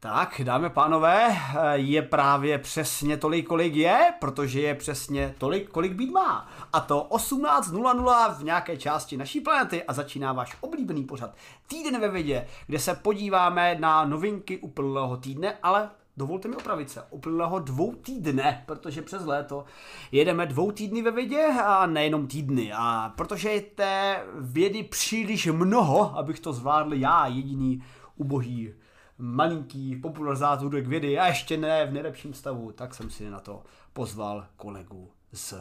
Tak, dámy a pánové, je právě přesně tolik, kolik je, protože je přesně tolik, kolik být má. A to 18.00 v nějaké části naší planety a začíná váš oblíbený pořad Týden ve vědě, kde se podíváme na novinky uplynulého týdne, ale dovolte mi opravit se, uplynulého dvou týdne, protože přes léto jedeme dvou týdny ve vědě a nejenom týdny. A protože je té vědy příliš mnoho, abych to zvládl já, jediný ubohý malinký popularizátor vědy a ještě ne v nejlepším stavu, tak jsem si na to pozval kolegu z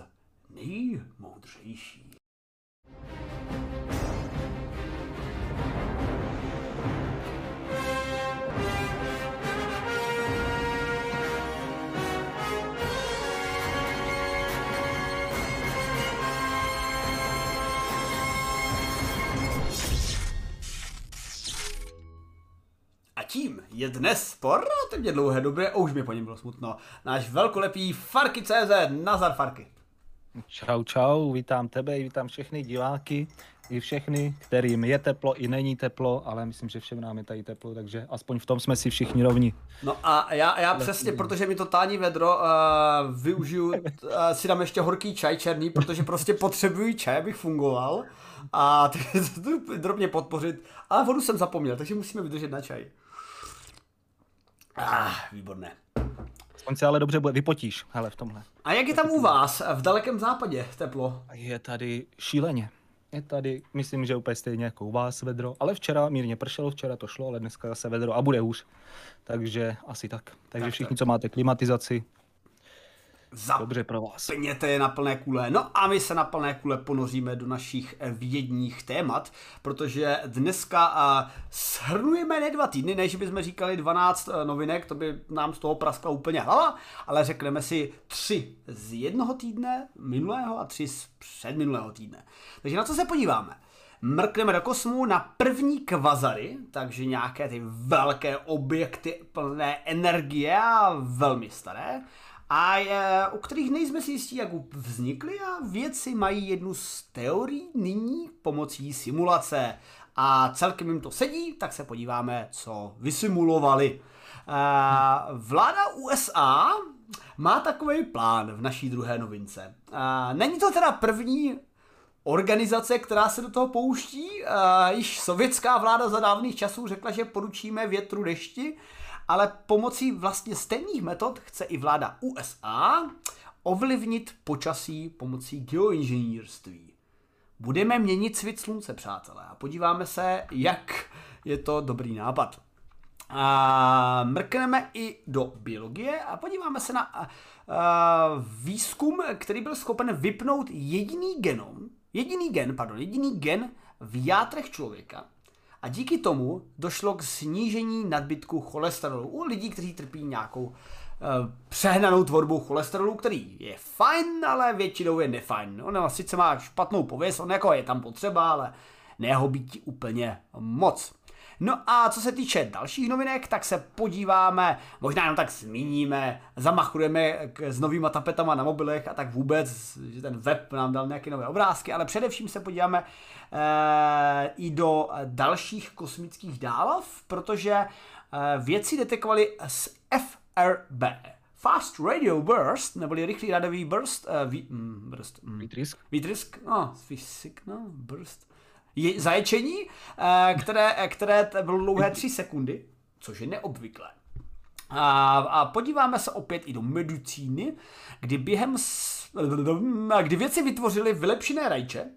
nejmoudřejší. Tím je dnes po relativně dlouhé době, už mi po něm bylo smutno, náš velkolepý Farky.cz, Nazar Farky. Čau, čau, vítám tebe, vítám všechny diváky, i všechny, kterým je teplo, i není teplo, ale myslím, že všem nám je tady teplo, takže aspoň v tom jsme si všichni rovni. No a já, já přesně, protože mi to tání vedro, uh, využiju, uh, si dám ještě horký čaj černý, protože prostě potřebuji čaj, abych fungoval a to drobně podpořit, ale vodu jsem zapomněl, takže musíme vydržet na čaj. Ah, výborné. On se ale dobře bude, vypotíš, hele, v tomhle. A jak je tam u vás, v dalekém západě, teplo? Je tady šíleně. Je tady, myslím, že úplně stejně jako u vás vedro, ale včera mírně pršelo, včera to šlo, ale dneska se vedro a bude už. Takže asi tak. Takže tak, všichni, tak. co máte klimatizaci, Dobře pro vás. Pněte je na plné kule. No a my se na plné kule ponoříme do našich vědních témat, protože dneska shrnujeme ne dva týdny, než bychom říkali 12 uh, novinek, to by nám z toho praskla úplně hlava, ale řekneme si tři z jednoho týdne minulého a tři z předminulého týdne. Takže na co se podíváme? Mrkneme do kosmu na první kvazary, takže nějaké ty velké objekty plné energie a velmi staré a je, u kterých nejsme si jistí, jak vznikly a věci mají jednu z teorií nyní pomocí simulace. A celkem jim to sedí, tak se podíváme, co vysimulovali. Vláda USA má takový plán v naší druhé novince. Není to teda první organizace, která se do toho pouští. Již sovětská vláda za dávných časů řekla, že poručíme větru dešti ale pomocí vlastně stejných metod chce i vláda USA ovlivnit počasí pomocí geoinženýrství. Budeme měnit svit slunce, přátelé, a podíváme se, jak je to dobrý nápad. A mrkneme i do biologie a podíváme se na a, a, výzkum, který byl schopen vypnout jediný genom, jediný gen, pardon, jediný gen v játrech člověka, a díky tomu došlo k snížení nadbytku cholesterolu u lidí, kteří trpí nějakou uh, přehnanou tvorbou cholesterolu, který je fajn, ale většinou je nefajn. On sice má špatnou pověst, on jako je tam potřeba, ale ne ho být úplně moc. No a co se týče dalších novinek, tak se podíváme, možná jenom tak zmíníme, zamachrujeme k, s novýma tapetama na mobilech a tak vůbec, že ten web nám dal nějaké nové obrázky, ale především se podíváme e, i do dalších kosmických dálav, protože e, věci detekovali z FRB. Fast Radio Burst, neboli rychlý radový burst, uh, ví, mm, burst mm, výtrysk, výtrysk, no, fyzik, no, burst, je, zaječení, eh, které, které bylo dlouhé 3 sekundy, což je neobvyklé. A, a podíváme se opět i do medicíny, kdy během kdy věci vytvořili vylepšené rajče,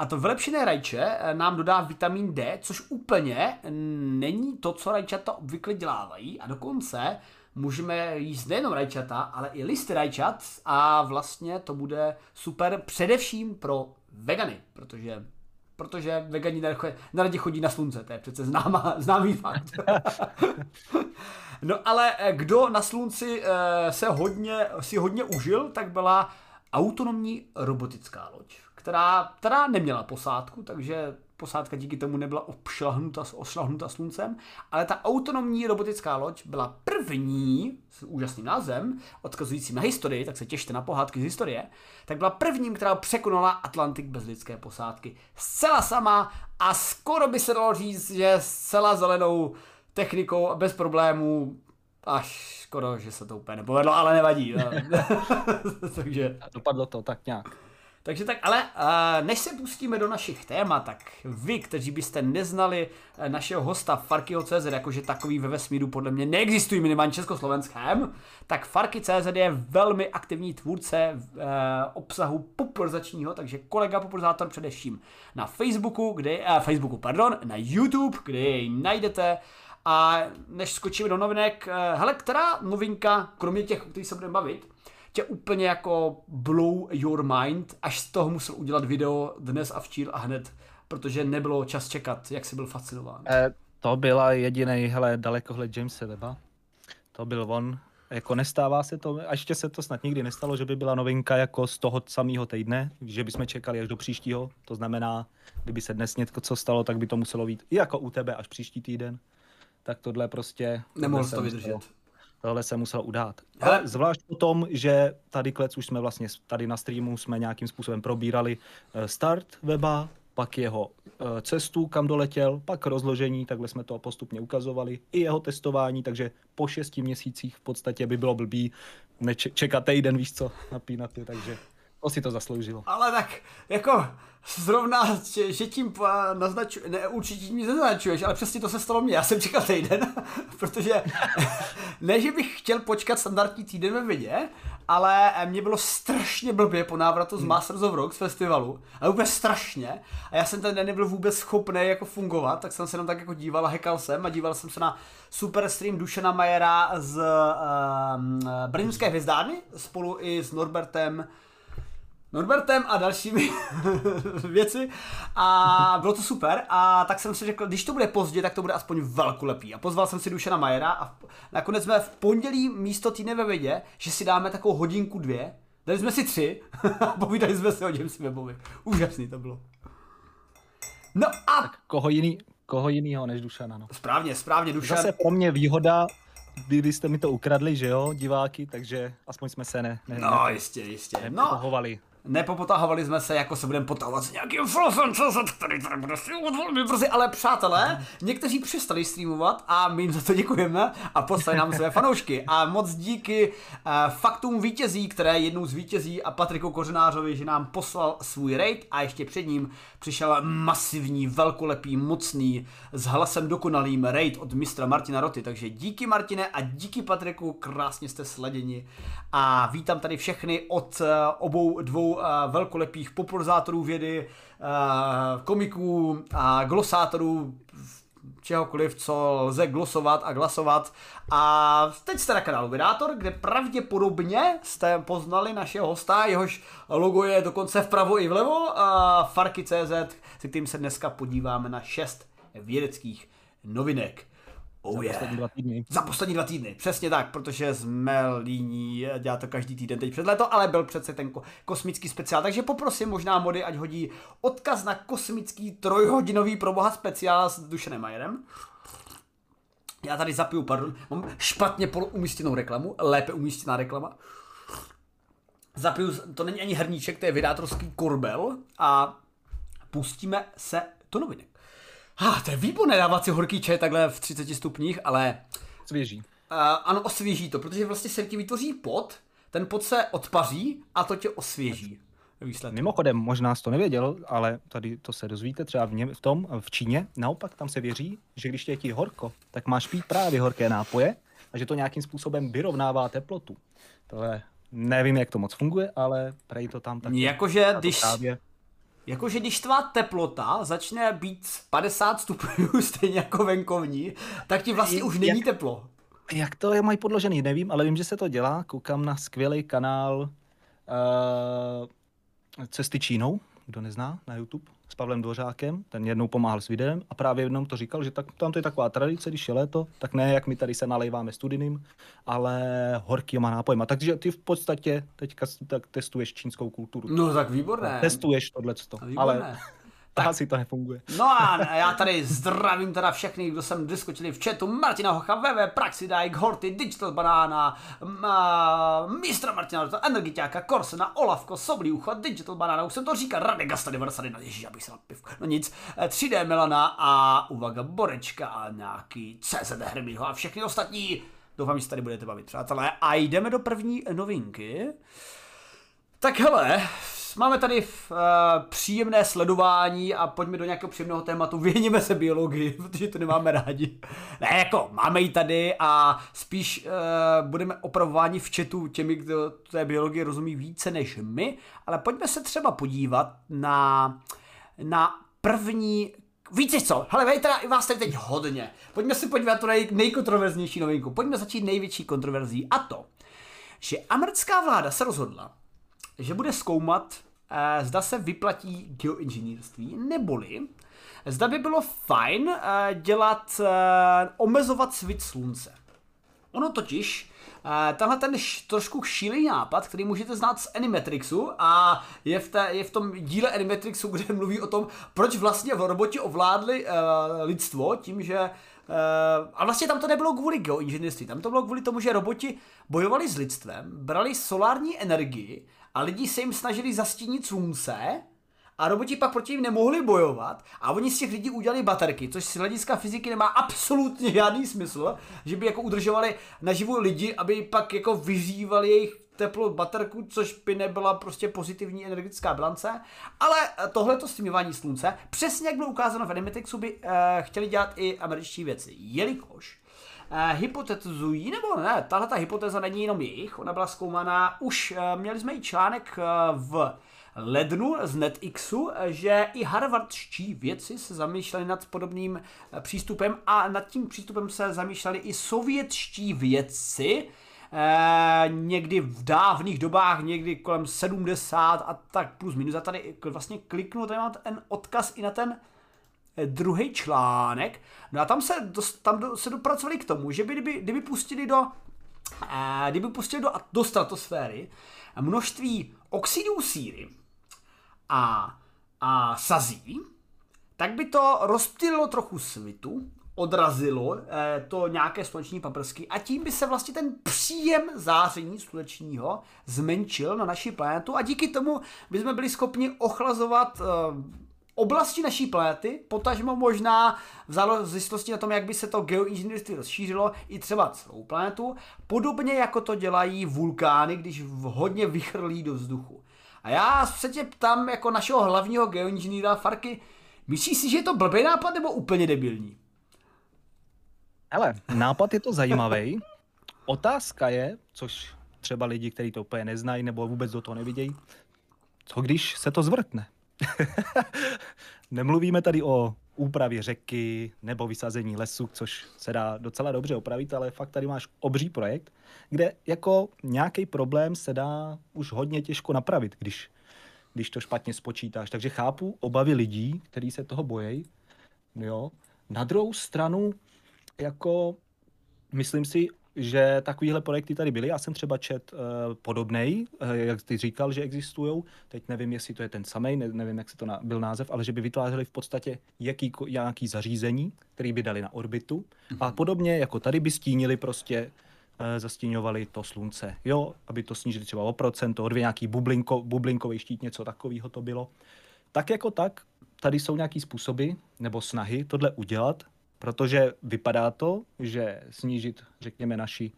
a to vylepšené rajče eh, nám dodá vitamin D, což úplně není to, co rajčata obvykle dělávají. A dokonce můžeme jíst nejenom rajčata, ale i listy rajčat. A vlastně to bude super především pro vegany, protože protože vegani neradi chodí na slunce, to je přece známá, známý fakt. no ale eh, kdo na slunci eh, se hodně, si hodně užil, tak byla autonomní robotická loď, která, která neměla posádku, takže posádka díky tomu nebyla obšlahnuta, ošlahnuta sluncem, ale ta autonomní robotická loď byla první, s úžasným názvem, odkazujícím na historii, tak se těšte na pohádky z historie, tak byla prvním, která překonala Atlantik bez lidské posádky. Zcela sama a skoro by se dalo říct, že zcela zelenou technikou a bez problémů až skoro, že se to úplně nepovedlo, ale nevadí. Takže... Dopadlo to tak nějak. Takže tak, ale uh, než se pustíme do našich témat, tak vy, kteří byste neznali uh, našeho hosta Farkyho CZ, jakože takový ve vesmíru podle mě neexistují minimálně československém, tak Farky CZ je velmi aktivní tvůrce uh, obsahu popularizačního, takže kolega popularizátor především na Facebooku, kde, uh, Facebooku, pardon, na YouTube, kde jej najdete, a než skočíme do novinek, hele, která novinka, kromě těch, o kterých se budeme bavit, tě úplně jako blow your mind, až z toho musel udělat video dnes a včír a hned, protože nebylo čas čekat, jak jsi byl fascinován. Eh, to byla jediný, hele, dalekohled Jamesa Weba. To byl on. Jako nestává se to, a ještě se to snad nikdy nestalo, že by byla novinka jako z toho samého týdne, že bychom čekali až do příštího. To znamená, kdyby se dnes něco co stalo, tak by to muselo být i jako u tebe až příští týden. Tak tohle prostě... Nemohl to vydržet. Muselo tohle se musel udát. Ale zvlášť o tom, že tady klec už jsme vlastně tady na streamu jsme nějakým způsobem probírali eh, start weba, pak jeho eh, cestu, kam doletěl, pak rozložení, takhle jsme to postupně ukazovali, i jeho testování, takže po šesti měsících v podstatě by bylo blbý čekat týden, víš co, napínat je, takže to si to zasloužilo. Ale tak, jako, zrovna, že, že tím naznačuješ, ne, určitě tím neznačuješ, ale přesně to se stalo mně. Já jsem čekal týden, protože ne, že bych chtěl počkat standardní týden ve vidě, ale eh, mě bylo strašně blbě po návratu z hmm. Masters of Rock z festivalu, ale úplně strašně. A já jsem ten den nebyl vůbec schopný jako fungovat, tak jsem se jenom tak jako díval a hekal jsem a díval jsem se na super stream Dušana Majera z uh, Brněnské hvězdárny spolu i s Norbertem Norbertem a dalšími věci a bylo to super a tak jsem si řekl, když to bude pozdě, tak to bude aspoň velkolepý a pozval jsem si Dušana Majera a nakonec jsme v pondělí místo týdne ve vědě, že si dáme takovou hodinku dvě, dali jsme si tři a povídali jsme se o Jamesi Webovi. Úžasný to bylo. No a... Tak koho, jiný, koho jinýho než Dušana, no. Správně, správně, Dušan. Zase pro mě výhoda, kdybyste mi to ukradli, že jo, diváky, takže aspoň jsme se ne, ne No, ne, jistě, jistě. No, nepopotahovali jsme se, jako se budeme potahovat s nějakým flofem, co se tady, bude si velmi brzy, ale přátelé, někteří přestali streamovat a my jim za to děkujeme a poslali nám své fanoušky. A moc díky uh, faktům vítězí, které jednou z vítězí a Patriku Kořenářovi, že nám poslal svůj raid a ještě před ním přišel masivní, velkolepý, mocný, s hlasem dokonalým raid od mistra Martina Roty. Takže díky Martine a díky Patriku, krásně jste sleděni. A vítám tady všechny od uh, obou dvou velkolepých popularizátorů vědy, komiků a glosátorů, čehokoliv, co lze glosovat a glasovat. A teď jste na kanálu Vydátor, kde pravděpodobně jste poznali našeho hosta, jehož logo je dokonce vpravo i vlevo, a Farky.cz, se kterým se dneska podíváme na šest vědeckých novinek. Oh za yeah. poslední dva týdny. Za poslední dva týdny, přesně tak, protože jsme líní dělat to každý týden teď před leto, ale byl přece ten kosmický speciál, takže poprosím možná mody, ať hodí odkaz na kosmický trojhodinový proboha speciál s Dušenem Majerem. Já tady zapiju, pardon, mám špatně umístěnou reklamu, lépe umístěná reklama. Zapiju, to není ani hrníček, to je vydátorský korbel a pustíme se do novinek. Ah, to je výborné dávat si horký čaj takhle v 30 stupních, ale... Svěží. Uh, ano, osvěží to, protože vlastně se ti vytvoří pot, ten pot se odpaří a to tě osvěží. Výsledku. Mimochodem, možná jsi to nevěděl, ale tady to se dozvíte třeba v, něm, v tom, v Číně, naopak tam se věří, že když tě je ti horko, tak máš pít právě horké nápoje a že to nějakým způsobem vyrovnává teplotu. To je, nevím, jak to moc funguje, ale prej to tam tak. Jakože když, právě... Jakože když tvá teplota začne být 50 stupňů stejně jako venkovní, tak ti vlastně už není jak, teplo. Jak to je mají podložený, nevím, ale vím, že se to dělá. Koukám na skvělý kanál uh, Cesty Čínou, kdo nezná, na YouTube s Pavlem Dvořákem, ten jednou pomáhal s videem a právě jednou to říkal, že tak, tam to je taková tradice, když je léto, tak ne jak my tady se nalejváme studijným, ale horkýma nápojma. Takže ty v podstatě teďka tak testuješ čínskou kulturu. No tak výborné. Testuješ tohle. Ale asi to nefunguje. No a já tady zdravím teda všechny, kdo sem diskočili v chatu, Martina Hocha, VV, Praxidike, Horty, Digital Banana, Mistra Martina, Energiťáka, Korsena, Olavko, Soblý ucho, Digital Banana, už jsem to říkal, Radek Gasta 91, ježiš, abych se napiv. No nic, 3D Melana a uvaga Borečka a nějaký CZ Hermího a všechny ostatní. Doufám, že se tady budete bavit, přátelé. A jdeme do první novinky. Tak hele, máme tady uh, příjemné sledování a pojďme do nějakého příjemného tématu. Věníme se biologii, protože to nemáme rádi. Ne, jako máme ji tady a spíš uh, budeme opravováni v chatu těmi, kdo té biologii rozumí více než my, ale pojďme se třeba podívat na, na první Víte co? Hele, vej teda, vás tady teď hodně. Pojďme si podívat na nejkontroverznější novinku. Pojďme začít největší kontroverzí. A to, že americká vláda se rozhodla, že bude zkoumat, eh, zda se vyplatí geoinženýrství, neboli zda by bylo fajn eh, dělat, eh, omezovat svit slunce. Ono totiž tenhle ten trošku šílený nápad, který můžete znát z Animatrixu a je v, té, je v tom díle Animatrixu, kde mluví o tom, proč vlastně v roboti ovládli uh, lidstvo tím, že Uh, a vlastně tam to nebylo kvůli geoinženýrství, tam to bylo kvůli tomu, že roboti bojovali s lidstvem, brali solární energii a lidi se jim snažili zastínit slunce a roboti pak proti ním nemohli bojovat a oni z těch lidí udělali baterky, což z hlediska fyziky nemá absolutně žádný smysl, že by jako udržovali naživu lidi, aby pak jako vyžívali jejich teplo baterku, což by nebyla prostě pozitivní energetická bilance, ale tohle to střímívání slunce, přesně jak bylo ukázáno v Animatrixu, by uh, chtěli dělat i američtí věci, jelikož uh, hypotetizují, nebo ne, tahle ta hypotéza není jenom jejich, ona byla zkoumaná, už uh, měli jsme i článek uh, v lednu z NetXu, že i harvardští vědci se zamýšleli nad podobným eh, přístupem a nad tím přístupem se zamýšleli i sovětští vědci, eh, někdy v dávných dobách, někdy kolem 70 a tak plus minus. A tady vlastně kliknu, tady mám ten odkaz i na ten eh, druhý článek. No a tam se, tam se dopracovali k tomu, že by kdyby, kdyby pustili do eh, kdyby pustili do, do stratosféry množství oxidů síry, a, a sazí, tak by to rozptýlilo trochu svitu, odrazilo eh, to nějaké sluneční paprsky a tím by se vlastně ten příjem záření slunečního zmenšil na naši planetu a díky tomu by jsme byli schopni ochlazovat eh, oblasti naší planety, potažmo možná v závislosti na tom, jak by se to geoinženýrství rozšířilo, i třeba celou planetu, podobně jako to dělají vulkány, když hodně vychrlí do vzduchu. A já se tě ptám jako našeho hlavního geoinženýra Farky, myslíš si, že je to blbý nápad nebo úplně debilní? Hele, nápad je to zajímavý. Otázka je, což třeba lidi, kteří to úplně neznají nebo vůbec do toho nevidějí, co když se to zvrtne? Nemluvíme tady o úpravě řeky nebo vysazení lesu, což se dá docela dobře opravit, ale fakt tady máš obří projekt, kde jako nějaký problém se dá už hodně těžko napravit, když, když to špatně spočítáš. Takže chápu obavy lidí, kteří se toho bojejí. Jo. Na druhou stranu, jako myslím si, že takovéhle projekty tady byly. Já jsem třeba čet uh, podobnej, uh, jak ty říkal, že existují. Teď nevím, jestli to je ten samý, ne, nevím, jak se to na, byl název, ale že by vytvářeli v podstatě jaký, nějaký zařízení, který by dali na orbitu. Mm-hmm. A mhm. podobně jako tady by stínili prostě uh, zastíňovali to slunce. Jo, aby to snížili třeba o procento, o dvě nějaký bublinko, bublinkový štít, něco takového to bylo. Tak jako tak, tady jsou nějaký způsoby nebo snahy tohle udělat, protože vypadá to, že snížit, řekněme, naši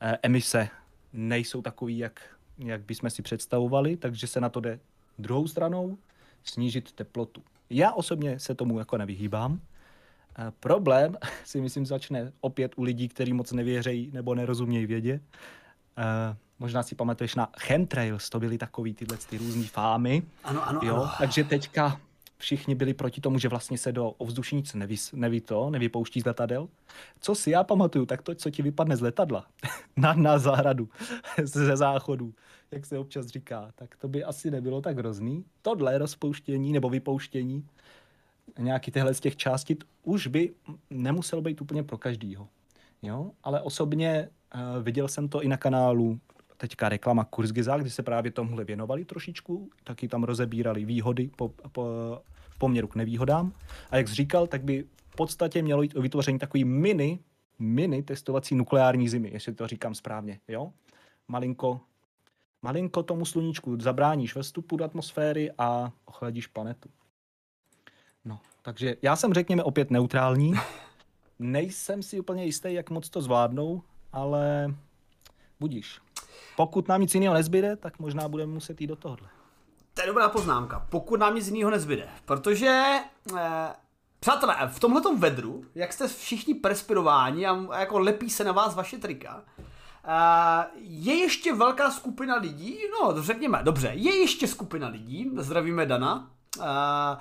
eh, emise nejsou takový, jak, jak bychom si představovali, takže se na to jde druhou stranou, snížit teplotu. Já osobně se tomu jako nevyhýbám. Eh, problém si myslím začne opět u lidí, kteří moc nevěřejí nebo nerozumějí vědě. Eh, možná si pamatuješ na chemtrails, to byly takový tyhle ty různé fámy. Ano, ano, jo? ano. Takže teďka všichni byli proti tomu, že vlastně se do ovzduší nic neví, neví to, nevypouští z letadel. Co si já pamatuju, tak to, co ti vypadne z letadla na, na zahradu, ze záchodu, jak se občas říká, tak to by asi nebylo tak hrozný. Tohle rozpouštění nebo vypouštění nějaký tyhle z těch částit už by nemuselo být úplně pro každýho. Jo? Ale osobně uh, viděl jsem to i na kanálu teďka reklama Kurzgesagt, kdy se právě tomuhle věnovali trošičku, taky tam rozebírali výhody po, po v poměru k nevýhodám. A jak jsi říkal, tak by v podstatě mělo jít o vytvoření takový mini, mini testovací nukleární zimy, jestli to říkám správně, jo? Malinko, malinko tomu sluníčku zabráníš ve vstupu do atmosféry a ochladíš planetu. No, takže já jsem řekněme opět neutrální. Nejsem si úplně jistý, jak moc to zvládnou, ale budíš. Pokud nám nic jiného nezbyde, tak možná budeme muset jít do tohohle. To je dobrá poznámka. Pokud nám nic jiného nezbyde. Protože, eh, přátelé, v tomhle vedru, jak jste všichni perspirováni a jako lepí se na vás vaše trika, eh, je ještě velká skupina lidí, no řekněme, dobře, je ještě skupina lidí, zdravíme Dana, eh,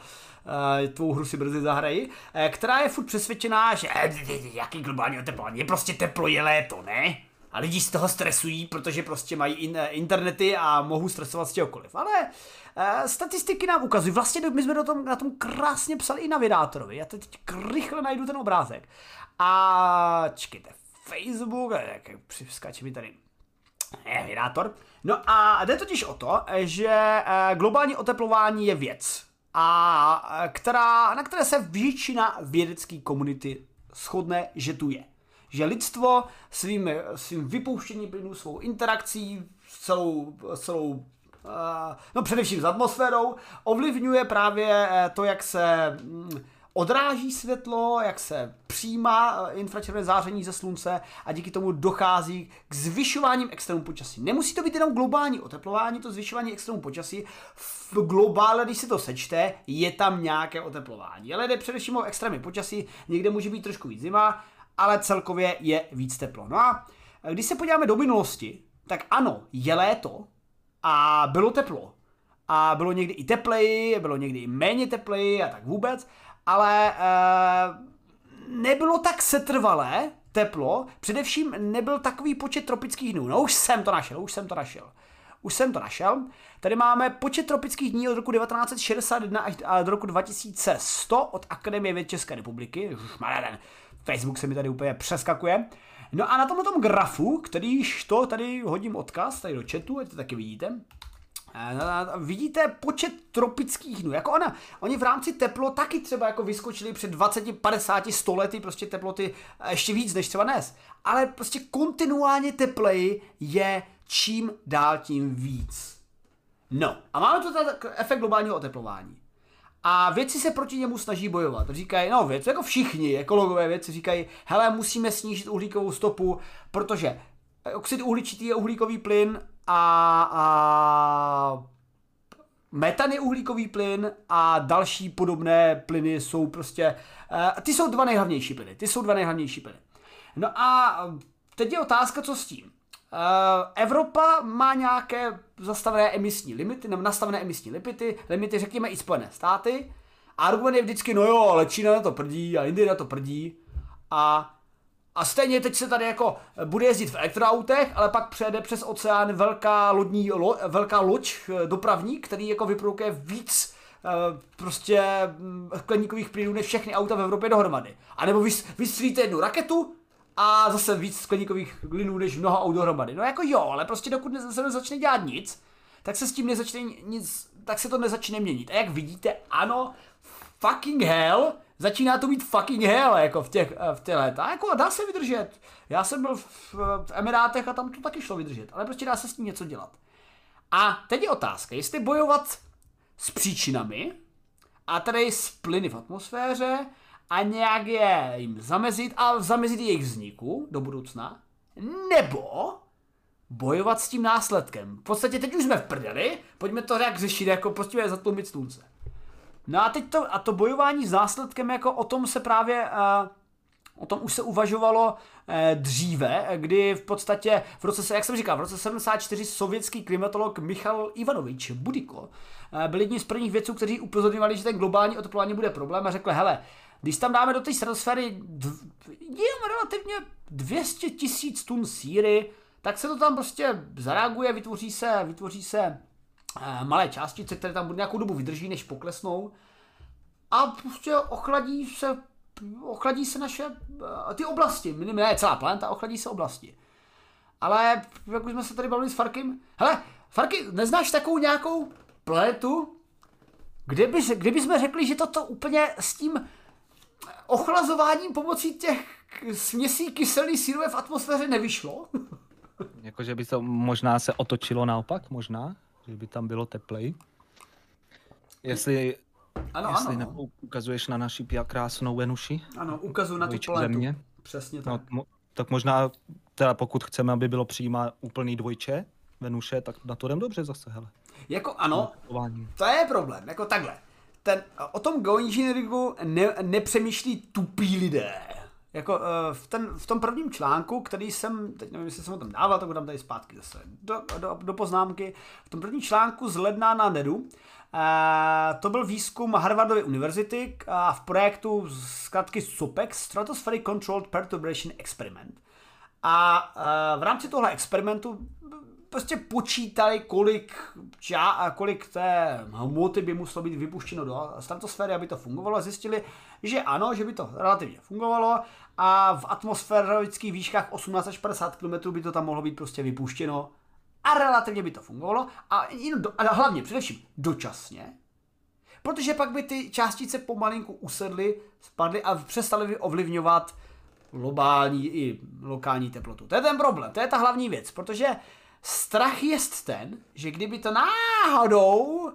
uh, tvou hru si brzy zahrají, která je furt přesvědčená, že jaký globální oteplování, je prostě teplo, je léto, ne? A lidi z toho stresují, protože prostě mají in, internety a mohou stresovat z čehokoliv. Ale uh, statistiky nám ukazují, vlastně my jsme do tom, na tom krásně psali i na vydátorovi. Já teď rychle najdu ten obrázek. A čekejte, Facebook, jak skáče mi tady je vydátor. No a jde totiž o to, že globální oteplování je věc a která, na které se většina vědecké komunity shodne, že tu je. Že lidstvo svým, svým vypouštěním plynů, svou interakcí, celou, celou no především s atmosférou, ovlivňuje právě eh, to, jak se mm, odráží světlo, jak se přijímá eh, infračervené záření ze slunce a díky tomu dochází k zvyšováním extrémů počasí. Nemusí to být jenom globální oteplování, to zvyšování extrémů počasí. V globále, když si to sečte, je tam nějaké oteplování. Ale jde především o extrémy počasí, někde může být trošku víc zima, ale celkově je víc teplo. No a když se podíváme do minulosti, tak ano, je léto a bylo teplo. A bylo někdy i tepleji, bylo někdy i méně tepleji a tak vůbec ale uh, nebylo tak setrvalé teplo, především nebyl takový počet tropických dnů. No už jsem to našel, už jsem to našel. Už jsem to našel. Tady máme počet tropických dní od roku 1961 až do roku 2100 od Akademie věd České republiky. Už Facebook se mi tady úplně přeskakuje. No a na tomto grafu, kterýž to tady hodím odkaz tady do chatu, ať to taky vidíte, Vidíte počet tropických dnů, jako ona, oni v rámci teplo taky třeba jako vyskočili před 20, 50, 100 lety prostě teploty ještě víc než třeba dnes. Ale prostě kontinuálně tepleji je čím dál tím víc. No, a máme tu efekt globálního oteplování. A věci se proti němu snaží bojovat. Říkají, no věci, jako všichni ekologové věci říkají, hele, musíme snížit uhlíkovou stopu, protože oxid uhličitý je uhlíkový plyn a, a metan je uhlíkový plyn a další podobné plyny jsou prostě, uh, ty jsou dva nejhlavnější plyny, ty jsou dva nejhlavnější plyny. No a teď je otázka, co s tím. Uh, Evropa má nějaké zastavené emisní limity, nebo nastavené emisní limity, limity řekněme i Spojené státy. Argument je vždycky, no jo, ale Čína na to prdí a Indie na to prdí. A a stejně teď se tady jako bude jezdit v elektroautech, ale pak přejede přes oceán velká lodní, lo, velká loď eh, dopravní, který jako vyprodukuje víc uh, prostě mm, skleníkových plynů než všechny auta v Evropě dohromady. A nebo vys, vystříte jednu raketu a zase víc skleníkových plynů než mnoho aut dohromady. No jako jo, ale prostě dokud se nezačne dělat nic, tak se s tím nezačne nic, tak se to nezačne měnit. A jak vidíte, ano, fucking hell, začíná to být fucking hell, jako v těch, v těch léta. Jako dá se vydržet. Já jsem byl v, v Emirátech a tam to taky šlo vydržet, ale prostě dá se s tím něco dělat. A teď je otázka, jestli bojovat s příčinami, a tedy s plyny v atmosféře, a nějak je jim zamezit a zamezit jejich vzniku do budoucna, nebo bojovat s tím následkem. V podstatě teď už jsme v prdeli, pojďme to jak řešit, jako prostě zatlumit slunce. No a teď to, a to bojování s následkem, jako o tom se právě, uh, o tom už se uvažovalo uh, dříve, kdy v podstatě v roce, jak jsem říkal, v roce 74 sovětský klimatolog Michal Ivanovič Budiko uh, byl jedním z prvních vědců, kteří upozorňovali, že ten globální oteplování bude problém a řekl, hele, když tam dáme do té stratosféry jenom relativně 200 tisíc tun síry, tak se to tam prostě zareaguje, vytvoří se, vytvoří se Eh, malé částice, které tam nějakou dobu vydrží, než poklesnou a prostě ochladí se, ochladí se naše eh, ty oblasti, minimálně celá planeta, ochladí se oblasti. Ale jak už jsme se tady bavili s Farkim, hele, Farky, neznáš takovou nějakou planetu, Kdyby, kdyby jsme řekli, že toto úplně s tím ochlazováním pomocí těch směsí kyselý sírové v atmosféře nevyšlo? Jakože by to možná se otočilo naopak, možná, že by tam bylo teplej. Jestli, Ano, jestli ano. nepou- ukazuješ na naši krásnou Venuši, Ano, ukazuju na tu planetu. země, Přesně tak. no, mo- tak možná, teda pokud chceme, aby bylo přijímá úplný dvojče Venuše, tak na to jdem dobře zase, hele. Jako ano, to je problém, jako takhle. Ten, o tom geoengineeringu ne, nepřemýšlí tupí lidé. Jako eh, v, ten, v tom prvním článku, který jsem, teď nevím, jestli jsem ho tam dával, tak ho dám tady zpátky zase do, do, do poznámky. V tom prvním článku z ledna na NEDu, eh, to byl výzkum Harvardovy univerzity a v projektu zkrátky SOPEX, Stratospheric Controlled Perturbation Experiment. A eh, v rámci tohle experimentu prostě počítali, kolik, ča, kolik té hmoty by muselo být vypuštěno do stratosféry, aby to fungovalo. Zjistili, že ano, že by to relativně fungovalo a v atmosférických výškách 18 až 50 km by to tam mohlo být prostě vypuštěno a relativně by to fungovalo a, do, a hlavně především dočasně, protože pak by ty částice pomalinku usedly, spadly a přestaly by ovlivňovat globální i lokální teplotu. To je ten problém, to je ta hlavní věc, protože strach je ten, že kdyby to náhodou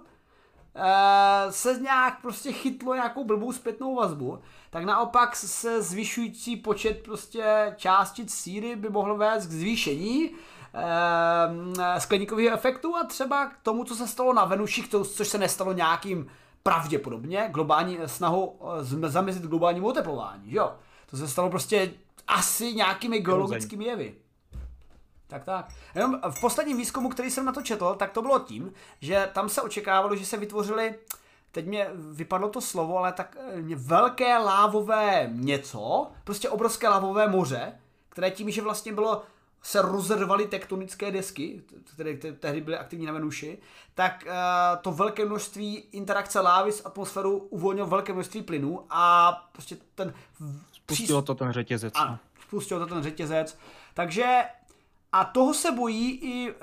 eh, se nějak prostě chytlo nějakou blbou zpětnou vazbu, tak naopak se zvyšující počet prostě částic síry by mohlo vést k zvýšení eh, skleníkového efektu a třeba k tomu, co se stalo na Venuši, to- což se nestalo nějakým pravděpodobně globální snahou eh, zamezit globálnímu oteplování, jo? To se stalo prostě asi nějakými geologickými jevy. Tak tak. Jenom v posledním výzkumu, který jsem na to četl, tak to bylo tím, že tam se očekávalo, že se vytvořily, teď mě vypadlo to slovo, ale tak eh, velké lávové něco, prostě obrovské lávové moře, které tím, že vlastně bylo se rozrvaly tektonické desky, které te- tehdy byly aktivní na Venuši, tak eh, to velké množství interakce lávy s atmosférou uvolnilo velké množství plynů a prostě ten Pustilo to ten řetězec. ano, spustil to ten řetězec. Takže a toho se bojí i e,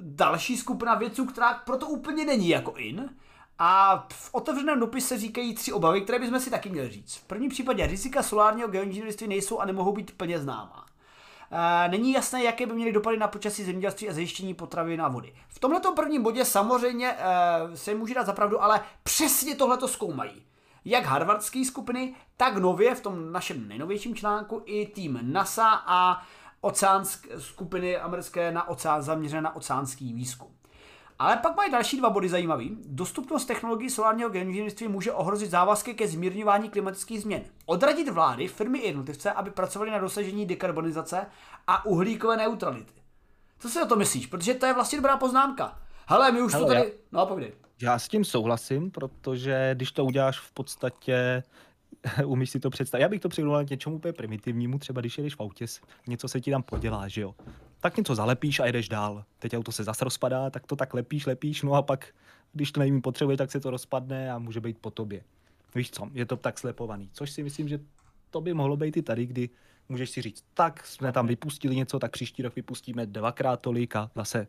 další skupina vědců, která proto úplně není jako in. A v otevřeném dopise říkají tři obavy, které bychom si taky měli říct. V prvním případě rizika solárního geoinženýrství nejsou a nemohou být plně známá. E, Není jasné, jaké by měly dopady na počasí zemědělství a zajištění potravy a vody. V tomto prvním bodě samozřejmě e, se může dát zapravdu, ale přesně tohleto zkoumají jak harvardské skupiny, tak nově v tom našem nejnovějším článku i tým NASA a oceánsk, skupiny americké na oceán, zaměřené na oceánský výzkum. Ale pak mají další dva body zajímavý. Dostupnost technologií solárního geoinženýrství může ohrozit závazky ke zmírňování klimatických změn. Odradit vlády, firmy i jednotlivce, aby pracovali na dosažení dekarbonizace a uhlíkové neutrality. Co si o to myslíš? Protože to je vlastně dobrá poznámka. Hele, my už Hele, to tady... já- No, povídej. Já s tím souhlasím, protože když to uděláš v podstatě, umíš si to představit. Já bych to přirovnal k něčemu úplně primitivnímu, třeba když jedeš v autě, něco se ti tam podělá, že jo. Tak něco zalepíš a jedeš dál. Teď auto se zase rozpadá, tak to tak lepíš, lepíš, no a pak, když to nejmí potřebuje, tak se to rozpadne a může být po tobě. Víš co, je to tak slepovaný. Což si myslím, že to by mohlo být i tady, kdy můžeš si říct, tak jsme tam vypustili něco, tak příští rok vypustíme dvakrát tolik a zase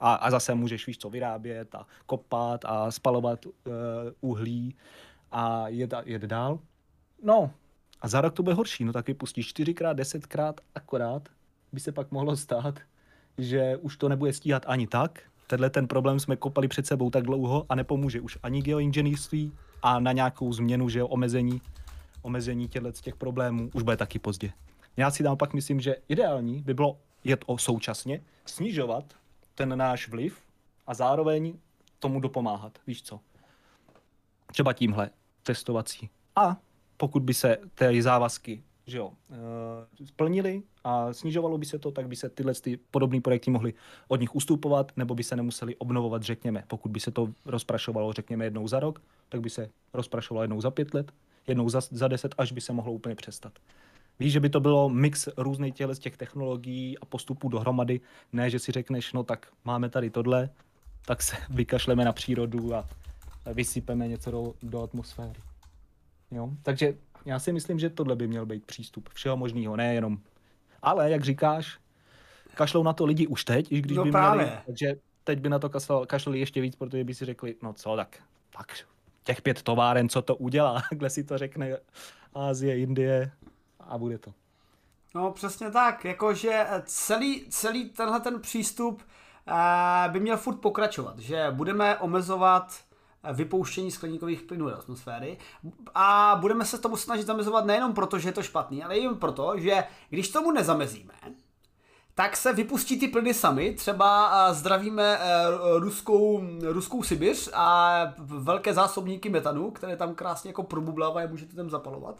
a, a zase můžeš, víš co, vyrábět a kopat a spalovat uh, uhlí a jet, jet dál. No, a za rok to bude horší, no tak vypustíš čtyřikrát, desetkrát, akorát by se pak mohlo stát, že už to nebude stíhat ani tak. Tenhle ten problém jsme kopali před sebou tak dlouho a nepomůže už ani geoinženýrství a na nějakou změnu, že omezení, omezení těchto těch problémů už bude taky pozdě. Já si naopak myslím, že ideální by bylo jet o současně, snižovat ten náš vliv a zároveň tomu dopomáhat. Víš co? Třeba tímhle testovací. A pokud by se ty závazky že jo, eh, splnily a snižovalo by se to, tak by se tyhle ty podobné projekty mohly od nich ustupovat, nebo by se nemuseli obnovovat, řekněme. Pokud by se to rozprašovalo, řekněme, jednou za rok, tak by se rozprašovalo jednou za pět let, jednou za, za deset, až by se mohlo úplně přestat. Víš, že by to bylo mix různých z těch technologií a postupů dohromady, ne, že si řekneš, no tak máme tady tohle, tak se vykašleme na přírodu a vysypeme něco do, do atmosféry. Jo? Takže já si myslím, že tohle by měl být přístup všeho možného, nejenom. Ale, jak říkáš, kašlou na to lidi už teď, i když No by právě. měli, takže teď by na to kašlali, kašlali ještě víc, protože by si řekli, no co, tak tak těch pět továren, co to udělá, kde si to řekne Ázie, Indie a bude to. No přesně tak, jakože celý, celý tenhle ten přístup eh, by měl furt pokračovat, že budeme omezovat vypouštění skleníkových plynů do atmosféry a budeme se tomu snažit zamezovat nejenom proto, že je to špatný, ale i proto, že když tomu nezamezíme, tak se vypustí ty plyny sami, třeba zdravíme e, ruskou, ruskou Sibiř a velké zásobníky metanu, které tam krásně jako probublávají, můžete tam zapalovat.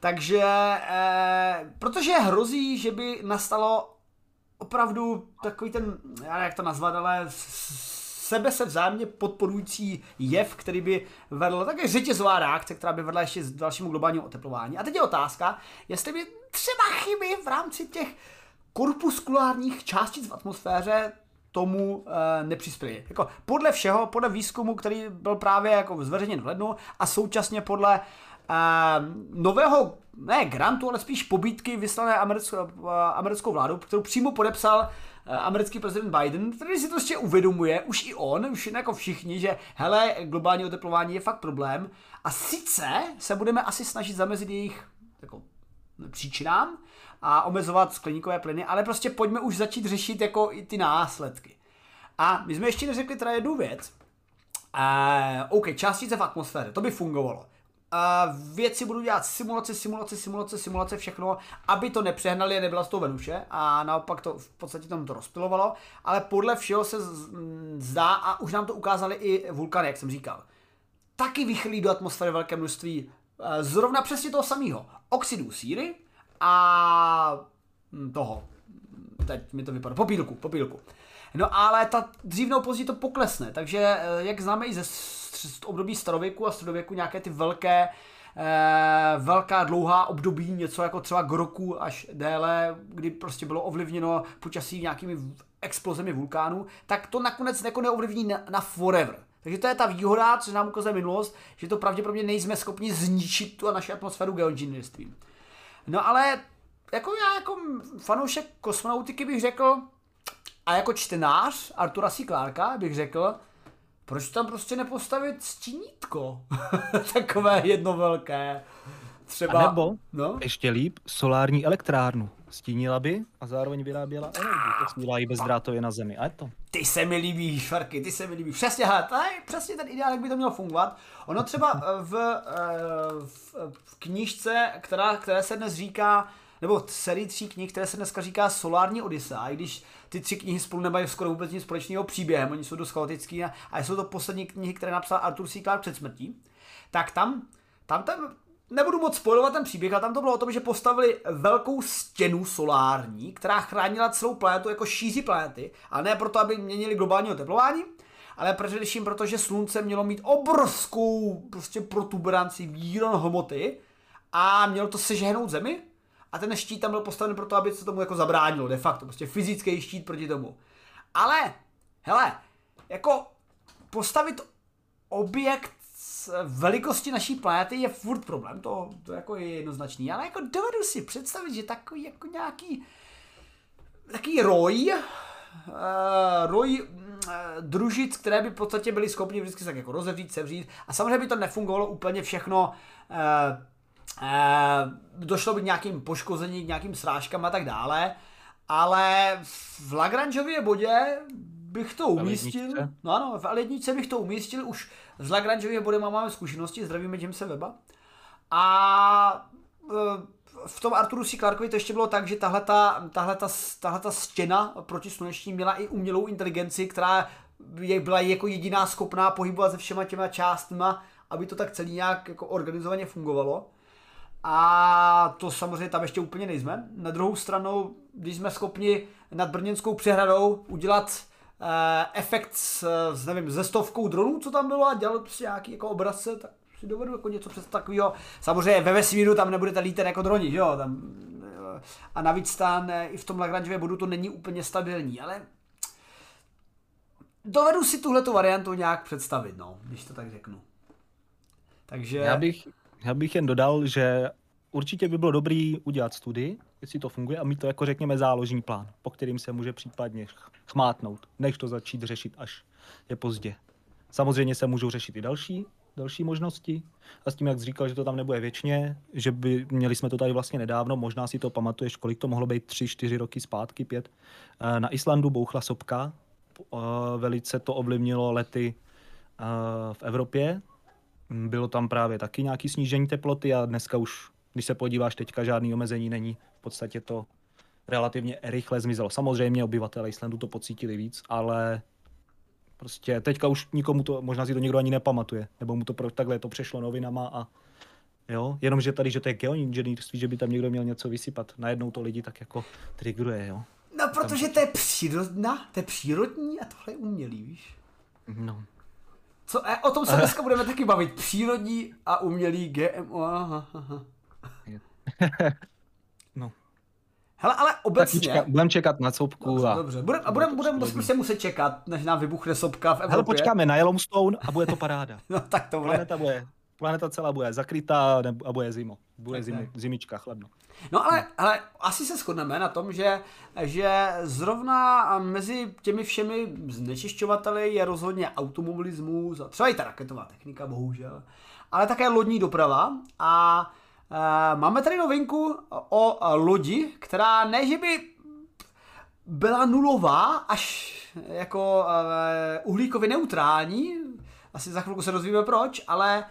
Takže, e, protože hrozí, že by nastalo opravdu takový ten, já jak to nazvat, ale sebe se vzájemně podporující jev, který by vedl také řetězová reakce, která by vedla ještě k dalšímu globálnímu oteplování. A teď je otázka, jestli by třeba chyby v rámci těch korpuskulárních částic v atmosféře tomu e, nepřispěli. Jako podle všeho, podle výzkumu, který byl právě jako zveřejněn v lednu a současně podle e, nového, ne grantu, ale spíš pobídky vyslané americkou, e, americkou vládou, kterou přímo podepsal Eh, americký prezident Biden, který si to prostě uvědomuje, už i on, už jako všichni, že hele, globální oteplování je fakt problém a sice se budeme asi snažit zamezit jejich jako, příčinám a omezovat skleníkové plyny, ale prostě pojďme už začít řešit jako i ty následky. A my jsme ještě neřekli teda jednu věc. Uh, OK, částice v atmosféře, to by fungovalo věci budu dělat simulace, simulace, simulace, simulace, všechno, aby to nepřehnali a nebyla z toho Venuše a naopak to v podstatě tam to rozpilovalo, ale podle všeho se zdá a už nám to ukázali i vulkany, jak jsem říkal. Taky vychylí do atmosféry velké množství e, zrovna přesně toho samého. Oxidů síry a hm, toho, teď mi to vypadá, popílku, popílku. No ale ta dřív nebo později to poklesne, takže e, jak známe i ze období starověku a středověku nějaké ty velké eh, velká dlouhá období, něco jako třeba roku až déle, kdy prostě bylo ovlivněno počasí nějakými explozemi vulkánů, tak to nakonec jako neovlivní na, na forever. Takže to je ta výhoda, co nám ukazuje minulost, že to pravděpodobně nejsme schopni zničit tu naši atmosféru geoinženýrstvím. No ale jako já jako fanoušek kosmonautiky bych řekl, a jako čtenář Artura C. Clarka bych řekl, proč tam prostě nepostavit stínítko? Takové jedno velké. Třeba, a nebo, no? ještě líp, solární elektrárnu. Stínila by a zároveň vyráběla energii. Posílá ji bezdrátově na zemi. A je to. Ty se mi líbí, Švarky, ty se mi líbí. Přesně, hele, tady, přesně ten ideál, jak by to mělo fungovat. Ono třeba v, eh, v, v knížce, která, které se dnes říká nebo sérii tří knih, které se dneska říká Solární Odysa, i když ty tři knihy spolu nemají skoro vůbec nic společného příběhem, oni jsou dost chaotický a, a jsou to poslední knihy, které napsal Arthur C. Clarke před smrtí, tak tam, tam ten, nebudu moc spojovat ten příběh, a tam to bylo o tom, že postavili velkou stěnu solární, která chránila celou planetu jako šíři planety, a ne proto, aby měnili globální oteplování, ale především proto, že slunce mělo mít obrovskou prostě protuberanci výron hmoty a mělo to sežehnout zemi a ten štít tam byl postaven proto, aby se tomu jako zabránilo, de facto, prostě fyzický štít proti tomu. Ale, hele, jako postavit objekt velikosti naší planety je furt problém, to, to jako je jednoznačný, ale jako dovedu si představit, že takový jako nějaký takový roj, uh, roj uh, družic, které by v podstatě byly schopni vždycky tak jako rozevřít, sevřít. A samozřejmě by to nefungovalo úplně všechno uh, došlo by k nějakým poškození, k nějakým srážkám a tak dále, ale v Lagrangeově bodě bych to umístil. No ano, v L1 bych to umístil, už s Lagrangeově bodem máme zkušenosti, zdravíme Jamesa Weba. A eh, v tom Arturu C. Clarkovi to ještě bylo tak, že tahle ta stěna sluneční měla i umělou inteligenci, která byla jako jediná schopná pohybovat se všema těma částma, aby to tak celý nějak jako organizovaně fungovalo. A to samozřejmě tam ještě úplně nejsme. Na druhou stranu, když jsme schopni nad Brněnskou přehradou udělat uh, efekt s, s, nevím, ze stovkou dronů, co tam bylo a dělat prostě nějaký jako obrazce, tak si dovedu jako něco přes takového. Samozřejmě ve vesmíru tam nebudete lítat jako droni, jo, tam, eh, a navíc tam i v tom Lagrangeově bodu to není úplně stabilní, ale dovedu si tuhle variantu nějak představit, no, když to tak řeknu. Takže... Já bych, já bych jen dodal, že určitě by bylo dobrý udělat studii, jestli to funguje a mít to jako řekněme záložní plán, po kterým se může případně chmátnout, než to začít řešit, až je pozdě. Samozřejmě se můžou řešit i další, další možnosti. A s tím, jak jsi říkal, že to tam nebude věčně, že by měli jsme to tady vlastně nedávno, možná si to pamatuješ, kolik to mohlo být, tři, čtyři roky zpátky, pět. Eh, na Islandu bouchla sopka, eh, velice to ovlivnilo lety eh, v Evropě. Bylo tam právě taky nějaký snížení teploty a dneska už, když se podíváš, teďka žádný omezení není. V podstatě to relativně rychle zmizelo. Samozřejmě obyvatele Islandu to pocítili víc, ale Prostě teďka už nikomu to, možná si to někdo ani nepamatuje, nebo mu to pro, takhle to přešlo novinama a jo, jenomže tady, že to je geoinženýrství, že by tam někdo měl něco vysypat, najednou to lidi tak jako trigruje, jo. No, protože tam... to je přírodná, to je přírodní a tohle je umělý, víš? No. Co, e, o tom se dneska budeme taky bavit. Přírodní a umělý GMO. Aha, aha. Hele, ale obecně... budeme čekat na sopku. Dobře, a... dobře. Budem, a budeme budem, budem se muset čekat, než nám vybuchne sopka v Evropě. Hele, počkáme na Yellowstone a bude to paráda. no tak to bude. Planeta bude, planeta celá bude zakrytá a bude zimo. Bude zimi, zimička, chladno. No ale, ale asi se shodneme na tom, že, že zrovna mezi těmi všemi znečišťovateli je rozhodně automobilismus a třeba i ta raketová technika, bohužel, ale také lodní doprava a Eh, máme tady novinku o lodi, která ne, že by byla nulová, až jako uh, uhlíkově neutrální, asi za chvilku se dozvíme proč, ale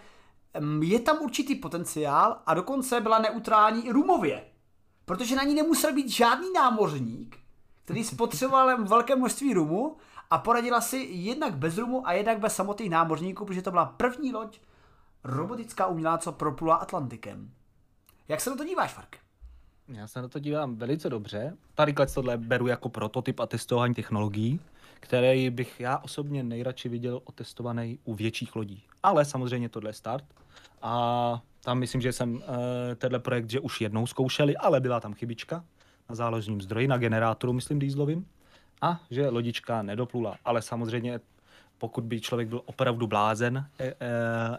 je tam určitý potenciál a dokonce byla neutrální i rumově, protože na ní nemusel být žádný námořník, který spotřeboval velké množství rumu a poradila si jednak bez rumu a jednak bez samotných námořníků, protože to byla první loď robotická umělá, co proplula Atlantikem. Jak se na to díváš, Fark? Já se na to dívám velice dobře. Tady tohle beru jako prototyp a testování technologií, který bych já osobně nejradši viděl otestovaný u větších lodí. Ale samozřejmě tohle je start. A tam myslím, že jsem uh, tenhle projekt, že už jednou zkoušeli, ale byla tam chybička na záložním zdroji, na generátoru, myslím, dýzlovým. A že lodička nedoplula. Ale samozřejmě pokud by člověk byl opravdu blázen e- e-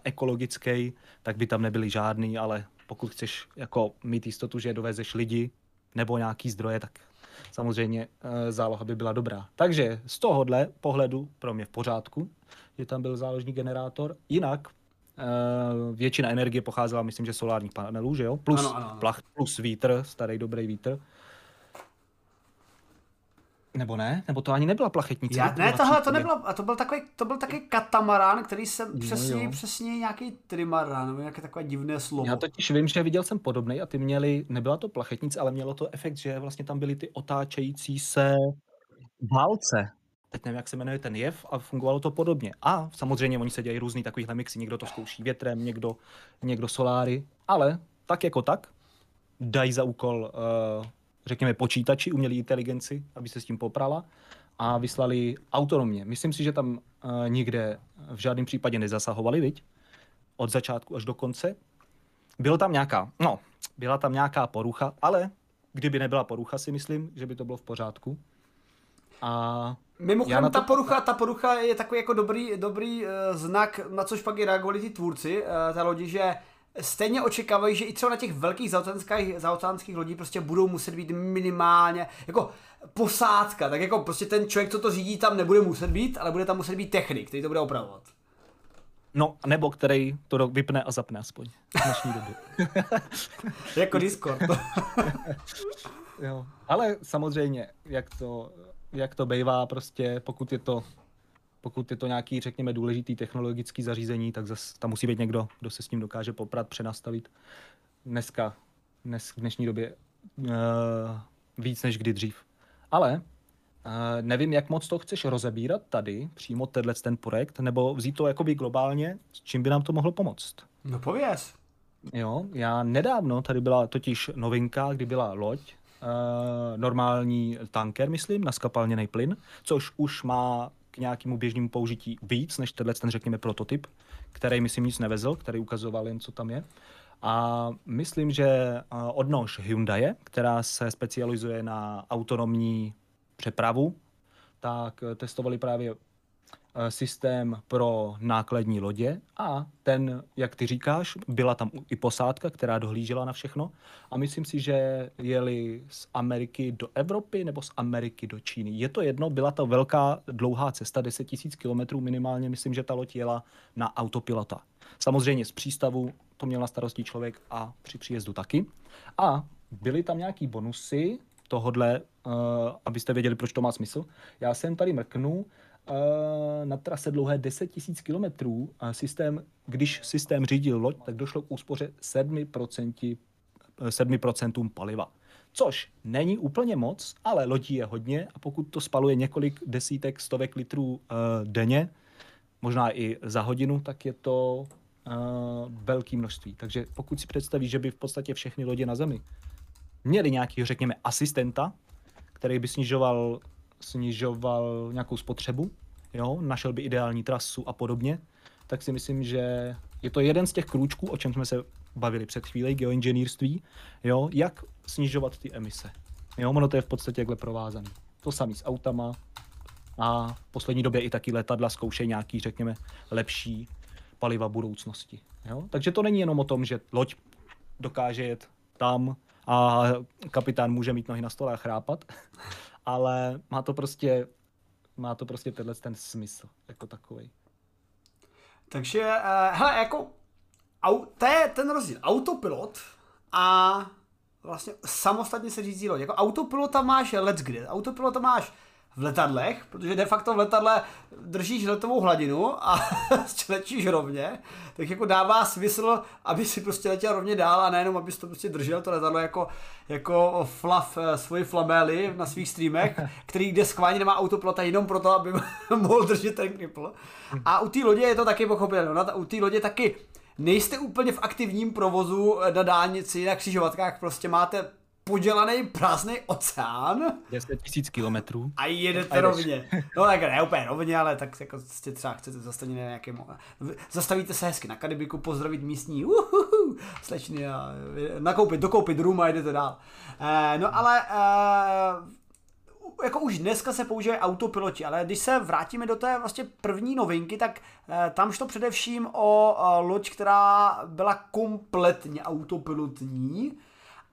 ekologický, tak by tam nebyly žádný, ale pokud chceš jako mít jistotu, že dovezeš lidi nebo nějaký zdroje, tak samozřejmě e, záloha by byla dobrá. Takže z tohohle pohledu pro mě v pořádku, že tam byl záložní generátor. Jinak e, většina energie pocházela, myslím, že solárních panelů, že jo? Plus, ano, ano, ano. Plach, plus vítr, starý dobrý vítr. Nebo ne? Nebo to ani nebyla plachetnice? Já, ne, tohle to nebylo, a to byl takový, to byl takový katamarán, který jsem no, přesně, jo. přesně nějaký trimarán, nebo nějaké takové divné slovo. Já totiž vím, že viděl jsem podobný a ty měli, nebyla to plachetnice, ale mělo to efekt, že vlastně tam byly ty otáčející se válce. Teď nevím, jak se jmenuje ten jev a fungovalo to podobně. A samozřejmě oni se dělají různý takovýhle mixy, někdo to zkouší větrem, někdo, někdo soláry, ale tak jako tak dají za úkol uh, řekněme, počítači, umělé inteligenci, aby se s tím poprala a vyslali autonomně. Myslím si, že tam uh, nikde v žádném případě nezasahovali, viď? Od začátku až do konce. Bylo tam nějaká, no, byla tam nějaká porucha, ale kdyby nebyla porucha, si myslím, že by to bylo v pořádku. A Mimochodem, to... ta, porucha, ta porucha je takový jako dobrý, dobrý uh, znak, na což pak i reagovali ty tvůrci uh, té lodi, že stejně očekávají, že i třeba na těch velkých zaoceánských lodí prostě budou muset být minimálně jako posádka, tak jako prostě ten člověk, co to řídí, tam nebude muset být, ale bude tam muset být technik, který to bude opravovat. No, nebo který to vypne a zapne aspoň v dnešní době. jako Discord. jo. Ale samozřejmě, jak to, jak to bývá, prostě pokud je to pokud je to nějaký, řekněme, důležitý technologický zařízení, tak zase tam musí být někdo, kdo se s ním dokáže poprat, přenastavit. Dneska, dnes, v dnešní době uh, víc než kdy dřív. Ale uh, nevím, jak moc to chceš rozebírat tady, přímo tenhle ten projekt, nebo vzít to jakoby globálně, s čím by nám to mohlo pomoct. No pověz. Jo, já nedávno, tady byla totiž novinka, kdy byla loď, normální tanker, myslím, na skapalněný plyn, což už má nějakému běžnému použití víc než tenhle ten, řekněme, prototyp, který myslím nic nevezl, který ukazoval jen, co tam je. A myslím, že odnož Hyundai, která se specializuje na autonomní přepravu, tak testovali právě eh, systém pro nákladní lodě a ten, jak ty říkáš, byla tam i posádka, která dohlížela na všechno a myslím si, že jeli z Ameriky do Evropy nebo z Ameriky do Číny. Je to jedno, byla to velká dlouhá cesta, 10 000 kilometrů minimálně, myslím, že ta loď jela na autopilota. Samozřejmě z přístavu to měl na starosti člověk a při příjezdu taky. A byly tam nějaký bonusy tohodle, uh, abyste věděli, proč to má smysl. Já jsem tady mrknu, na trase dlouhé 10 000 kilometrů a systém, když systém řídil loď, tak došlo k úspoře 7%, 7% paliva. Což není úplně moc, ale lodí je hodně a pokud to spaluje několik desítek, stovek litrů uh, denně, možná i za hodinu, tak je to velké množství. Takže pokud si představíš, že by v podstatě všechny lodě na Zemi měli nějaký, řekněme, asistenta, který by snižoval, snižoval nějakou spotřebu, jo, našel by ideální trasu a podobně, tak si myslím, že je to jeden z těch krůčků, o čem jsme se bavili před chvílí, geoinženýrství, jo, jak snižovat ty emise. Jo, ono to je v podstatě takhle provázané. To samé s autama a v poslední době i taky letadla zkoušejí nějaký, řekněme, lepší paliva budoucnosti. Jo? Takže to není jenom o tom, že loď dokáže jet tam a kapitán může mít nohy na stole a chrápat, ale má to prostě, má to prostě tenhle ten smysl jako takový. Takže, uh, hele, jako, au, to je ten rozdíl. Autopilot a vlastně samostatně se řízí loď. Jako autopilota máš let's kde. Autopilota máš v letadlech, protože de facto v letadle držíš letovou hladinu a letíš rovně, tak jako dává smysl, aby si prostě letěl rovně dál a nejenom, abys to prostě držel to letadlo jako, jako flav eh, svoji flamely na svých streamech, který kde schválně nemá autopilota jenom proto, aby mohl držet ten kripl. A u té lodě je to taky pochopitelné. No, u té lodě taky nejste úplně v aktivním provozu na dálnici, na křižovatkách, prostě máte podělaný prázdný oceán. 10 tisíc kilometrů. A jedete a rovně. No tak ne úplně rovně, ale tak jako jste třeba chcete zastavit na nějakém... Zastavíte se hezky na Karibiku, pozdravit místní uhuhu, slečny a nakoupit, dokoupit rum a jdete dál. Eh, no ale eh, jako už dneska se používají autopiloti, ale když se vrátíme do té vlastně první novinky, tak eh, tam šlo především o eh, loď, která byla kompletně autopilotní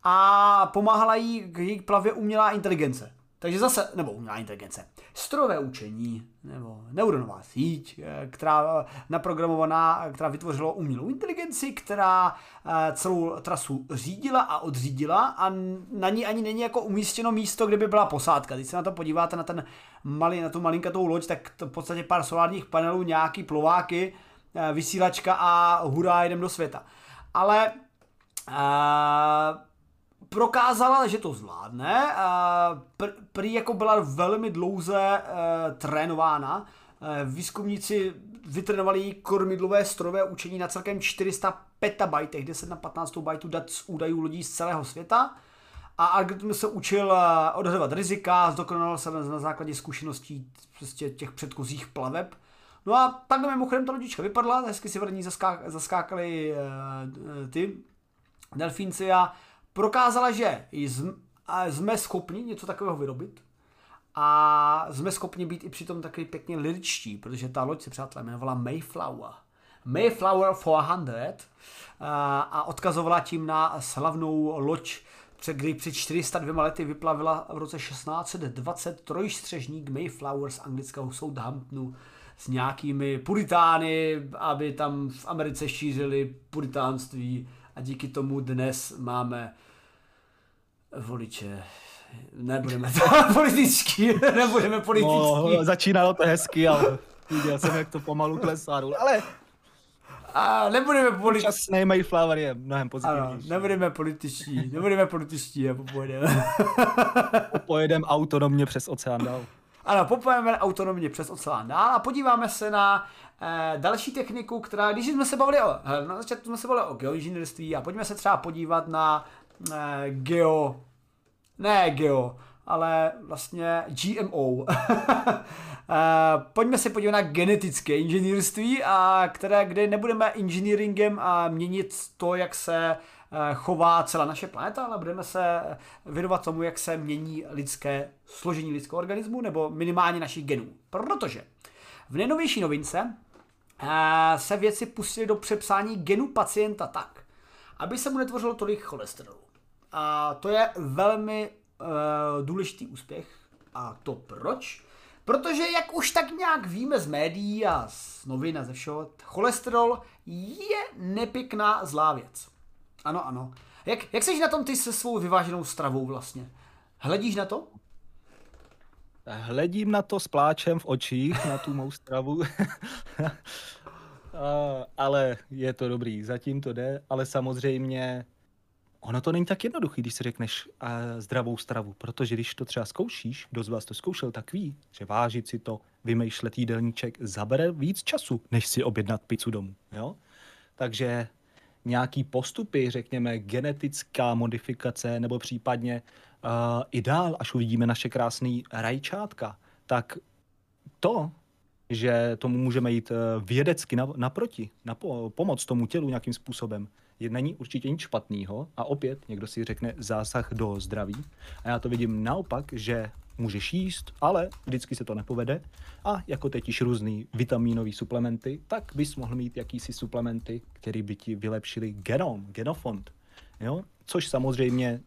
a pomáhala jí k její plavě umělá inteligence. Takže zase, nebo umělá inteligence, strojové učení, nebo neuronová síť, eh, která naprogramovaná, která vytvořila umělou inteligenci, která eh, celou trasu řídila a odřídila a na ní ani není jako umístěno místo, kde by byla posádka. Když se na to podíváte na, ten malý, na tu malinkatou loď, tak to v podstatě pár solárních panelů, nějaký plováky, eh, vysílačka a hurá, jdem do světa. Ale uh, prokázala, že to zvládne. Pr- prý jako byla velmi dlouze e, trénována. E, výzkumníci vytrénovali jí kormidlové strojové učení na celkem 400 petabajtech, 10 na 15 bajtů dat z údajů lidí z celého světa. A algoritmus se učil odhadovat rizika, zdokonal se na základě zkušeností prostě těch předchozích plaveb. No a takhle mimochodem ta lodička vypadla, hezky si v ní zaská- zaskákali ty delfínci a prokázala, že jsme schopni něco takového vyrobit a jsme schopni být i přitom takový pěkně liričtí, protože ta loď se přátelé jmenovala Mayflower. Mayflower 400 a odkazovala tím na slavnou loď, kdy před 402 lety vyplavila v roce 1620 trojstřežník Mayflower z anglického Southamptonu s nějakými puritány, aby tam v Americe šířili puritánství a díky tomu dnes máme voliče. Nebudeme to političtí, nebudeme političtí. No, začínalo to hezky, ale viděl jsem, jak to pomalu klesá. Ale a nebudeme političtí. Časný Mayflower je mnohem pozitivnější. nebudeme političtí, nebudeme političtí a popojedeme. popojedeme autonomně přes oceán dál. Ano, popojedeme autonomně přes oceán dál a podíváme se na eh, další techniku, která, když jsme se bavili o, na začátku jsme se bavili o geoinženýrství a pojďme se třeba podívat na eh, geo, ne geo, ale vlastně GMO. Eh, pojďme se podívat na genetické inženýrství, a které, kde nebudeme engineeringem a měnit to, jak se eh, chová celá naše planeta, ale budeme se věnovat tomu, jak se mění lidské složení lidského organismu nebo minimálně našich genů. Protože V nejnovější novince se věci pustily do přepsání genu pacienta tak, aby se mu netvořilo tolik cholesterolu. A to je velmi uh, důležitý úspěch. A to proč? Protože jak už tak nějak víme z médií a z novin a ze všeho, cholesterol je nepěkná zlá věc. Ano, ano. Jak, jak jsi na tom ty se svou vyváženou stravou vlastně? Hledíš na to? Hledím na to s pláčem v očích, na tu mou stravu. ale je to dobrý, zatím to jde, ale samozřejmě ono to není tak jednoduchý, když si řekneš uh, zdravou stravu, protože když to třeba zkoušíš, kdo z vás to zkoušel, tak ví, že vážit si to, vymýšlet jídelníček zabere víc času, než si objednat pizzu domů. Jo? Takže nějaký postupy, řekněme genetická modifikace nebo případně uh, i dál, až uvidíme naše krásné rajčátka, tak to, že tomu můžeme jít eh, vědecky naproti, na pomoc tomu tělu nějakým způsobem, je, není určitě nic špatného a opět někdo si řekne zásah do zdraví a já to vidím naopak, že můžeš jíst, ale vždycky se to nepovede a jako teď již různý vitamínové suplementy, tak bys mohl mít jakýsi suplementy, které by ti vylepšili genom, genofond, jo? což samozřejmě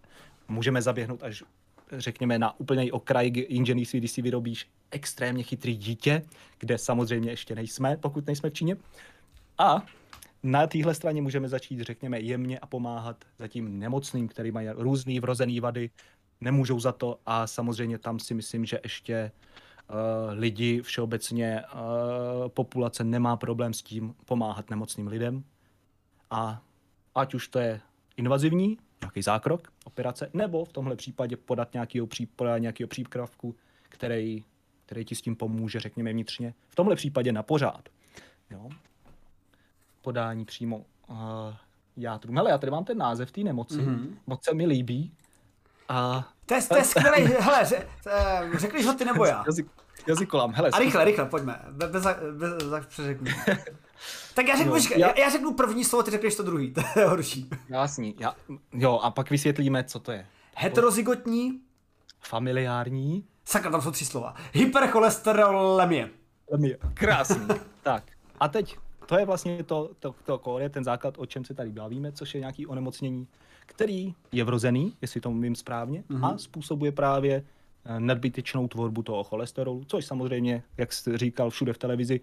můžeme zaběhnout až řekněme na úplný okraj inženýrství, když si vyrobíš extrémně chytrý dítě, kde samozřejmě ještě nejsme, pokud nejsme v Číně. A na téhle straně můžeme začít, řekněme, jemně a pomáhat zatím nemocným, který mají různé vrozené vady, nemůžou za to a samozřejmě tam si myslím, že ještě uh, lidi všeobecně uh, populace nemá problém s tím pomáhat nemocným lidem a ať už to je invazivní, nějaký zákrok, operace, nebo v tomhle případě podat nějakého, pří, přípravku, který, který ti s tím pomůže, řekněme vnitřně. V tomhle případě na pořád. Jo? Podání přímo uh, játru. Hele, já tady mám ten název té nemoci, mm-hmm. moc se mi líbí. A... To je, to je skvělý, hele, ře, řekneš ho ty nebo já? Jazyk, jazykolám, hele. A rychle, rychle, pojďme, bez, bez, bez, bez Tak já řeknu, počkej, já... já řeknu první slovo, ty řekneš to druhý, to je horší. Jasný, já, jo, a pak vysvětlíme, co to je. Heterozygotní. Familiární. Sakra, tam jsou tři slova. Hypercholesterolemie. Lemie, krásný. tak, a teď, to je vlastně to, to, to kóre, ten základ, o čem se tady bavíme, což je nějaký onemocnění, který je vrozený, jestli to mluvím správně, mm-hmm. a způsobuje právě eh, nadbytečnou tvorbu toho cholesterolu, což samozřejmě, jak jste říkal všude v televizi,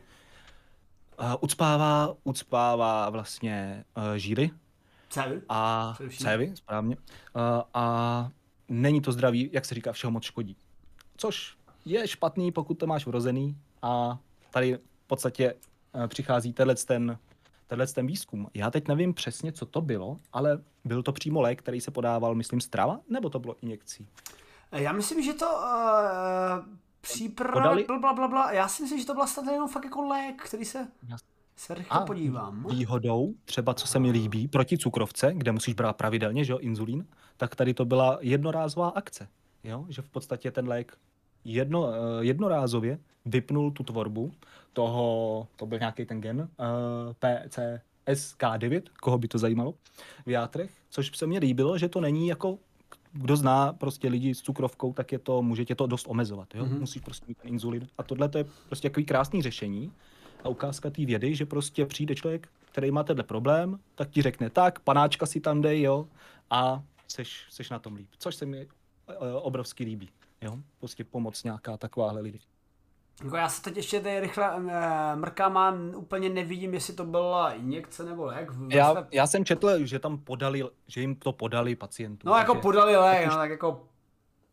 uh, ucpává, ucpává vlastně uh, žíly. Cévy. A cévy, správně. Uh, a není to zdraví, jak se říká, všeho moc škodí. Což je špatný, pokud to máš vrozený a tady v podstatě přichází tenhle ten, tenhle ten výzkum. Já teď nevím přesně, co to bylo, ale byl to přímo lék, který se podával, myslím, strava, nebo to bylo injekcí? Já myslím, že to uh, Příprava, bla, bla, bla, Já si myslím, že to byla snad jenom fakt jako lék, který se, se rychle a podívám. Výhodou, třeba co se mi líbí, proti cukrovce, kde musíš brát pravidelně, že jo, inzulín, tak tady to byla jednorázová akce. Jo? Že v podstatě ten lék jedno, eh, jednorázově vypnul tu tvorbu toho, to byl nějaký ten gen, uh, eh, PCSK9, koho by to zajímalo, v játrech, což se mně líbilo, že to není jako kdo zná prostě lidi s cukrovkou, tak je to, může tě to dost omezovat. Jo? Mm-hmm. Musíš prostě mít ten inzulin. A tohle to je prostě takový krásný řešení a ukázka té vědy, že prostě přijde člověk, který má tenhle problém, tak ti řekne tak, panáčka si tam dej, jo, a seš, seš na tom líp. Což se mi uh, obrovsky líbí. Jo? Prostě pomoc nějaká takováhle lidi. Jako já se teď ještě tady rychle e, mrkám a úplně nevidím, jestli to byla injekce nebo lék. Já, já jsem četl, že tam podali, že jim to podali pacientům. No jako podali lék, no tak jako...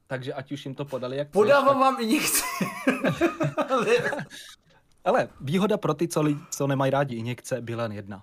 Takže ať už jim to podali jak Podávám tak... vám injekci. Ale výhoda pro ty, co, li, co nemají rádi injekce, byla jen jedna.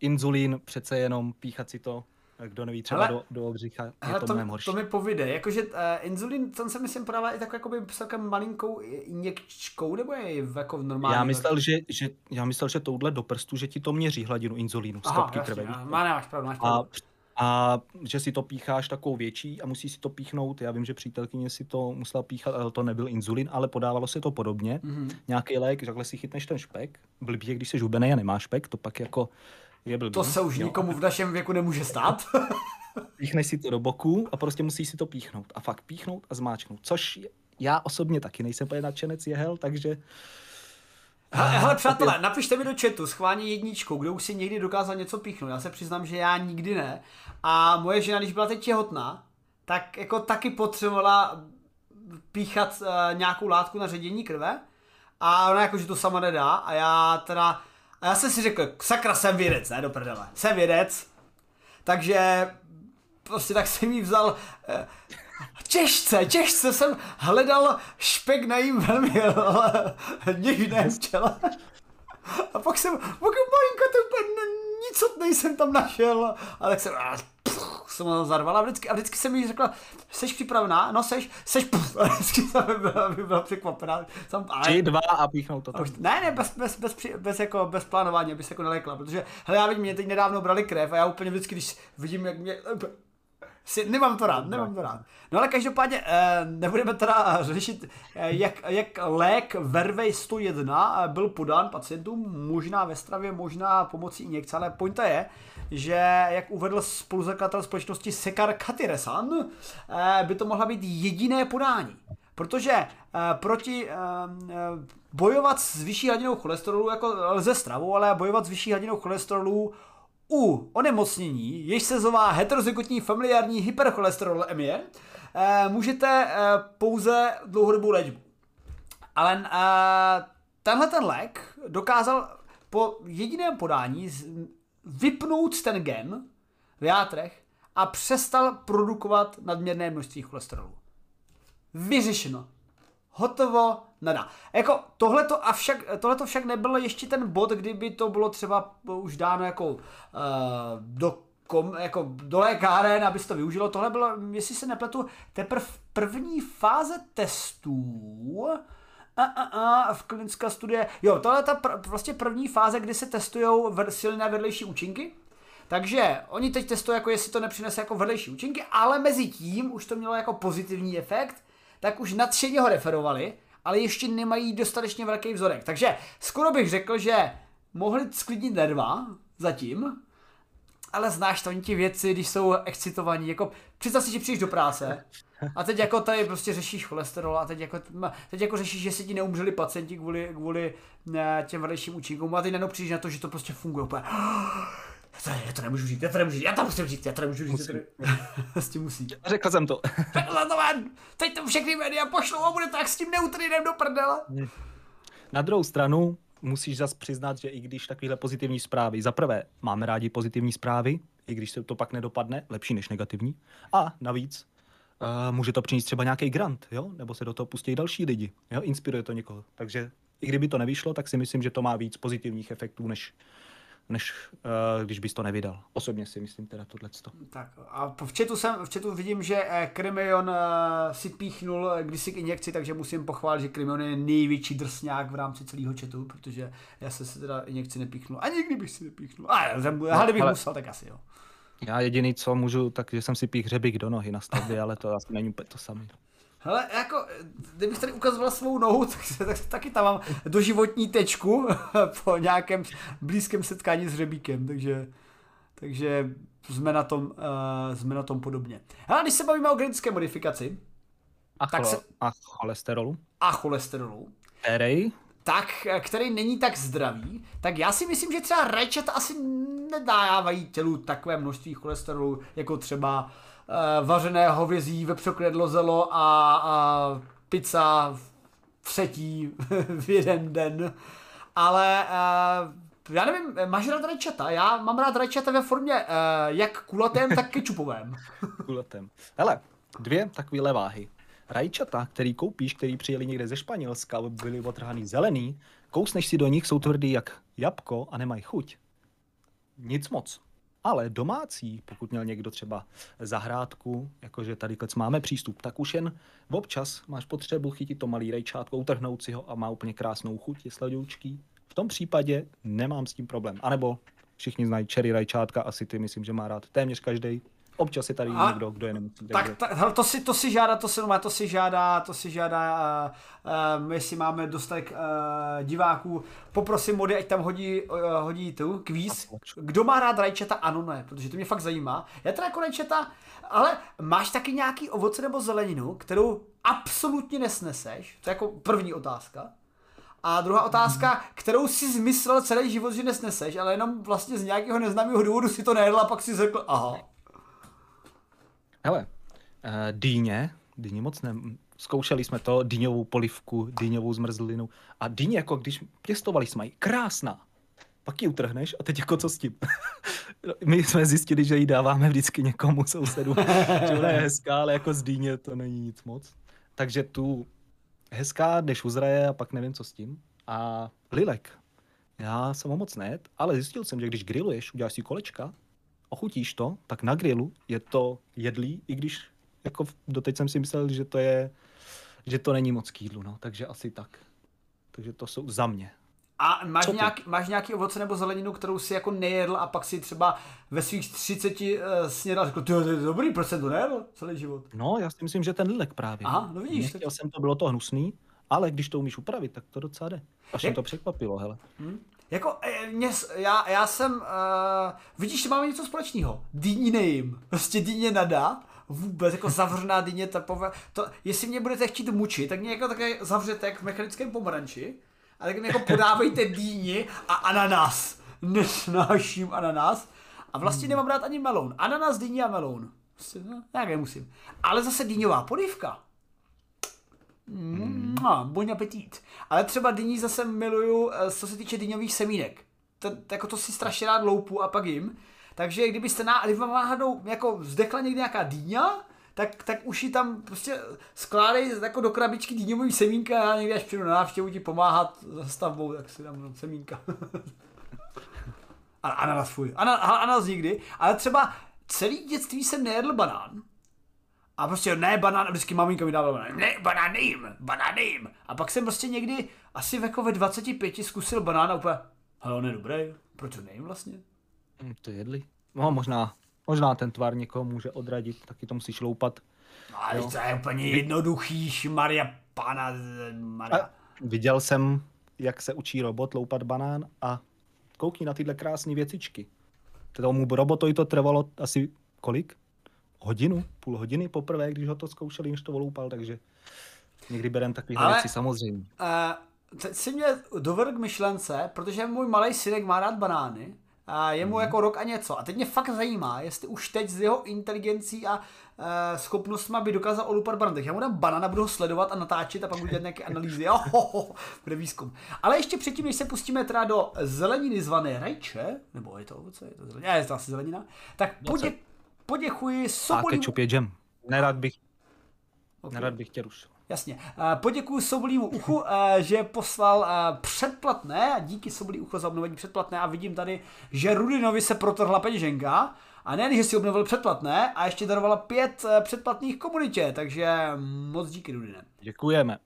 Inzulín, přece jenom píchat si to kdo neví, třeba hele, do, do břicha, je hele, to, to mnohem horší. To mi povede, jakože uh, inzulin, ten se myslím podává i takovou jakoby celkem malinkou injekčkou, nebo je jako v normální? Já myslel, že, že, já myslel, že touhle do prstu, že ti to měří hladinu inzulínu, stopky krve. Má, nemáš pravdu, máš pravdu. A, a že si to pícháš takovou větší a musí si to píchnout. Já vím, že přítelkyně si to musela píchat, ale to nebyl inzulin, ale podávalo se to podobně. Mm-hmm. Nějaký lék, takhle si chytneš ten špek. Blbý je, když jsi žubený a nemáš špek, to pak jako je blbý. To se už jo. nikomu v našem věku nemůže stát. Píchneš si to do boku a prostě musíš si to píchnout. A fakt píchnout a zmáčknout. Což já osobně taky nejsem úplně nadšenec jehel, takže Hele, přátelé, napište mi do chatu schválně jedničku, kdo už si někdy dokázal něco píchnout. Já se přiznám, že já nikdy ne. A moje žena, když byla teď těhotná, tak jako taky potřebovala píchat uh, nějakou látku na ředění krve a ona jako, že to sama nedá a já teda, a já jsem si řekl, sakra, jsem vědec, ne, do prdele, jsem vědec, takže prostě tak jsem jí vzal uh, Těžce, těžce jsem hledal špek na jím velmi něžné těle. A pak jsem, pak malinko to úplně nic nejsem tam našel. A tak jsem, a, pff, jsem zarvala a vždycky, a vždycky jsem jí řekla, jsi připravená? No seš, seš, pff, a vždycky jsem byla, byla překvapená. Jsem, ale, Tři, dva a píchnout to tam. Ne, ne, bez, bez, bez, bez, jako, bez plánování, aby se jako nelekla, protože, hele, já vidím, mě teď nedávno brali krev a já úplně vždycky, když vidím, jak mě, si, nemám to rád, nemám to rád. No ale každopádně eh, nebudeme teda řešit, eh, jak, jak lék Vervej 101 eh, byl podán pacientům, možná ve stravě, možná pomocí injekce, ale pointa je, že jak uvedl spoluzakladatel společnosti Sekar Katiresan, by to mohla být jediné podání. Protože proti bojovat s vyšší hladinou cholesterolu jako lze stravou, ale bojovat s vyšší hladinou cholesterolu u onemocnění, jež se zová heterozygotní familiární hypercholesterolemie, eh, můžete eh, pouze dlouhodobou léčbu. Ale eh, tenhle ten lék dokázal po jediném podání vypnout ten gen v játrech a přestal produkovat nadměrné množství cholesterolu. Vyřešeno hotovo, nada. Jako tohleto, a však, tohleto však nebylo ještě ten bod, kdyby to bylo třeba už dáno jako uh, do kom, jako do lékáren, aby se to využilo. Tohle bylo, jestli se nepletu, teprve první fáze testů a, a, a, v klinická studie. Jo, tohle je ta pr- vlastně první fáze, kdy se testují silné vedlejší účinky. Takže oni teď testují, jako jestli to nepřinese jako vedlejší účinky, ale mezi tím už to mělo jako pozitivní efekt tak už nadšeně ho referovali, ale ještě nemají dostatečně velký vzorek. Takže skoro bych řekl, že mohli sklidnit nerva zatím, ale znáš to, oni ti věci, když jsou excitovaní, jako představ si, že přijdeš do práce a teď jako tady prostě řešíš cholesterol a teď jako, teď jako řešíš, že si ti neumřeli pacienti kvůli, kvůli ne, těm vedlejším účinkům a teď najednou přijdeš na to, že to prostě funguje úplně to, já to nemůžu říct, já to nemůžu říct, já to musím říct, já to nemůžu říct. Musím. s tím musí. Řekl jsem to. Řekl jsem to ven, teď to všechny média pošlou a bude tak s tím neutrinem do prdele. Na druhou stranu musíš zas přiznat, že i když takovéhle pozitivní zprávy, za prvé máme rádi pozitivní zprávy, i když se to pak nedopadne, lepší než negativní. A navíc uh, může to přinést třeba nějaký grant, jo? nebo se do toho pustí další lidi, jo? inspiruje to někoho. Takže i kdyby to nevyšlo, tak si myslím, že to má víc pozitivních efektů, než než uh, když bys to nevydal. Osobně si myslím teda tohleto. Tak a v chatu, jsem, v chatu vidím, že eh, Krimion uh, si píchnul kdysi k injekci, takže musím pochválit, že Krimion je největší drsňák v rámci celého chatu, protože já se si teda injekci nepíchnul. A nikdy bych si nepíchnul. A ale kdybych ale... musel, tak asi jo. Já jediný, co můžu, tak že jsem si pích hřebík do nohy na stavbě, ale to asi není úplně to samé. Hele, jako, kdybych tady ukazoval svou nohu, tak, tak taky tam mám doživotní tečku po nějakém blízkém setkání s hřebíkem, takže, takže jsme na tom, uh, jsme na tom podobně. Hele, když se bavíme o genetické modifikaci, a, tak se... a cholesterolu. A cholesterolu. Který? Tak, který není tak zdravý, tak já si myslím, že třeba rajčata asi nedávají tělu takové množství cholesterolu, jako třeba uh, vařené hovězí, vepřokredlo zelo a, a pizza třetí v jeden den. Ale uh, já nevím, máš rád rajčata? Já mám rád rajčata ve formě uh, jak kulatém, tak kečupovém. kulatém. Hele, dvě takové váhy. Rajčata, který koupíš, který přijeli někde ze Španělska, byli otrhaný zelený, kousneš si do nich, jsou tvrdý jak jabko a nemají chuť. Nic moc. Ale domácí, pokud měl někdo třeba zahrádku, jakože tady klec máme přístup, tak už jen občas máš potřebu chytit to malý rajčátko, utrhnout si ho a má úplně krásnou chuť, je sladoučký. V tom případě nemám s tím problém. A nebo všichni znají cherry rajčátka, asi ty myslím, že má rád téměř každý. Občas je tady a, někdo, kdo je nemocný. Tak, takže... tak to, si, to si žádá, to si, to si žádá, to si žádá, uh, uh, jestli máme dostatek uh, diváků, poprosím mody, ať tam hodí, uh, hodí tu kvíz. Kdo má rád rajčata? Ano, ne, protože to mě fakt zajímá. Já teda jako rajčata, ale máš taky nějaký ovoce nebo zeleninu, kterou absolutně nesneseš? To je jako první otázka. A druhá otázka, kterou si zmyslel celý život, že nesneseš, ale jenom vlastně z nějakého neznámého důvodu si to nejedl a pak si řekl, aha. Hele, uh, dýně, dýně moc ne, zkoušeli jsme to, dýňovou polivku, dýňovou zmrzlinu a dýně, jako když pěstovali jsme ji, krásná. Pak ji utrhneš a teď jako co s tím? My jsme zjistili, že ji dáváme vždycky někomu sousedu, že ona je hezká, ale jako z dýně to není nic moc. Takže tu hezká, jdeš uzraje a pak nevím, co s tím. A lilek. Já jsem ho moc net, ale zjistil jsem, že když grilluješ, uděláš si kolečka, ochutíš to, tak na grilu je to jedlý, i když jako doteď jsem si myslel, že to je, že to není moc k jídlu, no, takže asi tak. Takže to jsou za mě. A máš nějaký, máš nějaký ovoce nebo zeleninu, kterou si jako nejedl a pak si třeba ve svých 30 uh, snědal řekl, to je dobrý, proč jsem to nejedl celý život? No, já si myslím, že ten lilek právě. Aha, no vidíš. Nechtěl jsem to, bylo to hnusný, ale když to umíš upravit, tak to docela jde. Až mě to překvapilo, hele. Hmm. Jako, eh, mě, já, já jsem, uh, vidíš, že máme něco společného. Dýní nejím. Prostě dýně nada vůbec, jako zavřená dyně, tepové. To, jestli mě budete chtít mučit, tak mě jako také zavřete jak v mechanickém pomeranči a tak mi jako podávejte dýni a ananas. Nesnáším ananas. A vlastně nemám rád ani melon. Ananas, dýni a melon. Prostě, no, jak nemusím. Ale zase dýňová polivka. Mm, bon appetit. Ale třeba dyní zase miluju, eh, co se týče dýňových semínek. To, jako to si strašně rád loupu a pak jim. Takže kdybyste náhodou jako zdechla někdy nějaká dýňa, tak, tak už ji tam prostě skládej jako do krabičky dýňový semínka a někdy až přijdu na návštěvu ti pomáhat za stavbou, tak si dám semínka. ananas fuj. Ananas nikdy, ale třeba celý dětství jsem nejedl banán. A prostě ne banán, vždycky maminka mi dávala banán. Ne, banán nejím. A pak jsem prostě někdy asi jako ve 25 zkusil banán a úplně, hele, on je dobrý, proč to nejím vlastně? Hm, to jedli. No možná, možná ten tvar někoho může odradit, taky to musíš loupat. No ale to je úplně jednoduchý, Maria pana Maria. A viděl jsem, jak se učí robot loupat banán a koukni na tyhle krásné věcičky. Tomu robotovi to trvalo asi kolik? Hodinu, půl hodiny poprvé, když ho to zkoušeli, než to oloupal, takže někdy berem takový věci samozřejmě. Uh, teď si mě dovedl k myšlence, protože můj malý synek má rád banány a je mu mm. jako rok a něco. A teď mě fakt zajímá, jestli už teď s jeho inteligencí a uh, schopnostmi by dokázal olupat banan. Tak já mu dám banana, budu ho sledovat a natáčet a pak budu dělat nějaké analýzy. Jo, ho, ho, bude výzkum. Ale ještě předtím, než se pustíme teda do zeleniny zvané rajče, nebo je to ovoce, je to zelenina, je to asi zelenina, tak podě, poděkuji Sobolímu... A kečup je džem. Nerad bych, okay. nerad bych tě rušil. Jasně. Poděkuji Sobolímu uchu, že poslal předplatné a díky Sobolí ucho za obnovení předplatné a vidím tady, že Rudinovi se protrhla peněženka a nejen, že si obnovil předplatné a ještě darovala pět předplatných komunitě, takže moc díky Rudine. Děkujeme.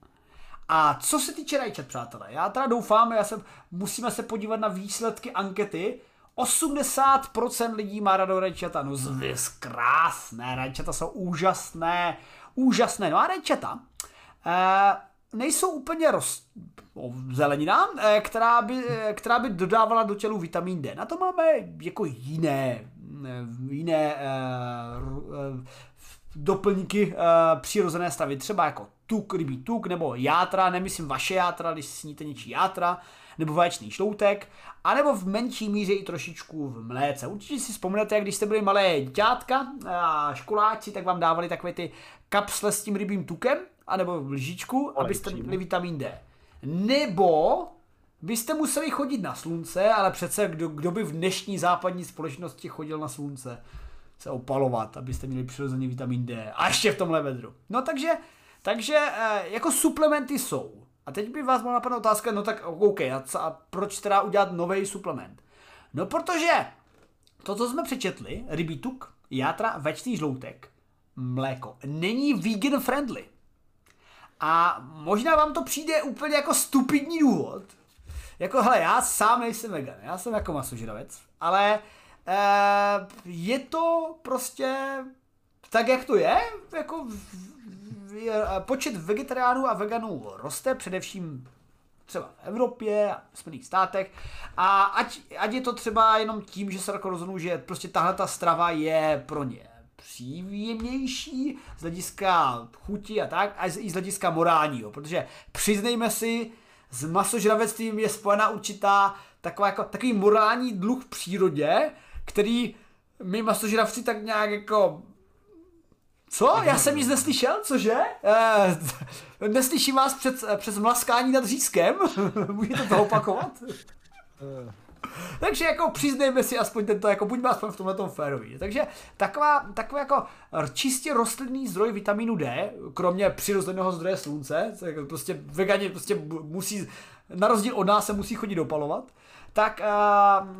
A co se týče rajčat, přátelé, já teda doufám, já se, musíme se podívat na výsledky ankety, 80% lidí má rado rajčata, no zvěz, krásné, rajčata jsou úžasné, úžasné, no a rajčata, Eh, nejsou úplně roz, zelenina, eh, která by, eh, která by dodávala do tělu vitamin D. Na to máme jako jiné, jiné doplňky přirozené stavy, třeba jako tuk, rybí tuk, nebo játra, nemyslím vaše játra, když sníte něčí játra, nebo vaječný šloutek, anebo v menší míře i trošičku v mléce. Určitě si vzpomněte, jak když jste byli malé děťátka a školáci, tak vám dávali takové ty kapsle s tím rybím tukem, anebo lžičku, abyste měli vitamin D. Nebo byste museli chodit na slunce, ale přece kdo, kdo by v dnešní západní společnosti chodil na slunce se opalovat, abyste měli přirozený vitamin D. A ještě v tomhle vedru. No takže, takže eh, jako suplementy jsou. A teď by vás mohla napadnout otázka, no tak OK, a, co, a proč teda udělat nový suplement? No protože to, co jsme přečetli, rybí tuk, játra, večný žloutek, mléko, není vegan friendly. A možná vám to přijde úplně jako stupidní důvod. Jako, hele, já sám nejsem vegan, já jsem jako masožravec, ale e, je to prostě tak, jak to je, jako počet vegetariánů a veganů roste, především třeba v Evropě a v Spojených státech. A ať, ať je to třeba jenom tím, že se jako rozhodnou, že prostě tahle ta strava je pro ně příjemnější z hlediska chuti a tak, a i z hlediska morálního, protože přiznejme si, s masožravectvím je spojená určitá taková jako, takový morální dluh v přírodě, který my masožravci tak nějak jako co? Já jsem nic neslyšel, cože? E, neslyším vás před, přes mlaskání nad řízkem? Můžete to opakovat? Takže jako přiznejme si aspoň tento, jako buďme aspoň v tomhle tom férový. Takže taková, takový jako čistě rostlinný zdroj vitamínu D, kromě přirozeného zdroje slunce, jako prostě vegani prostě musí, na rozdíl od nás se musí chodit dopalovat, tak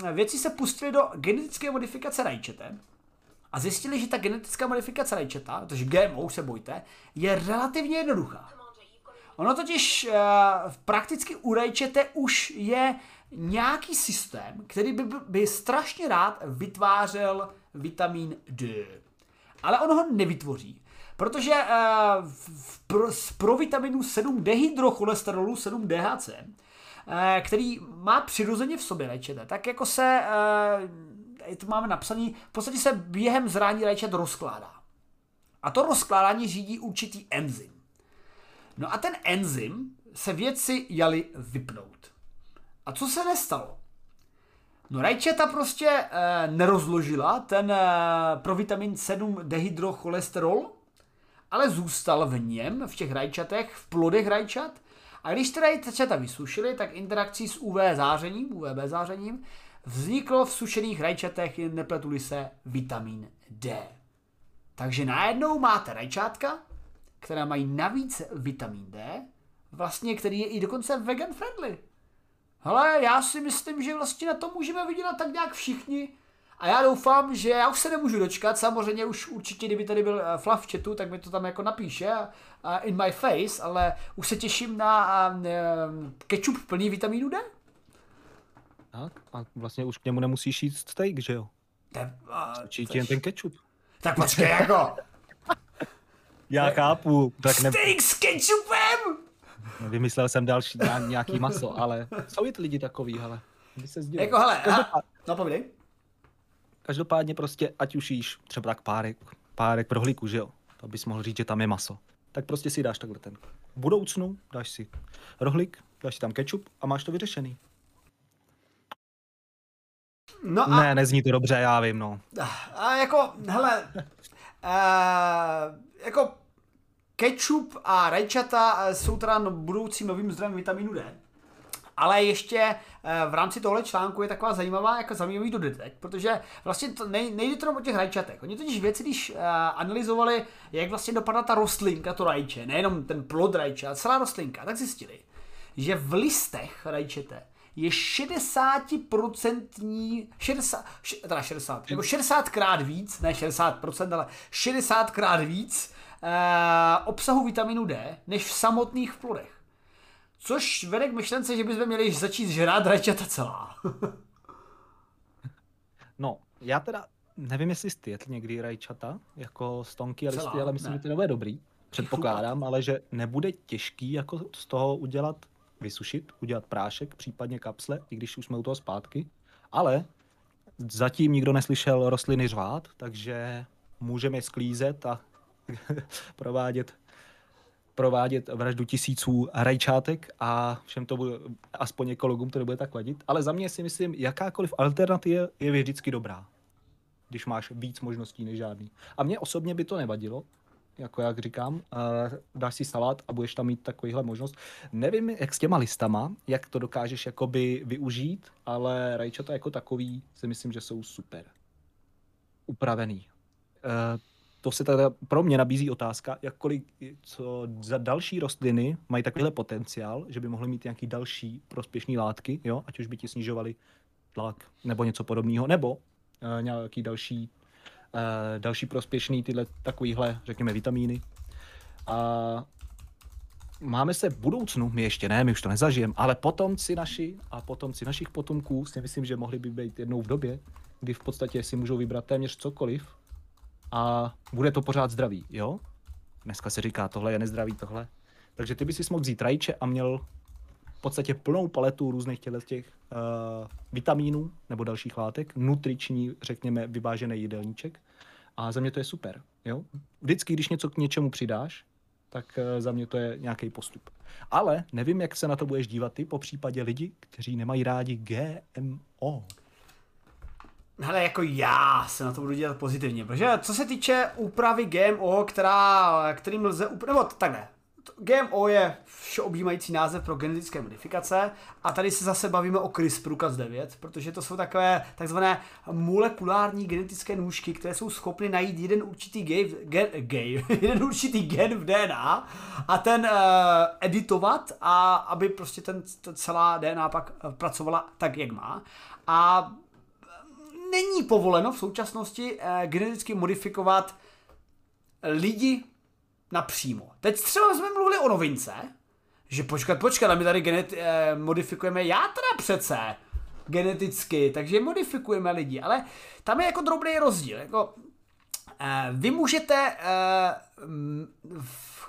uh, věci se pustily do genetické modifikace rajčete, a zjistili, že ta genetická modifikace rajčeta, protože GMO se bojte, je relativně jednoduchá. Ono totiž uh, prakticky u rajčete už je nějaký systém, který by, by strašně rád vytvářel vitamin D. Ale on ho nevytvoří. Protože uh, v, pro, z provitaminu 7 dehydrocholesterolu 7 DHC, uh, který má přirozeně v sobě rajčete, tak jako se uh, to máme napsaný, v podstatě se během zrání rajčat rozkládá. A to rozkládání řídí určitý enzym. No a ten enzym se věci jali vypnout. A co se nestalo? No rajčata prostě e, nerozložila ten e, pro vitamin 7 dehydrocholesterol, ale zůstal v něm, v těch rajčatech, v plodech rajčat. A když ty rajčata vysušili, tak interakcí s UV zářením, UVB zářením, vzniklo v sušených rajčatech, nepletuli se, vitamin D. Takže najednou máte rajčátka, která mají navíc vitamin D, vlastně který je i dokonce vegan friendly. Hele, já si myslím, že vlastně na to můžeme vydělat tak nějak všichni. A já doufám, že já už se nemůžu dočkat, samozřejmě už určitě, kdyby tady byl uh, Flav v chatu, tak mi to tam jako napíše in my face, ale už se těším na uh, ketchup plný vitamínu D. Tak a vlastně už k němu nemusíš jít steak, že jo? Ne, Stačí ti jen ten ketchup. Tak počkej, jako. Já chápu. Tak ne... Steak s ketchupem! Vymyslel jsem další nějaký maso, ale jsou i ty lidi takový, hele. By se sdělal. Jako hele, Každopád... no povídej. Každopádně prostě, ať už jíš třeba tak párek, párek rohlíku, že jo? To bys mohl říct, že tam je maso. Tak prostě si dáš takhle ten. V budoucnu dáš si rohlík, dáš si tam ketchup a máš to vyřešený. No a... Ne, nezní to dobře, já vím, no. A jako, hele, uh, jako ketchup a rajčata eh, jsou teda budoucím novým zdrojem vitamínu D. Ale ještě v rámci tohle článku je taková zajímavá, jako zajímavý dodatek, protože vlastně to nej, nejde to o těch rajčatech. Oni totiž věci, když analyzovali, jak vlastně dopadá ta rostlinka, to rajče, nejenom ten plod rajče, ale celá rostlinka, tak zjistili, že v listech rajčete je 60%, 60, teda 60, nebo 60 krát víc, ne 60%, ale 60 krát víc eh, obsahu vitaminu D, než v samotných plodech. Což vede k myšlence, že bychom měli začít žrát rajčata celá. no, já teda nevím, jestli jsi jedl někdy rajčata, jako stonky a listy, ale myslím, ne. že to je dobrý. Předpokládám, ale že nebude těžký jako z toho udělat vysušit, udělat prášek, případně kapsle, i když už jsme u toho zpátky. Ale zatím nikdo neslyšel rostliny řvát, takže můžeme sklízet a provádět provádět vraždu tisíců rajčátek a všem to bude, aspoň ekologům to nebude tak vadit. Ale za mě si myslím, jakákoliv alternativa je vždycky dobrá, když máš víc možností než žádný. A mně osobně by to nevadilo, jako jak říkám, uh, dáš si salát a budeš tam mít takovýhle možnost. Nevím, jak s těma listama, jak to dokážeš jakoby využít, ale rajčata jako takový si myslím, že jsou super. Upravený. Uh, to se teda pro mě nabízí otázka, jakkoliv co za další rostliny mají takovýhle potenciál, že by mohly mít nějaký další prospěšné látky, jo? ať už by ti snižovali tlak nebo něco podobného, nebo uh, nějaký další další prospěšný tyhle takovýhle, řekněme, vitamíny. A máme se v budoucnu, my ještě ne, my už to nezažijeme, ale potomci naši a potomci našich potomků si myslím, že mohli by být jednou v době, kdy v podstatě si můžou vybrat téměř cokoliv a bude to pořád zdravý, jo? Dneska se říká, tohle je nezdravý, tohle. Takže ty by si mohl vzít rajče a měl v podstatě plnou paletu různých těch uh, vitamínů nebo dalších látek, nutriční, řekněme, vyvážený jídelníček. A za mě to je super. Jo? Vždycky, když něco k něčemu přidáš, tak eh, za mě to je nějaký postup. Ale nevím, jak se na to budeš dívat ty, po případě lidi, kteří nemají rádi GMO. Hele, jako já se na to budu dělat pozitivně, protože co se týče úpravy GMO, která, kterým lze upravit, nebo takhle, GMO je všeobjímající název pro genetické modifikace a tady se zase bavíme o CRISPR-Cas9, protože to jsou takové takzvané molekulární genetické nůžky, které jsou schopny najít jeden určitý gay, gen, gay, jeden určitý gen v DNA a ten uh, editovat a aby prostě ten, ten celá DNA pak uh, pracovala tak, jak má. A není povoleno v současnosti uh, geneticky modifikovat lidi napřímo. Teď třeba jsme mluvili o novince, že počkat, počkat, a my tady genet, eh, modifikujeme já teda přece geneticky, takže modifikujeme lidi, ale tam je jako drobný rozdíl, jako eh, vy můžete eh, v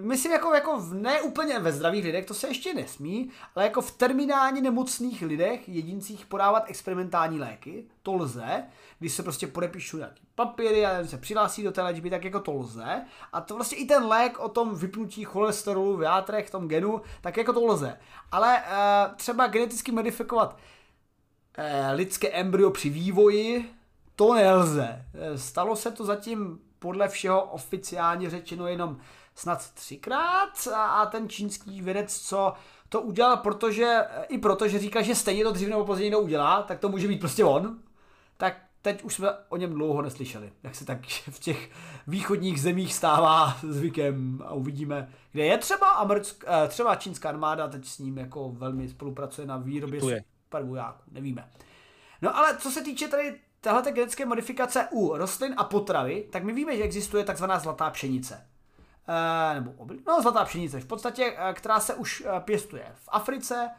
myslím jako, jako v, ne úplně ve zdravých lidech, to se ještě nesmí, ale jako v terminálně nemocných lidech, jedincích podávat experimentální léky, to lze, když se prostě podepíšu nějaký papíry a se přihlásí do té léčby, tak jako to lze. A to vlastně i ten lék o tom vypnutí cholesterolu v játrech, v tom genu, tak jako to lze. Ale e, třeba geneticky modifikovat e, lidské embryo při vývoji, to nelze. Eh, stalo se to zatím podle všeho oficiálně řečeno jenom snad třikrát a ten čínský vědec, co to udělal, protože, i proto, že říká, že stejně to dřív nebo později neudělá, tak to může být prostě on, tak teď už jsme o něm dlouho neslyšeli, jak se tak v těch východních zemích stává zvykem a uvidíme, kde je třeba americk, eh, třeba čínská armáda, teď s ním jako velmi spolupracuje na výrobě supervojáků, nevíme. No ale co se týče tady téhle genetické modifikace u rostlin a potravy, tak my víme, že existuje takzvaná zlatá pšenice. Eh, nebo obil, no zlatá pšenice, v podstatě, eh, která se už pěstuje v Africe,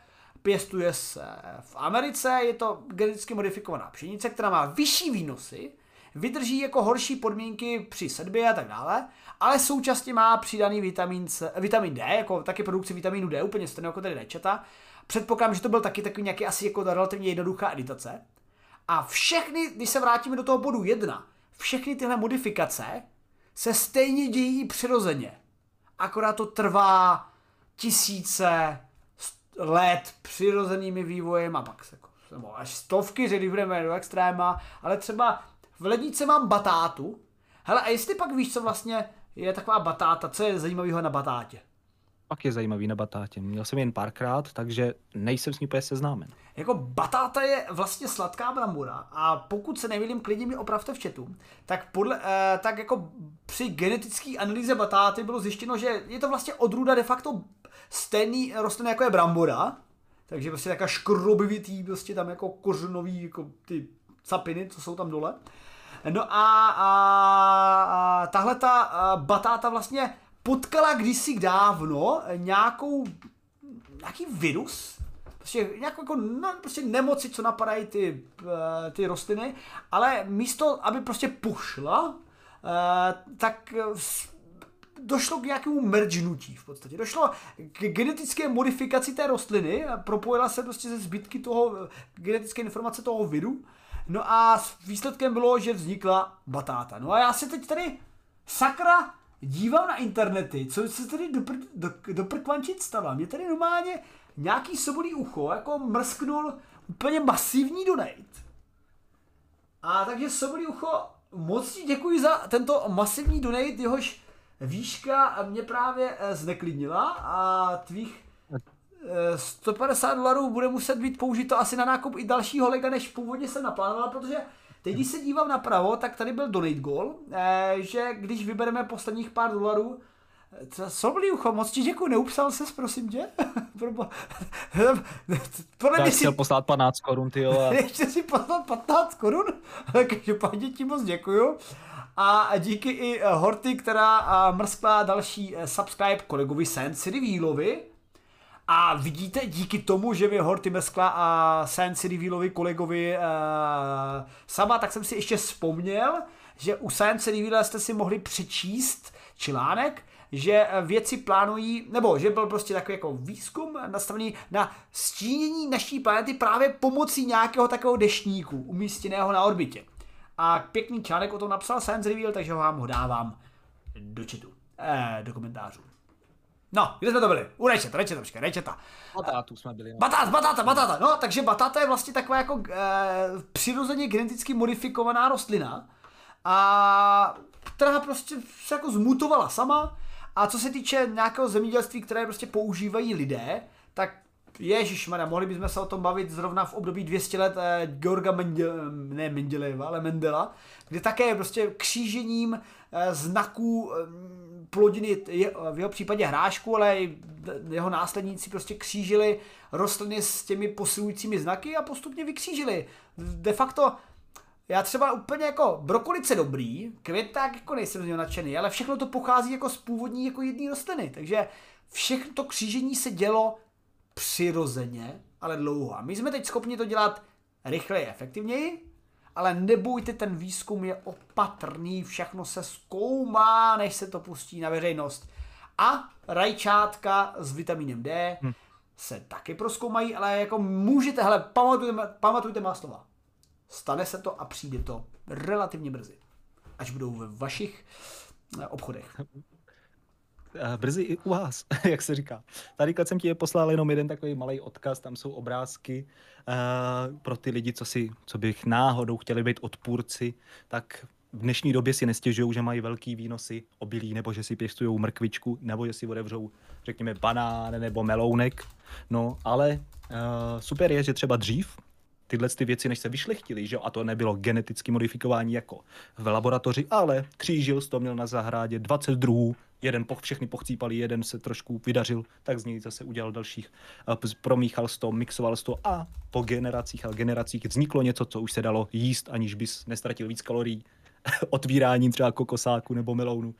pěstuje se v Americe, je to geneticky modifikovaná pšenice, která má vyšší výnosy, vydrží jako horší podmínky při sedbě a tak dále, ale současně má přidaný vitamin, C, vitamin D, jako taky produkci vitamínu D, úplně stejně jako tady nečeta. Předpokládám, že to byl taky takový nějaký asi jako relativně jednoduchá editace. A všechny, když se vrátíme do toho bodu 1, všechny tyhle modifikace, se stejně dějí přirozeně. Akorát to trvá tisíce let přirozenými vývojem a pak se nebo až stovky, že když budeme do extréma, ale třeba v lednici mám batátu. Hele, a jestli pak víš, co vlastně je taková batáta, co je zajímavého na batátě? Pak je zajímavý na batátě. Měl jsem jen párkrát, takže nejsem s ní úplně seznámen. Jako batáta je vlastně sladká brambora a pokud se nevědím, klidně mi opravte v chatu, tak, podle, eh, tak jako při genetické analýze batáty bylo zjištěno, že je to vlastně odrůda de facto stejný rostliny jako je brambora, takže prostě taková škrobivitý, prostě tam jako kořenový, jako ty capiny, co jsou tam dole. No a, a, a tahle ta batáta vlastně potkala kdysi dávno nějakou, nějaký virus, prostě nějakou jako, no, prostě nemoci, co napadají ty, eh, ty rostliny, ale místo, aby prostě pušla, eh, tak došlo k nějakému mergenutí v podstatě. Došlo k genetické modifikaci té rostliny, propojila se prostě ze zbytky toho, genetické informace toho viru, no a výsledkem bylo, že vznikla batáta. No a já se teď tady sakra dívám na internety, co se tady do, pr, do, do prkvančit stala. Mě tady normálně nějaký sobolí ucho, jako mrsknul úplně masivní donate. A takže sobolí ucho, moc ti děkuji za tento masivní donate, jehož výška mě právě eh, zneklidnila a tvých 150 eh, dolarů bude muset být použito asi na nákup i dalšího lega, než původně jsem naplánovala, protože teď, když se dívám napravo, tak tady byl donate goal, eh, že když vybereme posledních pár dolarů, Soblý ucho, moc ti děkuji, neupsal ses, prosím tě? Podle chtěl si... poslat 15 korun, ty jo. A... Ještě si poslat 15 korun? Každopádně ti moc děkuju. A díky i eh, Horty, která eh, mrskla další eh, subscribe kolegovi Sensi Revealovi. A vidíte, díky tomu, že mi Horty mrskla a Sensi Revealovi kolegovi uh, sama, tak jsem si ještě vzpomněl, že u Science Reveal jste si mohli přečíst článek, že věci plánují, nebo že byl prostě takový jako výzkum nastavený na stínění naší planety právě pomocí nějakého takového deštníku umístěného na orbitě. A pěkný článek o tom napsal Science Reveal, takže ho vám ho dávám do četu. eh, do komentářů. No, kde jsme to byli? U rečeta, rečeta, počkej, rečeta. Batátu jsme byli. No. Batát, batáta, batáta. No, takže batáta je vlastně taková jako e, přirozeně geneticky modifikovaná rostlina, a která prostě se jako zmutovala sama. A co se týče nějakého zemědělství, které prostě používají lidé, tak Ježišmarja, mohli bychom se o tom bavit zrovna v období 200 let eh, Georga Mendel, ne Mendeleva, ale Mendela, kde také prostě křížením eh, znaků eh, plodiny, je, v jeho případě hrášku, ale jeho následníci prostě křížili rostliny s těmi posilujícími znaky a postupně vykřížili. De facto já třeba úplně jako brokolice dobrý, květák jako nejsem z něho nadšený, ale všechno to pochází jako z původní jako jedné rostliny, takže všechno to křížení se dělo přirozeně, ale dlouho. A my jsme teď schopni to dělat rychleji, efektivněji, ale nebojte, ten výzkum je opatrný, všechno se zkoumá, než se to pustí na veřejnost. A rajčátka s vitamínem D hm. se taky proskoumají, ale jako můžete, hele, pamatujte, pamatujte má slova. Stane se to a přijde to relativně brzy. Až budou ve vašich eh, obchodech. Eh, brzy i u vás, jak se říká. Tady jsem ti je poslal jenom jeden takový malý odkaz, tam jsou obrázky uh, pro ty lidi, co, si, co bych náhodou chtěli být odpůrci, tak v dnešní době si nestěžují, že mají velký výnosy obilí, nebo že si pěstují mrkvičku, nebo že si otevřou, řekněme, banán nebo melounek. No, ale uh, super je, že třeba dřív tyhle ty věci, než se vyšlechtily, že? a to nebylo geneticky modifikování jako v laboratoři, ale křížil to měl na zahrádě 20 druhů, jeden poch, všechny pochcípali, jeden se trošku vydařil, tak z něj zase udělal dalších, promíchal to, mixoval to a po generacích a generacích vzniklo něco, co už se dalo jíst, aniž bys nestratil víc kalorií otvíráním třeba kokosáku nebo melounu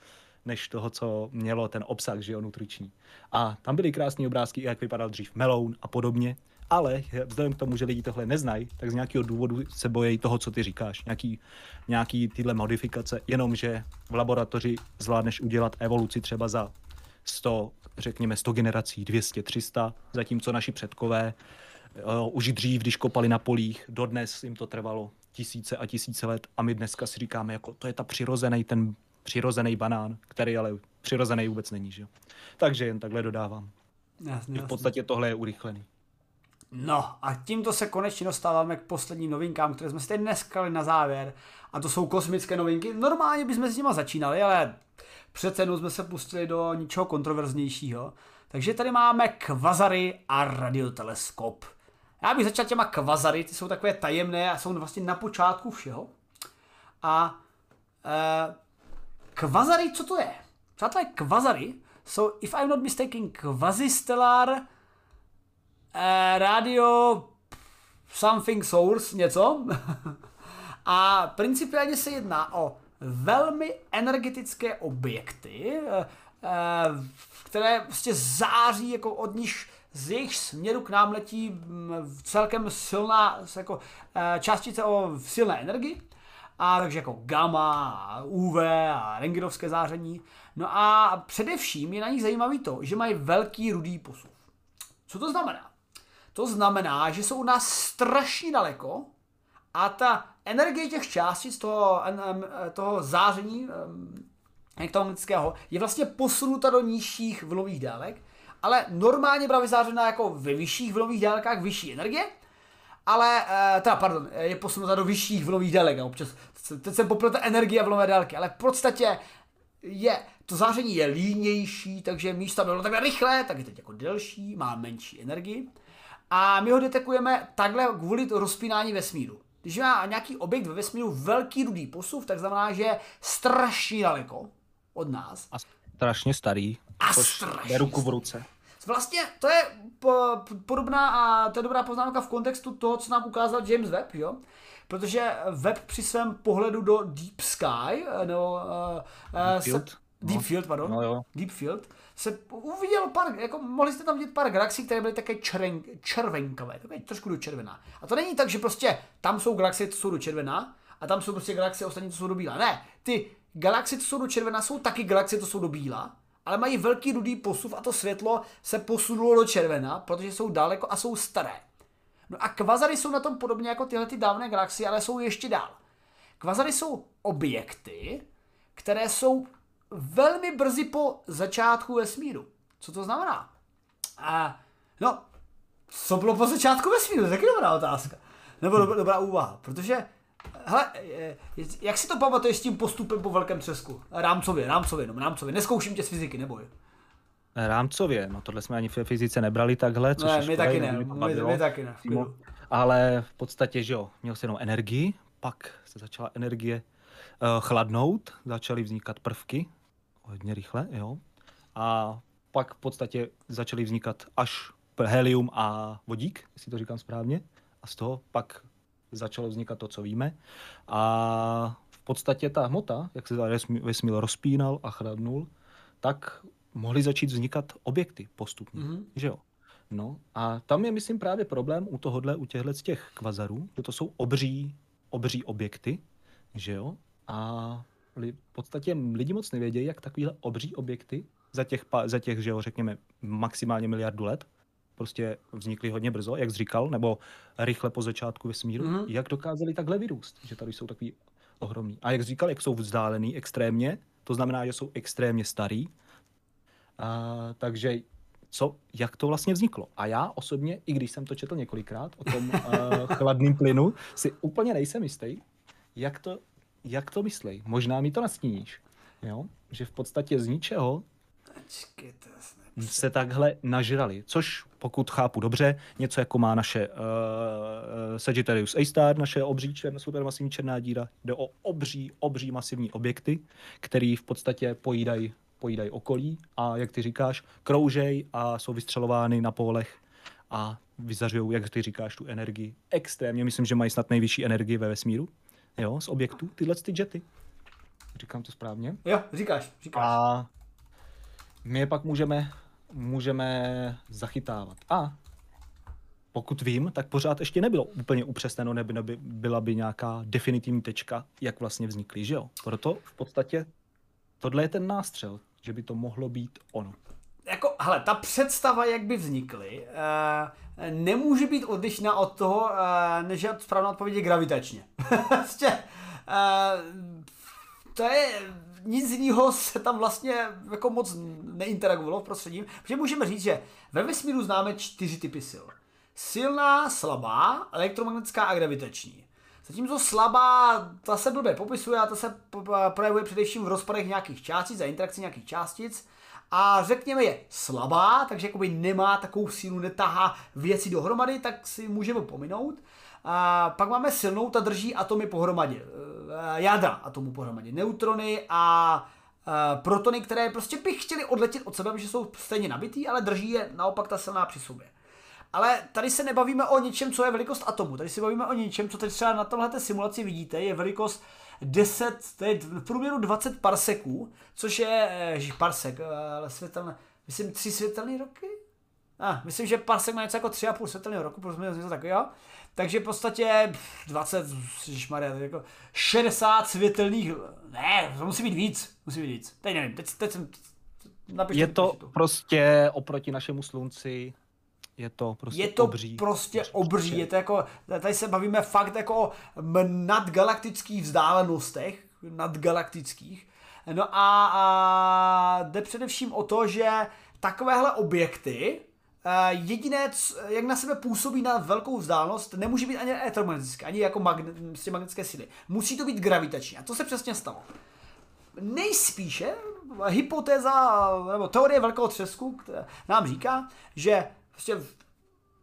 než toho, co mělo ten obsah, že jo, nutriční. A tam byly krásné obrázky, jak vypadal dřív meloun a podobně ale vzhledem k tomu, že lidi tohle neznají, tak z nějakého důvodu se bojí toho, co ty říkáš. Nějaký, nějaký tyhle modifikace, jenomže v laboratoři zvládneš udělat evoluci třeba za 100, řekněme 100 generací, 200, 300, zatímco naši předkové uh, už dřív, když kopali na polích, dodnes jim to trvalo tisíce a tisíce let a my dneska si říkáme, jako to je ta přirozený, ten přirozený banán, který ale přirozený vůbec není, že? Takže jen takhle dodávám. Jasně, v podstatě tohle je urychlený. No a tímto se konečně dostáváme k posledním novinkám, které jsme si teď dneska na závěr. A to jsou kosmické novinky. Normálně bychom s nimi začínali, ale přece jenom jsme se pustili do ničeho kontroverznějšího. Takže tady máme kvazary a radioteleskop. Já bych začal těma kvazary, ty jsou takové tajemné a jsou vlastně na počátku všeho. A e, kvazary, co to je? Přátelé, kvazary jsou, if I'm not mistaken, quasi-stellar eh, radio something source, něco. a principiálně se jedná o velmi energetické objekty, eh, eh, které prostě září jako od nich z jejich směru k nám letí mm, celkem silná jako, částice o silné energii. A takže jako gamma, UV a rengenovské záření. No a především je na nich zajímavý to, že mají velký rudý posuv. Co to znamená? To znamená, že jsou u nás strašně daleko a ta energie těch částic, toho, toho záření elektromagnetického, je vlastně posunuta do nižších vlnových délek, ale normálně byla vyzářena jako ve vyšších vlnových délkách vyšší energie, ale, eh, teda pardon, je posunuta do vyšších vlnových délek, občas, teď jsem popil ta energie a vlnové ale v podstatě je, to záření je línější, takže místo bylo takhle rychlé, tak je teď jako delší, má menší energii. A my ho detekujeme takhle kvůli to rozpínání vesmíru. Když má nějaký objekt ve vesmíru velký rudý posuv, tak znamená, že je strašně daleko od nás. A strašně starý. A strašně ruku v ruce. Vlastně to je po, podobná a to je dobrá poznámka v kontextu toho, co nám ukázal James Webb, jo? Protože Webb při svém pohledu do Deep Sky, nebo uh, uh, Deep Field, se, Deep no. Field pardon, no jo. Deep Field, se uvidělo pár, jako mohli jste tam vidět pár galaxií, které byly také červen, červenkavé, také trošku do červená. A to není tak, že prostě tam jsou galaxie, co jsou do červená, a tam jsou prostě galaxie ostatní, co jsou do bílá. Ne, ty galaxie, co jsou do červená, jsou taky galaxie, co jsou do bílá, ale mají velký rudý posuv a to světlo se posunulo do červena, protože jsou daleko a jsou staré. No a kvazary jsou na tom podobně jako tyhle ty dávné galaxie, ale jsou ještě dál. Kvazary jsou objekty, které jsou velmi brzy po začátku vesmíru. Co to znamená? A, no, co bylo po začátku vesmíru? To je taky dobrá otázka. Nebo dobrá, dobrá úvaha, protože Hele, jak si to pamatuješ s tím postupem po velkém třesku? Rámcově, rámcově, no rámcově. Neskouším tě z fyziky, neboj. Rámcově, no tohle jsme ani v fyzice nebrali takhle, což ne, my taky ne, my, my taky ne. Ale v podstatě, že jo, měl si jenom energii, pak se začala energie chladnout, začaly vznikat prvky, hodně rychle, jo. A pak v podstatě začaly vznikat až helium a vodík, jestli to říkám správně. A z toho pak začalo vznikat to, co víme. A v podstatě ta hmota, jak se vesmír rozpínal a chladnul, tak mohly začít vznikat objekty postupně, mm-hmm. že jo? No a tam je, myslím, právě problém u tohohle, u těchto z těch kvazarů, že to jsou obří, obří objekty, že jo? A v podstatě lidi moc nevědějí, jak takovýhle obří objekty za těch, za těch, že jo, řekněme, maximálně miliardu let, prostě vznikly hodně brzo, jak jsi říkal, nebo rychle po začátku vesmíru, mm-hmm. jak dokázali takhle vyrůst, že tady jsou takový ohromný. A jak jsi říkal, jak jsou vzdálený extrémně, to znamená, že jsou extrémně starý, a, takže co, jak to vlastně vzniklo. A já osobně, i když jsem to četl několikrát o tom uh, chladným plynu, si úplně nejsem jistý, jak to, jak to myslej. Možná mi to nastíníš. Jo? Že v podstatě z ničeho se takhle nažrali, což pokud chápu dobře, něco jako má naše uh, Sagittarius A-star, naše obří černá, supermasivní černá díra, jde o obří, obří masivní objekty, které v podstatě pojídají pojídají okolí a jak ty říkáš, kroužej a jsou vystřelovány na polech a vyzařují, jak ty říkáš, tu energii extrémně. Myslím, že mají snad nejvyšší energii ve vesmíru, jo, z objektů, tyhle ty jety. Říkám to správně? Jo, říkáš, říkáš. A my je pak můžeme, můžeme zachytávat. A pokud vím, tak pořád ještě nebylo úplně upřesněno, nebo neby, byla by nějaká definitivní tečka, jak vlastně vznikly, že jo? Proto v podstatě tohle je ten nástřel, že by to mohlo být ono. Hele, ta představa, jak by vznikly, uh, nemůže být odlišná od toho, uh, než je správná odpověď gravitačně. Prostě, uh, to je, nic jiného se tam vlastně jako moc neinteragovalo v prostředí, protože můžeme říct, že ve vesmíru známe čtyři typy sil. Silná, slabá, elektromagnetická a gravitační. Zatímco slabá, ta se blbě popisuje a ta se projevuje především v rozpadech nějakých částic a interakci nějakých částic. A řekněme je slabá, takže jakoby nemá takovou sílu, netahá věci dohromady, tak si můžeme pominout. A pak máme silnou, ta drží atomy pohromadě, e, jádra atomů pohromadě, neutrony a e, protony, které prostě by chtěli odletět od sebe, že jsou stejně nabitý, ale drží je naopak ta silná při sobě. Ale tady se nebavíme o něčem, co je velikost atomu. Tady se bavíme o něčem, co teď třeba na této simulaci vidíte, je velikost 10, to je v průměru 20 parseků, což je eh, parsek, ale světelné, myslím tři světelné roky? Ah, myslím, že parsek má něco jako 3,5 světelného roku, protože něco takového. Takže v podstatě 20, Maria, jako 60 světelných, ne, to musí být víc, musí být víc. Teď nevím, teď, teď jsem, napište, Je to prostě oproti našemu slunci je to prostě Je to obří. prostě obří, je to jako, tady se bavíme fakt jako o nadgalaktických vzdálenostech, nadgalaktických. No a, a jde především o to, že takovéhle objekty, eh, jediné, jak na sebe působí na velkou vzdálenost, nemůže být ani elektromagnetické, ani jako magne, prostě magnetické síly. Musí to být gravitační. A to se přesně stalo. Nejspíše hypotéza nebo teorie velkého třesku nám říká, že prostě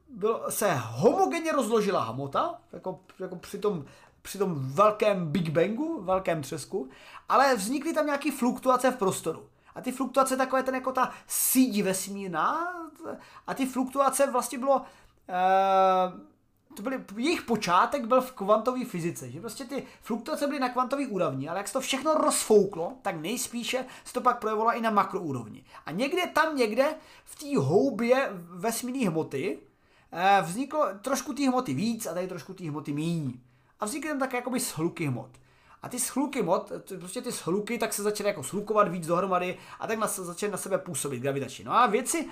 byl, se homogenně rozložila hmota, jako, jako při tom při tom velkém Big Bangu, velkém třesku, ale vznikly tam nějaké fluktuace v prostoru. A ty fluktuace takové ten jako ta síť vesmírná a ty fluktuace vlastně bylo uh, to byly, jejich počátek byl v kvantové fyzice, že prostě ty fluktuace byly na kvantové úrovni, ale jak se to všechno rozfouklo, tak nejspíše se to pak projevovalo i na makroúrovni. A někde tam někde v té houbě vesmírné hmoty eh, vzniklo trošku té hmoty víc a tady trošku té hmoty míň. A vznikly tam také jakoby shluky hmot. A ty shluky hmot, prostě ty shluky, tak se začaly jako slukovat víc dohromady a tak na, začaly na sebe působit gravitačně. No a věci,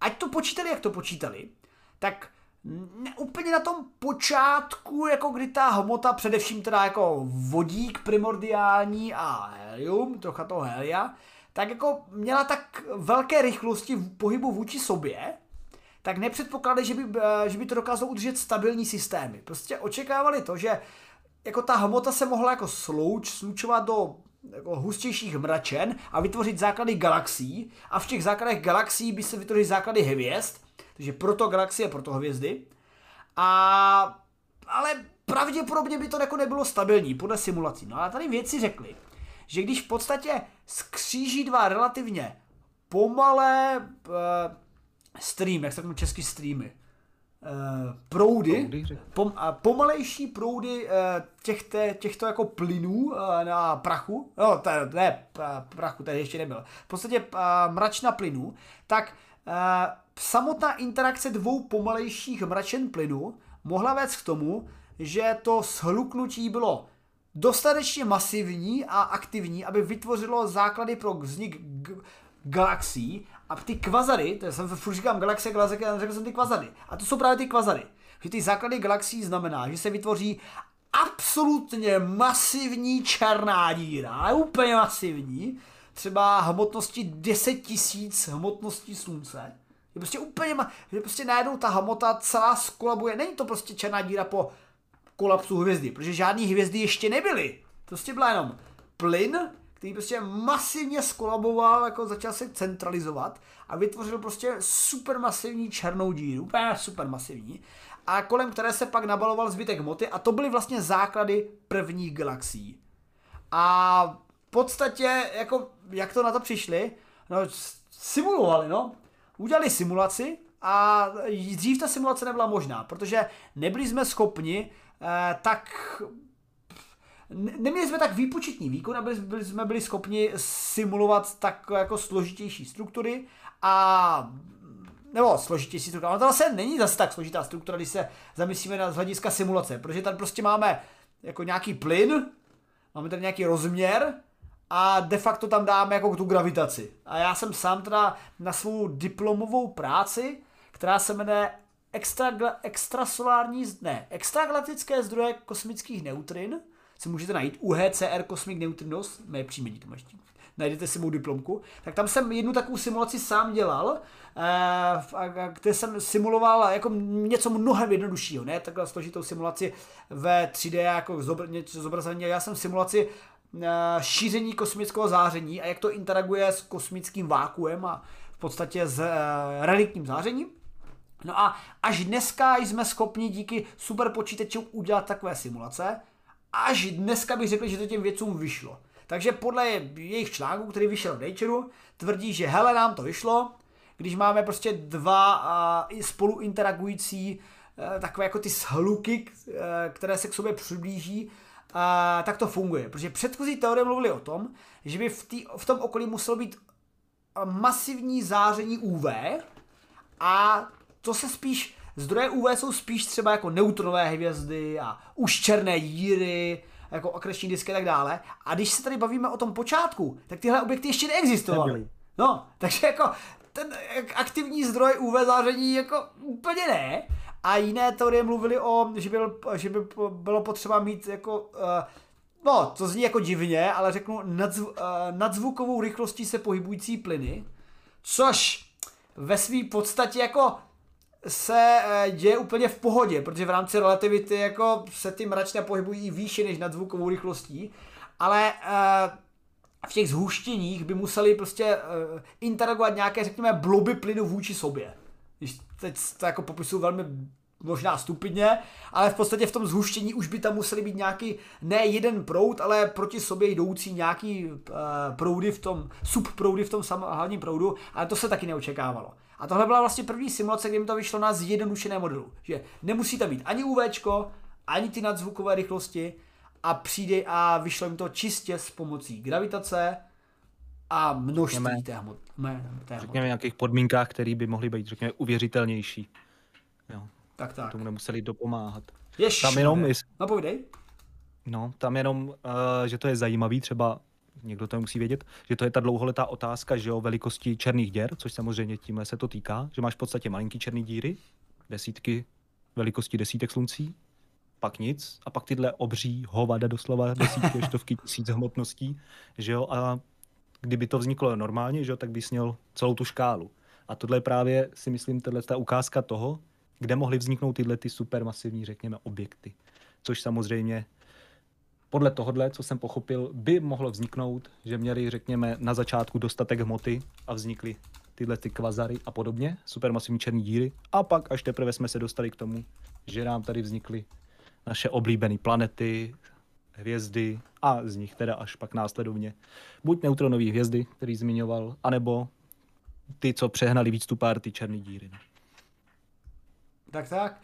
ať to počítali, jak to počítali, tak ne, úplně na tom počátku, jako kdy ta hmota, především teda jako vodík primordiální a helium, trocha toho helia, tak jako měla tak velké rychlosti v pohybu vůči sobě, tak nepředpokládali, že by, eh, že by to dokázalo udržet stabilní systémy. Prostě očekávali to, že jako ta hmota se mohla jako slouč, slučovat do jako hustějších mračen a vytvořit základy galaxií a v těch základech galaxií by se vytvořily základy hvězd, takže proto galaxie, proto hvězdy. A, ale pravděpodobně by to jako nebylo stabilní podle simulací. No a tady věci řekli, že když v podstatě skříží dva relativně pomalé uh, stream, jak se tomu česky streamy, uh, proudy, pom, uh, pomalejší proudy uh, těchto, těchto jako plynů uh, na prachu, no to, ne prachu, tady ještě nebyl, v podstatě uh, mračna plynů, tak uh, samotná interakce dvou pomalejších mračen plynu mohla vést k tomu, že to shluknutí bylo dostatečně masivní a aktivní, aby vytvořilo základy pro vznik g- galaxií a ty kvazary, to jsem furt říkám galaxie, galaxie, ale řekl jsem ty kvazary. A to jsou právě ty kvazary. Že ty základy galaxií znamená, že se vytvoří absolutně masivní černá díra, úplně masivní, třeba hmotnosti 10 tisíc hmotností slunce. Je prostě úplně, že prostě najednou ta hmota celá skolabuje. Není to prostě černá díra po kolapsu hvězdy, protože žádný hvězdy ještě nebyly. Prostě byla jenom plyn, který prostě masivně skolaboval, jako začal se centralizovat a vytvořil prostě supermasivní černou díru, úplně supermasivní, a kolem které se pak nabaloval zbytek hmoty a to byly vlastně základy prvních galaxií. A v podstatě, jako, jak to na to přišli, no, simulovali, no. Udělali simulaci a dřív ta simulace nebyla možná, protože nebyli jsme schopni eh, tak neměli jsme tak výpočetní výkon, aby jsme byli schopni simulovat tak jako složitější struktury a nebo složitější struktura, ale to zase není zase tak složitá struktura, když se zamyslíme na z hlediska simulace, protože tady prostě máme jako nějaký plyn, máme tady nějaký rozměr a de facto tam dáme jako tu gravitaci. A já jsem sám teda na svou diplomovou práci, která se jmenuje extra, extrasolární, ne, extragalaktické zdroje kosmických neutrin, si můžete najít UHCR Cosmic Neutrinos, mé příjmení to ještě najdete si mou diplomku, tak tam jsem jednu takovou simulaci sám dělal, eh, kde jsem simuloval jako něco mnohem jednoduššího, ne takhle složitou simulaci ve 3D jako něco zobrazení, já jsem simulaci šíření kosmického záření a jak to interaguje s kosmickým vákuem a v podstatě s eh, reliktním zářením. No a až dneska jsme schopni díky superpočítačům udělat takové simulace, až dneska bych řekl, že to těm vědcům vyšlo. Takže podle jejich článku, který vyšel v Nature, tvrdí, že hele, nám to vyšlo, když máme prostě dva uh, spolu interagující takové jako ty shluky, které se k sobě přiblíží, uh, tak to funguje. Protože předchozí teorie mluvili o tom, že by v, tý, v tom okolí muselo být masivní záření UV a to se spíš Zdroje UV jsou spíš třeba jako neutronové hvězdy a už černé díry, jako akreční disky a tak dále. A když se tady bavíme o tom počátku, tak tyhle objekty ještě neexistovaly. No, takže jako ten aktivní zdroj UV záření jako úplně ne. A jiné teorie mluvily o, že, byl, že by bylo potřeba mít jako, uh, no, to zní jako divně, ale řeknu nadzv, uh, nadzvukovou rychlostí se pohybující plyny, což ve své podstatě jako se eh, děje úplně v pohodě, protože v rámci relativity jako se ty mračné pohybují výše než nad zvukovou rychlostí, ale v těch zhuštěních by museli prostě interagovat nějaké, řekněme, bloby plynu vůči sobě. Když teď to jako popisuju velmi možná stupidně, ale v podstatě v tom zhuštění už by tam museli být nějaký, ne jeden proud, ale proti sobě jdoucí nějaký uh, proudy v tom, subproudy v tom hlavním proudu, ale to se taky neočekávalo. A tohle byla vlastně první simulace, kde mi to vyšlo na zjednodušené modelu. Že nemusí tam být ani UV, ani ty nadzvukové rychlosti a přijde a vyšlo mi to čistě s pomocí gravitace a množství řekněme, té hmoty. Řekněme v nějakých podmínkách, které by mohly být, řekněme, uvěřitelnější. Jo. Tak, tak. Tomu nemuseli dopomáhat. Ještě. tam jenom, je... no povídej. No, tam jenom, uh, že to je zajímavý, třeba někdo to musí vědět, že to je ta dlouholetá otázka, že o velikosti černých děr, což samozřejmě tímhle se to týká, že máš v podstatě malinký černý díry, desítky velikosti desítek sluncí, pak nic, a pak tyhle obří hovada doslova desítky, stovky tisíc hmotností, že jo, a kdyby to vzniklo normálně, že tak bys měl celou tu škálu. A tohle je právě, si myslím, tahle ta ukázka toho, kde mohly vzniknout tyhle ty supermasivní, řekněme, objekty. Což samozřejmě podle tohohle, co jsem pochopil, by mohlo vzniknout, že měli, řekněme, na začátku dostatek hmoty a vznikly tyhle ty kvazary a podobně, supermasivní černé díry. A pak až teprve jsme se dostali k tomu, že nám tady vznikly naše oblíbené planety, hvězdy a z nich teda až pak následovně buď neutronové hvězdy, který zmiňoval, anebo ty, co přehnali víc tu pár ty černé díry. No. Tak tak.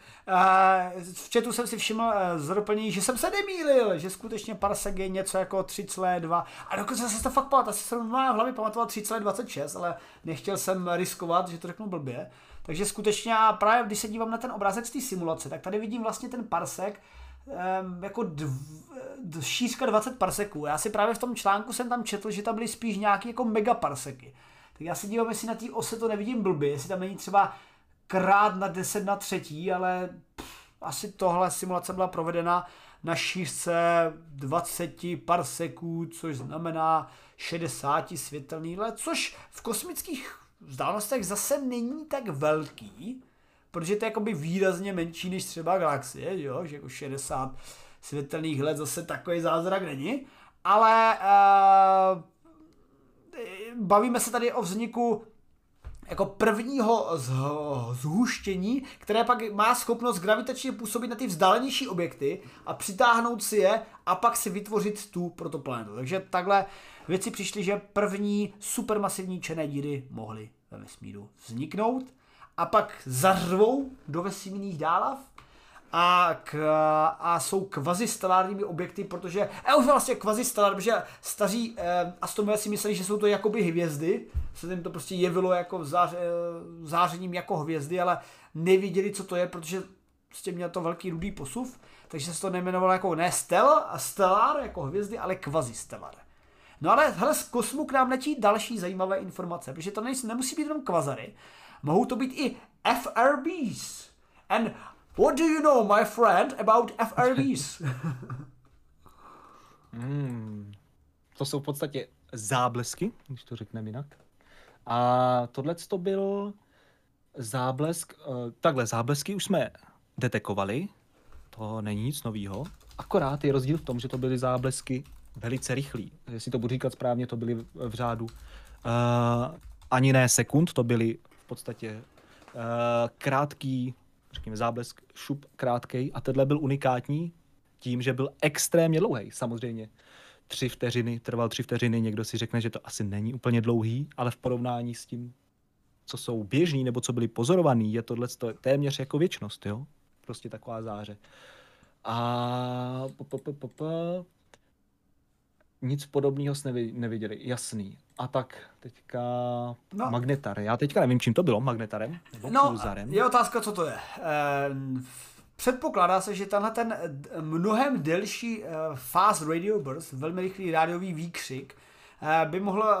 v chatu jsem si všiml eh, z doplnění, že jsem se nemýlil, že skutečně parsek je něco jako 3,2. A dokonce jsem se to fakt pamatoval, asi jsem v hlavě pamatoval 3,26, ale nechtěl jsem riskovat, že to řeknu blbě. Takže skutečně právě když se dívám na ten obrázek z té simulace, tak tady vidím vlastně ten parsek, um, jako dv, šířka 20 parseků. Já si právě v tom článku jsem tam četl, že tam byly spíš nějaké jako megaparseky. Tak já se dívám, jestli na té ose to nevidím blbě, jestli tam není třeba krát na 10 na třetí, ale pff, asi tohle simulace byla provedena na šířce 20 parseků, což znamená 60 světelný let, což v kosmických vzdálenostech zase není tak velký, protože to je jakoby výrazně menší než třeba galaxie, jo? že jako 60 světelných let zase takový zázrak není, ale uh, bavíme se tady o vzniku jako prvního zhuštění, které pak má schopnost gravitačně působit na ty vzdálenější objekty a přitáhnout si je a pak si vytvořit tu protoplanetu. Takže takhle věci přišly, že první supermasivní černé díry mohly ve vesmíru vzniknout a pak zařvou do vesmírných dálav a, k, a jsou kvazistelárními objekty, protože, a už vlastně kvazistelár, protože staří eh, astronomové si mysleli, že jsou to jakoby hvězdy, se jim to prostě jevilo jako zář, eh, zářením jako hvězdy, ale neviděli, co to je, protože prostě měl to velký rudý posuv, takže se to nejmenovalo jako ne stel, stellar jako hvězdy, ale kvazistellar. No ale hele, z kosmu k nám letí další zajímavé informace, protože to nejsou, nemusí být jenom kvazary, mohou to být i FRBs. And what do you know, my friend, about FRBs? hmm, to jsou v podstatě záblesky, když to řekneme jinak. A tohle to byl záblesk, uh, takhle záblesky už jsme detekovali, to není nic nového, akorát je rozdíl v tom, že to byly záblesky velice rychlý. Jestli to budu říkat správně, to byly v řádu uh, ani ne sekund, to byly v podstatě uh, krátký, řekněme záblesk, šup krátký a tenhle byl unikátní tím, že byl extrémně dlouhý, samozřejmě. Tři vteřiny, trval tři vteřiny, někdo si řekne, že to asi není úplně dlouhý, ale v porovnání s tím, co jsou běžní nebo co byly pozorovaný, je tohle téměř jako věčnost, jo? Prostě taková záře. A nic podobného jsme neviděli, jasný. A tak teďka no. magnetar. Já teďka nevím, čím to bylo, magnetarem nebo no, pulzarem. je otázka, co to je. E, předpokládá se, že tenhle ten mnohem delší e, fast radio burst, velmi rychlý rádiový výkřik, e, by mohl e,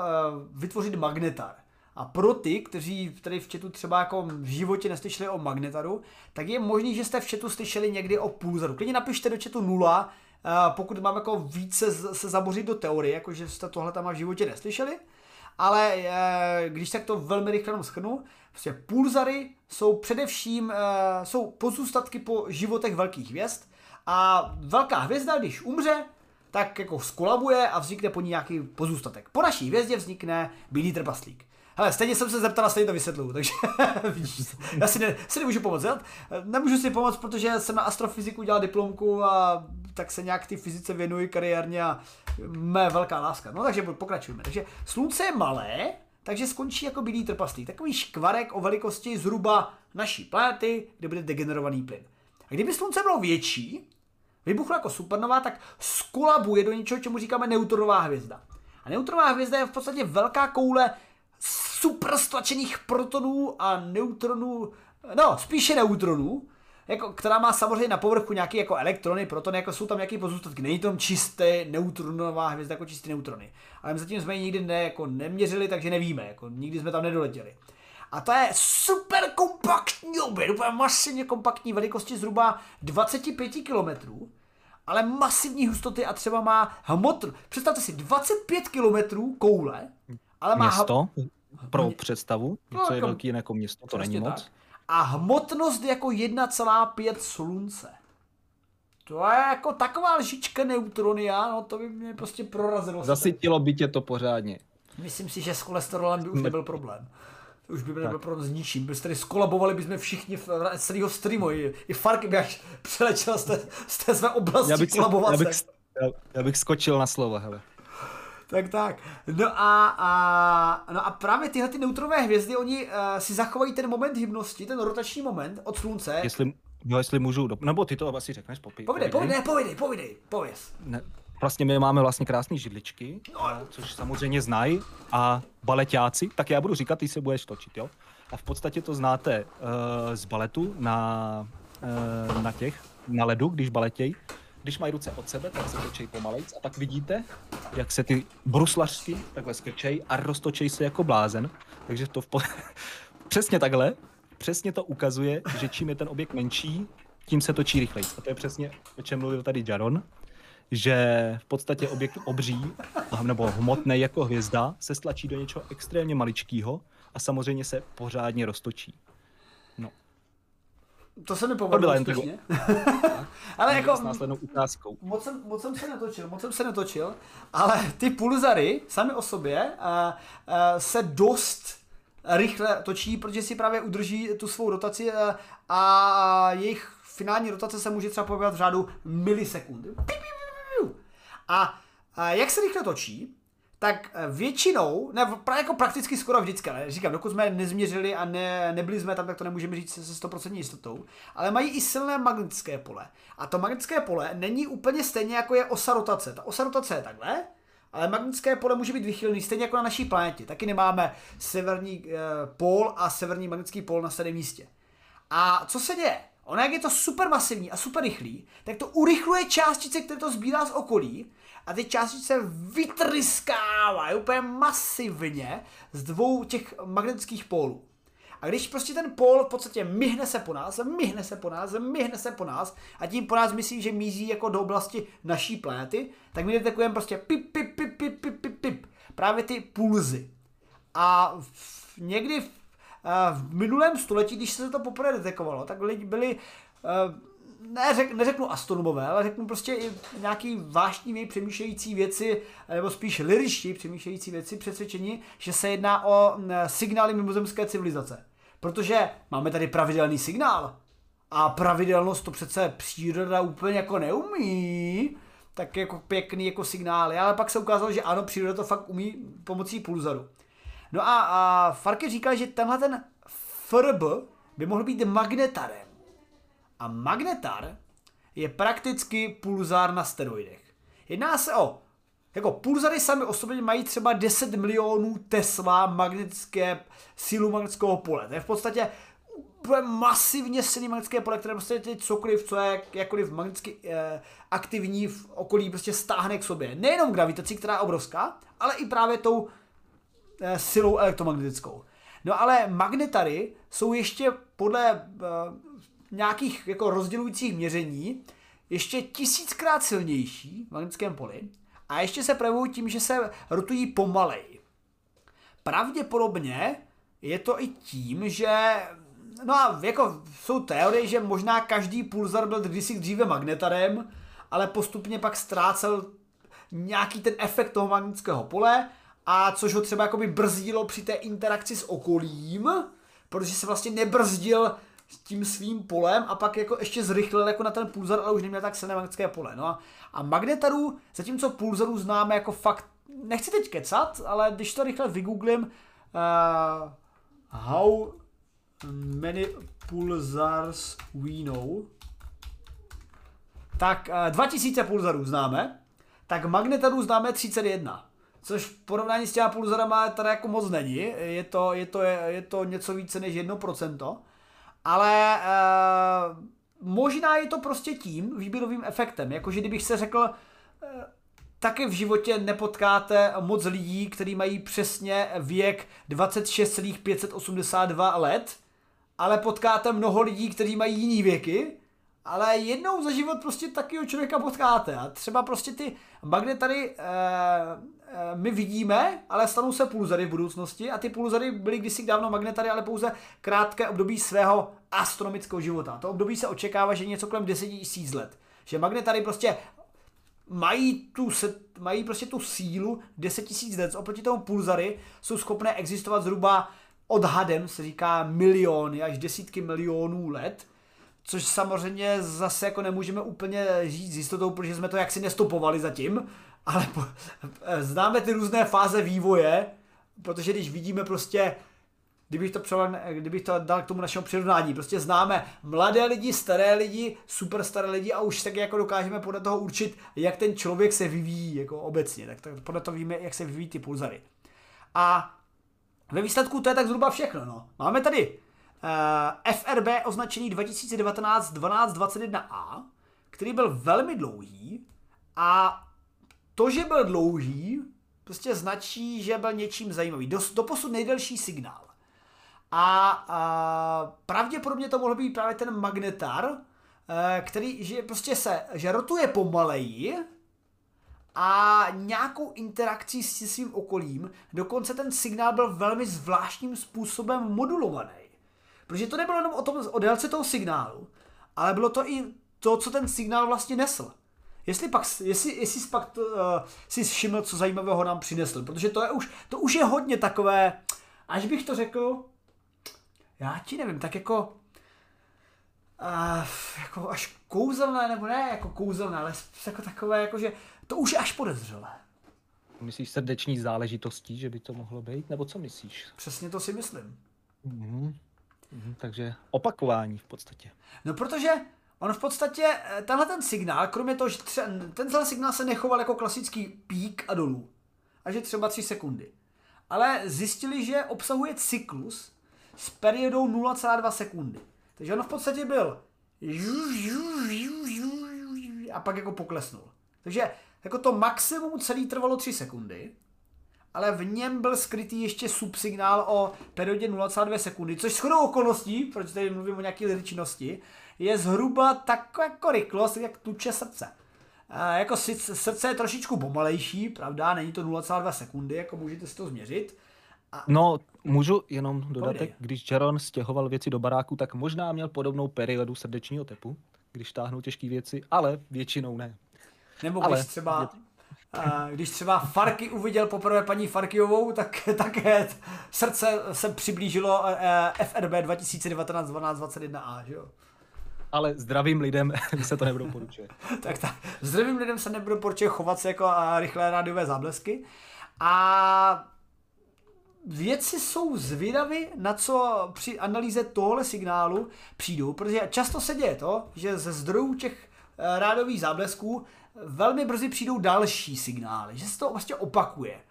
vytvořit magnetar. A pro ty, kteří tady v chatu třeba jako v životě neslyšeli o magnetaru, tak je možný, že jste v chatu slyšeli někdy o pulzaru. Klidně napište do chatu nula, pokud mám jako více se zabořit do teorie, jako že jste tohle tam v životě neslyšeli, ale e, když tak to velmi rychle jenom schrnu, prostě pulzary jsou především, e, jsou pozůstatky po životech velkých hvězd a velká hvězda, když umře, tak jako skolabuje a vznikne po ní nějaký pozůstatek. Po naší hvězdě vznikne bílý trpaslík. Hele, stejně jsem se zeptal a stejně to vysvětluju, takže víš, já si, ne, si nemůžu pomoct. Já nemůžu si pomoct, protože jsem na astrofyziku dělal diplomku a tak se nějak ty fyzice věnuji kariérně a mé velká láska. No takže pokračujeme. Takže slunce je malé, takže skončí jako bílý trpaslík. Takový škvarek o velikosti zhruba naší planety, kde bude degenerovaný plyn. A kdyby slunce bylo větší, vybuchlo jako supernova, tak skolabuje do něčeho, čemu říkáme neutronová hvězda. A neutronová hvězda je v podstatě velká koule super stlačených protonů a neutronů, no spíše neutronů, jako, která má samozřejmě na povrchu nějaké jako elektrony, protony, jako jsou tam nějaké pozůstatky. Není to čisté neutronová hvězda jako čisté neutrony. Ale my zatím jsme ji nikdy ne, jako neměřili, takže nevíme, jako nikdy jsme tam nedoletěli. A to je super kompaktní objekt, úplně masivně kompaktní velikosti zhruba 25 km, ale masivní hustoty a třeba má hmotnost. Představte si, 25 km koule, ale má... Město? Pro představu, no, co je jako, velký jako město, to není moc. Tak. A hmotnost jako 1,5 slunce. To je jako taková lžička neutronia, no to by mě prostě prorazilo. Zasytilo by tě to pořádně. Myslím si, že s cholesterolem by už nebyl problém. To už by nebyl problém s ničím. Byste tady skolabovali bychom všichni v celého streamu. I, i Fark by až přelečel z té, z té své oblasti já bych, Já bych, já, já bych skočil na slovo, hele. Tak tak. No a, a, no a právě tyhle ty neutronové hvězdy, oni uh, si zachovají ten moment hybnosti, ten rotační moment od slunce. Jestli, jo, jestli můžu, do... nebo ty to asi řekneš, popi, povidej. Povidej, povidej, povidej, pověz. Ne, vlastně my máme vlastně krásné židličky, no. což samozřejmě znají, a baletáci, tak já budu říkat, ty se budeš točit, jo? A v podstatě to znáte uh, z baletu na, uh, na těch, na ledu, když baletějí, když mají ruce od sebe, tak se točí pomalejc a pak vidíte, jak se ty bruslařky takhle skrčejí a roztočejí se jako blázen. Takže to v po... přesně takhle, přesně to ukazuje, že čím je ten objekt menší, tím se točí rychleji. A to je přesně, o čem mluvil tady Jaron, že v podstatě objekt obří, nebo hmotný jako hvězda, se stlačí do něčeho extrémně maličkého a samozřejmě se pořádně roztočí. To se mi povedlo skutečně. ale jako... S následnou ukázkou. Moc jsem, moc jsem se netočil, moc jsem se netočil, ale ty pulzary sami o sobě uh, uh, se dost rychle točí, protože si právě udrží tu svou rotaci uh, a jejich finální rotace se může třeba pohybovat v řádu milisekundy. A, a jak se rychle točí, tak eh, většinou, ne, jako prakticky skoro vždycky, ale říkám, dokud jsme nezměřili a ne, nebyli jsme tam, tak to nemůžeme říct se 100% jistotou, ale mají i silné magnetické pole. A to magnetické pole není úplně stejně jako je osa rotace. Ta osa rotace je takhle, ale magnetické pole může být vychylný, stejně jako na naší planetě. Taky nemáme severní e, pól a severní magnetický pól na stejném místě. A co se děje? Ono, jak je to super masivní a super rychlý, tak to urychluje částice, které to sbírá z okolí a ty částice vytryskávají úplně masivně z dvou těch magnetických pólů. A když prostě ten pól v podstatě myhne se po nás, myhne se po nás, myhne se po nás a tím po nás myslím, že mízí jako do oblasti naší planety, tak my detekujeme prostě pip, pip, pip, pip, pip, pip, pip. Právě ty pulzy. A v, někdy v, v minulém století, když se to poprvé detekovalo, tak lidi byli ne, neřeknu astronomové, ale řeknu prostě i nějaký vášnivý přemýšlející věci, nebo spíš liriští přemýšlející věci, přesvědčení, že se jedná o signály mimozemské civilizace. Protože máme tady pravidelný signál. A pravidelnost to přece příroda úplně jako neumí. Tak jako pěkný jako signály. Ale pak se ukázalo, že ano, příroda to fakt umí pomocí pulzaru. No a, a Farke říkal, že tenhle ten FRB by mohl být magnetarem. A magnetar je prakticky pulzár na steroidech. Jedná se o jako pulzary sami o sobě mají třeba 10 milionů Tesla magnetické sílu magnetického pole. To je v podstatě masivně silný magnetické pole, které prostě cokoliv, co je jakkoliv magneticky eh, aktivní v okolí, prostě stáhne k sobě. Nejenom gravitací, která je obrovská, ale i právě tou eh, silou elektromagnetickou. No ale magnetary jsou ještě podle eh, nějakých jako rozdělujících měření ještě tisíckrát silnější v magnetickém poli a ještě se projevují tím, že se rotují pomalej. Pravděpodobně je to i tím, že no a jako jsou teorie, že možná každý pulzar byl kdysi dříve magnetarem, ale postupně pak ztrácel nějaký ten efekt toho magnetického pole a což ho třeba jakoby brzdilo při té interakci s okolím, protože se vlastně nebrzdil tím svým polem a pak jako ještě zrychlil jako na ten pulzar, ale už neměl tak silné magnetické pole. No a, a magnetarů, zatímco pulzarů známe jako fakt, nechci teď kecat, ale když to rychle vygooglím, uh, how many pulsars we know, tak uh, 2000 pulzarů známe, tak magnetarů známe 31 což v porovnání s těma pulzarama teda jako moc není, je to, je to, je, je to něco více než 1% ale uh, možná je to prostě tím výběrovým efektem, jakože kdybych se řekl, uh, taky v životě nepotkáte moc lidí, kteří mají přesně věk 26,582 let, ale potkáte mnoho lidí, kteří mají jiný věky, ale jednou za život prostě takového člověka potkáte. A třeba prostě ty magnetary e, e, my vidíme, ale stanou se pulzary v budoucnosti a ty pulzary byly kdysi dávno magnetary, ale pouze krátké období svého astronomického života. To období se očekává, že něco kolem 10 000 let. Že magnetary prostě mají tu, mají prostě tu sílu 10 000 let. Oproti tomu pulzary jsou schopné existovat zhruba odhadem, se říká miliony až desítky milionů let což samozřejmě zase jako nemůžeme úplně říct s jistotou, protože jsme to jaksi nestopovali zatím, ale po, známe ty různé fáze vývoje, protože když vidíme prostě kdybych to, převal, kdybych to dal k tomu našemu přirovnání. Prostě známe mladé lidi, staré lidi, super staré lidi a už tak jako dokážeme podle toho určit, jak ten člověk se vyvíjí jako obecně. Tak, tak podle toho víme, jak se vyvíjí ty pulzary. A ve výsledku to je tak zhruba všechno. No. Máme tady uh, FRB označený 2019 1221A, který byl velmi dlouhý a to, že byl dlouhý, prostě značí, že byl něčím zajímavý. Do, doposud nejdelší signál. A, a pravděpodobně to mohl být právě ten magnetar, eh, který že prostě se, že rotuje pomaleji a nějakou interakcí s svým okolím. Dokonce ten signál byl velmi zvláštním způsobem modulovaný. Protože to nebylo jenom o, tom, o délce toho signálu, ale bylo to i to, co ten signál vlastně nesl. Jestli, pak, jestli, jestli jsi pak uh, si všiml, co zajímavého nám přinesl, protože to, je už, to už je hodně takové, až bych to řekl, já ti nevím, tak jako, uh, jako až kouzelné, nebo ne jako kouzelné, ale jako takové, jako že to už je až podezřelé. Myslíš srdeční záležitostí, že by to mohlo být, nebo co myslíš? Přesně to si myslím. Mm-hmm. Mm-hmm, takže opakování v podstatě. No protože on v podstatě, eh, tenhle ten signál, kromě toho, že tře- tenhle signál se nechoval jako klasický pík a dolů, a že třeba 3 sekundy. Ale zjistili, že obsahuje cyklus s periodou 0,2 sekundy. Takže on v podstatě byl a pak jako poklesnul. Takže jako to maximum celý trvalo 3 sekundy ale v něm byl skrytý ještě subsignál o periodě 0,2 sekundy, což shodou okolností, proč tady mluvím o nějaké liričnosti, je zhruba tak jako rychlost, jak tuče srdce. E, jako srdce je trošičku pomalejší, pravda, není to 0,2 sekundy, jako můžete si to změřit. A... No, můžu jenom dodatek, když Jaron stěhoval věci do baráku, tak možná měl podobnou periodu srdečního tepu, když táhnul těžké věci, ale většinou ne. Nebo když ale... třeba když třeba Farky uviděl poprvé paní Farkyovou, tak také srdce se přiblížilo eh, FRB 2019 1221 a že jo? Ale zdravým lidem se to nedoporučuje. tak tak, zdravým lidem se nedoporučuje chovat se jako rychlé rádiové záblesky. A věci jsou zvědavy, na co při analýze tohle signálu přijdou, protože často se děje to, že ze zdrojů těch eh, rádových záblesků velmi brzy přijdou další signály, že se to vlastně opakuje.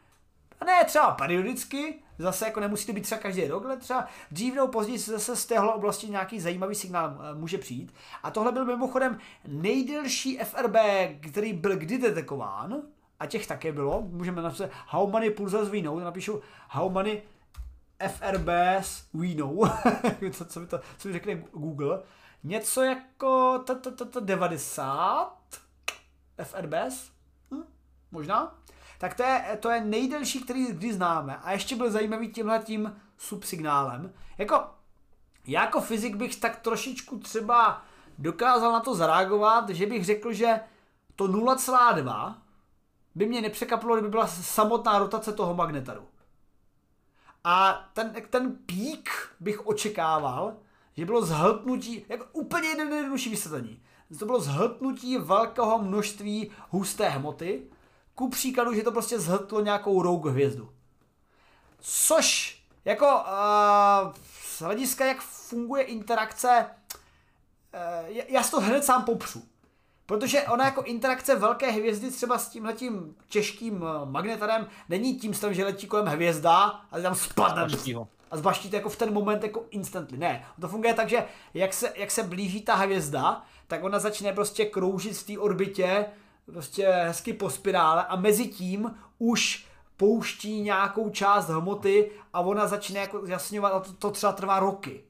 Ne třeba periodicky, zase jako nemusí to být třeba každý rok, ale třeba dřív nebo později se zase z téhle oblasti nějaký zajímavý signál eh, může přijít. A tohle byl mimochodem nejdelší FRB, který byl kdy detekován, a těch také bylo, můžeme napsat how many pulsars we know, napíšu how many FRBs we know, co, co, mi to, co mi řekne Google, něco jako 90, FRBs? Hm? Možná? Tak to je, to je nejdelší, který kdy známe. A ještě byl zajímavý tímhle tím subsignálem. Jako, já jako fyzik bych tak trošičku třeba dokázal na to zareagovat, že bych řekl, že to 0,2 by mě nepřekaplo, kdyby byla samotná rotace toho magnetaru. A ten, ten pík bych očekával, že bylo zhltnutí, jako úplně jednodušší vysvětlení to bylo zhltnutí velkého množství husté hmoty, ku příkladu, že to prostě zhltlo nějakou rouk hvězdu. Což, jako uh, z hlediska, jak funguje interakce, uh, já si to hned sám popřu. Protože ona jako interakce velké hvězdy třeba s tímhletím těžkým magnetarem není tím stavem, že letí kolem hvězda a tam spadne a zbaštíte jako v ten moment jako instantly. Ne, to funguje tak, že jak se, jak se blíží ta hvězda, tak ona začne prostě kroužit v té orbitě prostě hezky po spirále a mezi tím už pouští nějakou část hmoty a ona začne jako jasňovat a to, to třeba trvá roky.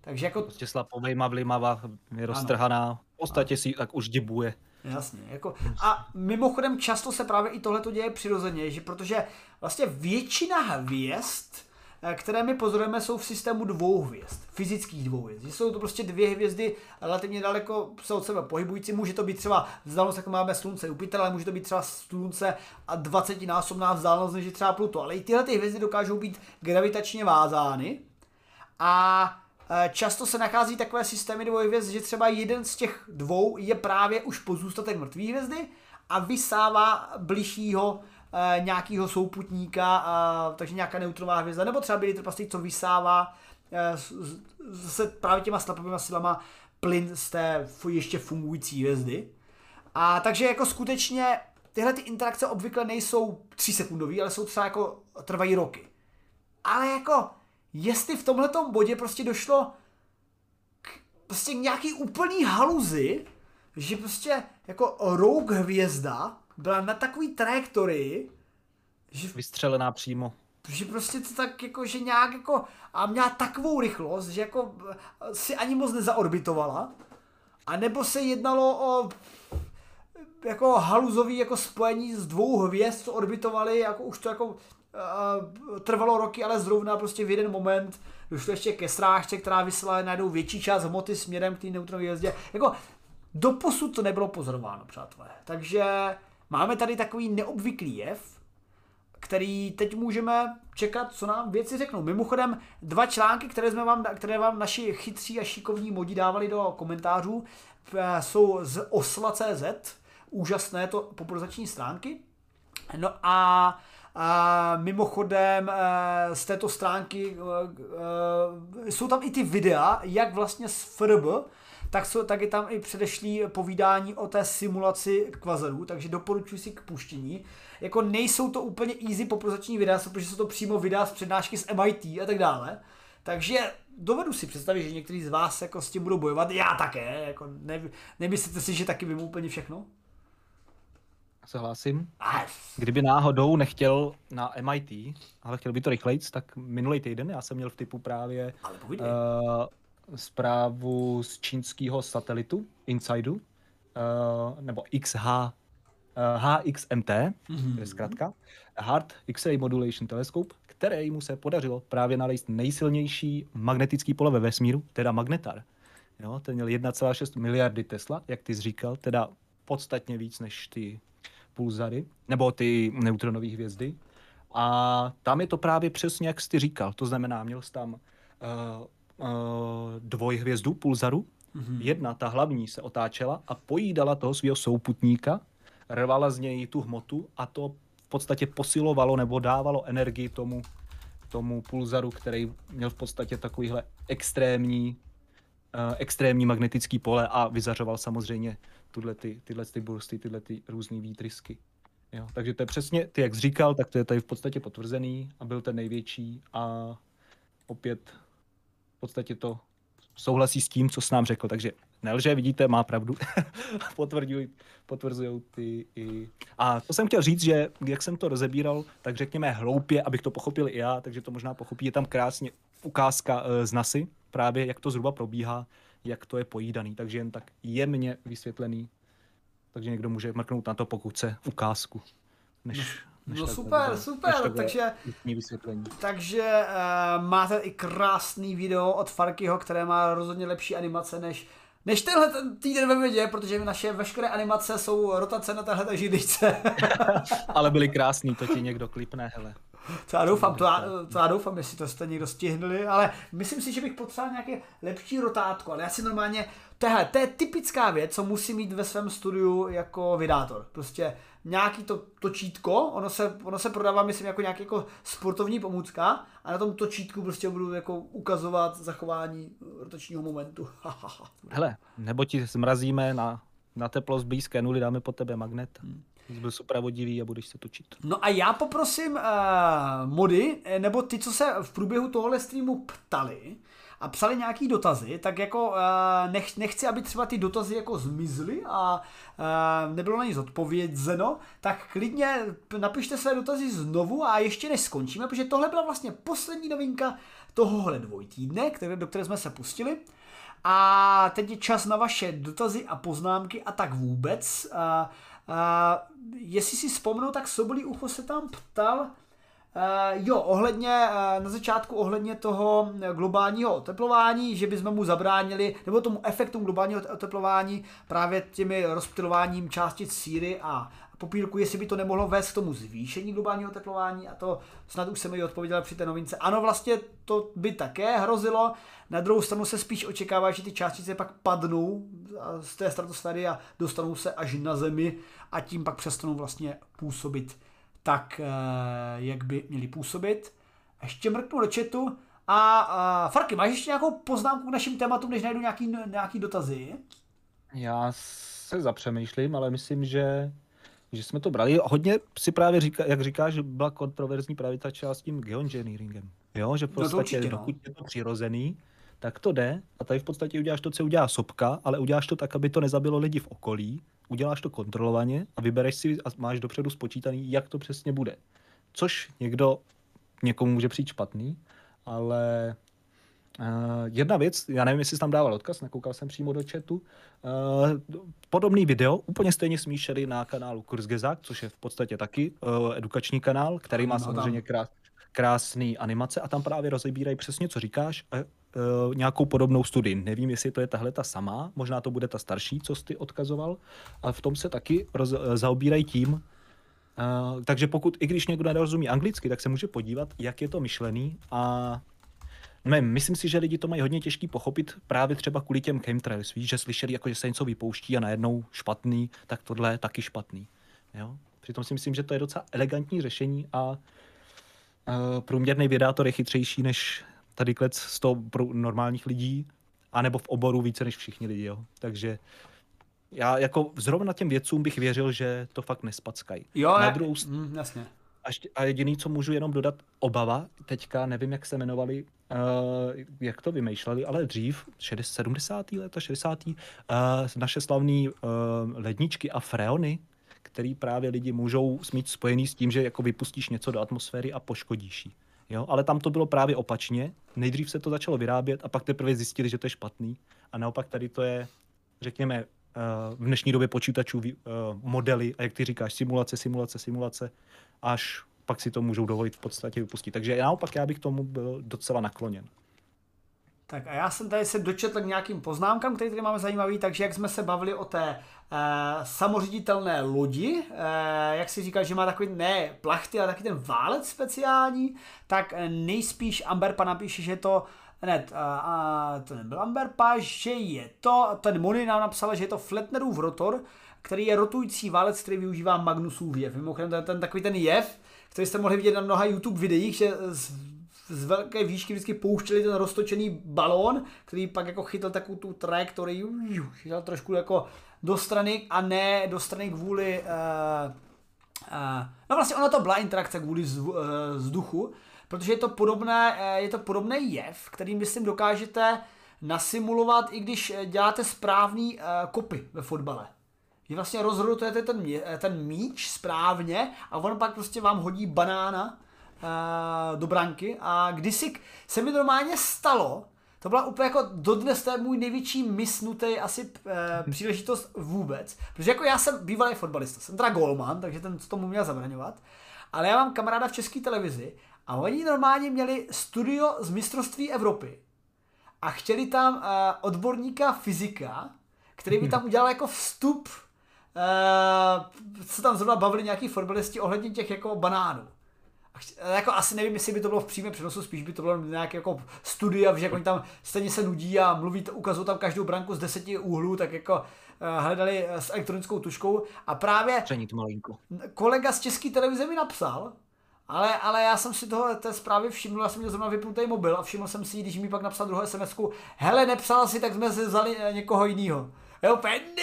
Takže jako... Prostě slapovejma vlimava, je roztrhaná, v podstatě si tak už dibuje. Jasně. Jako, a mimochodem často se právě i tohle děje přirozeně, že protože vlastně většina hvězd, které my pozorujeme, jsou v systému dvou hvězd, fyzických dvou hvězd. Jsou to prostě dvě hvězdy relativně daleko se od sebe pohybující. Může to být třeba vzdálenost, jako máme Slunce Jupiter, ale může to být třeba Slunce a 20 násobná vzdálenost než je třeba Pluto. Ale i tyhle ty hvězdy dokážou být gravitačně vázány. A Eh, často se nachází takové systémy dvojhvězd, že třeba jeden z těch dvou je právě už pozůstatek mrtvé hvězdy a vysává bližšího e, nějakého souputníka, e, takže nějaká neutrová hvězda, nebo třeba byli trpastý, co vysává e, zase právě těma slapovými silama plyn z té ještě fungující hvězdy. A takže jako skutečně tyhle ty interakce obvykle nejsou 3 sekundové, ale jsou třeba jako trvají roky. Ale jako jestli v tomhle bodě prostě došlo k prostě nějaký úplný haluzi, že prostě jako rouk hvězda byla na takový trajektorii, že... Vystřelená přímo. Že prostě to tak jako, že nějak jako, a měla takovou rychlost, že jako si ani moc nezaorbitovala, a nebo se jednalo o jako haluzový jako spojení z dvou hvězd, co orbitovaly, jako už to jako uh, trvalo roky, ale zrovna prostě v jeden moment došlo ještě ke strážce, která vysílala najednou větší část hmoty směrem k té neutronové hvězdě. Jako doposud to nebylo pozorováno, přátelé. Takže máme tady takový neobvyklý jev, který teď můžeme čekat, co nám věci řeknou. Mimochodem, dva články, které, jsme vám, které vám naši chytří a šikovní modi dávali do komentářů, eh, jsou z osla.cz, úžasné to popularizační stránky. No a a mimochodem eh, z této stránky eh, jsou tam i ty videa, jak vlastně z FRB, tak, jsou, tak je tam i předešlý povídání o té simulaci kvazarů, takže doporučuji si k puštění. Jako nejsou to úplně easy populační videa, protože jsou to přímo videa z přednášky z MIT a tak dále. Takže dovedu si představit, že někteří z vás jako s tím budou bojovat, já také, jako ne, nemyslíte si, že taky vím úplně všechno? souhlasím. Kdyby náhodou nechtěl na MIT, ale chtěl by to rychleji, tak minulý týden já jsem měl v typu právě uh, zprávu z čínského satelitu, Insideu, uh, nebo XH, uh, HXMT, mm-hmm. je zkrátka, Hard X-ray Modulation Telescope, který mu se podařilo právě nalézt nejsilnější magnetický pole ve vesmíru, teda magnetar. Jo, ten měl 1,6 miliardy Tesla, jak ty jsi říkal, teda podstatně víc než ty pulzary, nebo ty neutronové hvězdy. A tam je to právě přesně, jak jsi říkal. To znamená, měl jsi tam uh, uh, dvojhvězdu pulzaru. Mm-hmm. Jedna, ta hlavní, se otáčela a pojídala toho svého souputníka, rvala z něj tu hmotu a to v podstatě posilovalo nebo dávalo energii tomu, tomu pulzaru, který měl v podstatě takovýhle extrémní, uh, extrémní magnetický pole a vyzařoval samozřejmě tuhle ty, tyhle ty bursty, tyhle ty různé výtrysky. Jo, takže to je přesně, ty jak jsi říkal, tak to je tady v podstatě potvrzený a byl ten největší a opět v podstatě to souhlasí s tím, co s nám řekl, takže nelže, vidíte, má pravdu. Potvrzují ty i... A to jsem chtěl říct, že jak jsem to rozebíral, tak řekněme hloupě, abych to pochopil i já, takže to možná pochopí. Je tam krásně ukázka uh, z NASY, právě jak to zhruba probíhá jak to je pojídaný, takže jen tak jemně vysvětlený. Takže někdo může mrknout na to, pokud chce ukázku. Než, no, super, bude, super, takže, vysvětlení. takže uh, máte i krásný video od Farkyho, které má rozhodně lepší animace než než tenhle ten týden ve vědě, protože naše veškeré animace jsou rotace na téhle židličce. Ale byly krásný, to ti někdo klipne, hele. To já doufám, to já, to já doufám, jestli to jste někdo stihnuli, ale myslím si, že bych potřeboval nějaké lepší rotátko, ale já si normálně, tohle, to je typická věc, co musí mít ve svém studiu jako vydátor. Prostě nějaký to točítko, ono se, ono se prodává, myslím, jako nějaký jako sportovní pomůcka a na tom točítku prostě budu jako ukazovat zachování rotačního momentu. Hele, nebo ti zmrazíme na, na teplost blízké nuly, dáme po tebe magnet. Hmm. Byl supravodivý a budeš se točit. No a já poprosím uh, mody, nebo ty, co se v průběhu tohohle streamu ptali, a psali nějaký dotazy, tak jako uh, nech, nechci, aby třeba ty dotazy jako zmizly a uh, nebylo na ně zodpovězeno, tak klidně napište své dotazy znovu a ještě než skončíme, protože tohle byla vlastně poslední novinka tohohle dvojtýdne, které, do které jsme se pustili. A teď je čas na vaše dotazy a poznámky a tak vůbec. A, a, jestli si vzpomenu, tak Sobolí ucho se tam ptal, uh, jo, ohledně, uh, na začátku ohledně toho globálního oteplování, že bychom mu zabránili, nebo tomu efektu globálního oteplování právě těmi rozptilováním částic síry a popírku, jestli by to nemohlo vést k tomu zvýšení globálního oteplování a to snad už jsem mi odpověděl při té novince. Ano, vlastně to by také hrozilo. Na druhou stranu se spíš očekává, že ty částice pak padnou z té stratosféry a dostanou se až na Zemi a tím pak přestanou vlastně působit tak, eh, jak by měli působit. Ještě mrknu do chatu. A, a Farky, máš ještě nějakou poznámku k našim tématům, než najdu nějaký, nějaký dotazy? Já se zapřemýšlím, ale myslím, že že jsme to brali. Hodně si právě říká, jak říkáš, že byla kontroverzní právě ta část s tím geoengineeringem. Jo, že v podstatě, no určitě, no. dokud je to přirozený, tak to jde a tady v podstatě uděláš to, co udělá sopka, ale uděláš to tak, aby to nezabilo lidi v okolí, uděláš to kontrolovaně a vybereš si a máš dopředu spočítaný, jak to přesně bude. Což někdo, někomu může přijít špatný, ale jedna věc, já nevím, jestli jsi tam dával odkaz, nekoukal jsem přímo do chatu. Uh, podobný video, úplně stejně smíšeli na kanálu Kurzgesagt, což je v podstatě taky uh, edukační kanál, který má samozřejmě krás, krásný animace a tam právě rozebírají přesně, co říkáš, uh, uh, nějakou podobnou studii. Nevím, jestli to je tahle ta samá, možná to bude ta starší, co jsi odkazoval, ale v tom se taky roz, uh, zaobírají tím, uh, takže pokud, i když někdo nerozumí anglicky, tak se může podívat, jak je to myšlený a ne, myslím si, že lidi to mají hodně těžký pochopit právě třeba kvůli těm chemtrails, víš, že slyšeli, jako, že se něco vypouští a najednou špatný, tak tohle je taky špatný. Jo? Přitom si myslím, že to je docela elegantní řešení a uh, průměrný vědátor je chytřejší než tady klec 100 normálních lidí, anebo v oboru více než všichni lidi. Jo? Takže já jako zrovna těm vědcům bych věřil, že to fakt nespackají. Jo, Na druhou... mm, jasně. A, ještě, a jediný, co můžu jenom dodat, obava, teďka nevím, jak se jmenovali, uh, jak to vymýšleli, ale dřív, 60, 70. leta, 60. Uh, naše slavné uh, ledničky a freony, který právě lidi můžou mít spojený s tím, že jako vypustíš něco do atmosféry a poškodíš ji. Jo? Ale tam to bylo právě opačně. Nejdřív se to začalo vyrábět a pak teprve zjistili, že to je špatný. A naopak tady to je, řekněme, v dnešní době počítačů modely a jak ty říkáš, simulace, simulace, simulace až pak si to můžou dovolit v podstatě vypustit. Takže naopak já bych tomu byl docela nakloněn. Tak a já jsem tady se dočetl k nějakým poznámkám, které tady máme zajímavý, takže jak jsme se bavili o té e, samoředitelné lodi, e, jak si říkal, že má takový ne plachty, ale taky ten válec speciální, tak nejspíš Amberpa napíše, že to ne, a, a, to nebyl Amberpa, že je to, ten Moni nám napsal, že je to Fletnerův rotor, který je rotující válec, který využívá Magnusův jev. Mimochodem, ten, ten takový ten jev, který jste mohli vidět na mnoha YouTube videích, že z, z velké výšky vždycky pouštěli ten roztočený balón, který pak jako chytl takovou tu trajektorii, chytil trošku jako do strany a ne do strany kvůli uh, uh, no vlastně ono to byla interakce kvůli uh, vzduchu, protože je to podobné, uh, je to podobný jev, který myslím dokážete nasimulovat, i když děláte správný uh, kopy ve fotbale. Že vlastně rozhodujete ten, ten míč správně a on pak prostě vám hodí banána do branky. A kdysi se mi normálně stalo, to byla úplně jako dodnes to je můj největší misnutý asi uh, příležitost vůbec, protože jako já jsem bývalý fotbalista, jsem teda golman, takže ten tomu měl zabraňovat, ale já mám kamaráda v české televizi a oni normálně měli studio z mistrovství Evropy. A chtěli tam uh, odborníka fyzika, který by tam udělal jako vstup uh, se tam zrovna bavili nějaký fotbalisti ohledně těch jako banánů. A jako asi nevím, jestli by to bylo v přímém přenosu, spíš by to bylo nějaké jako studia, že oni tam stejně se nudí a mluví, ukazují tam každou branku z deseti úhlů, tak jako hledali s elektronickou tuškou. A právě kolega z české televize mi napsal, ale, ale já jsem si toho té zprávy všiml, já jsem měl zrovna vypnutý mobil a všiml jsem si, když mi pak napsal druhou sms hele, nepsal si, tak jsme si vzali eh, někoho jiného. Jo, pendy!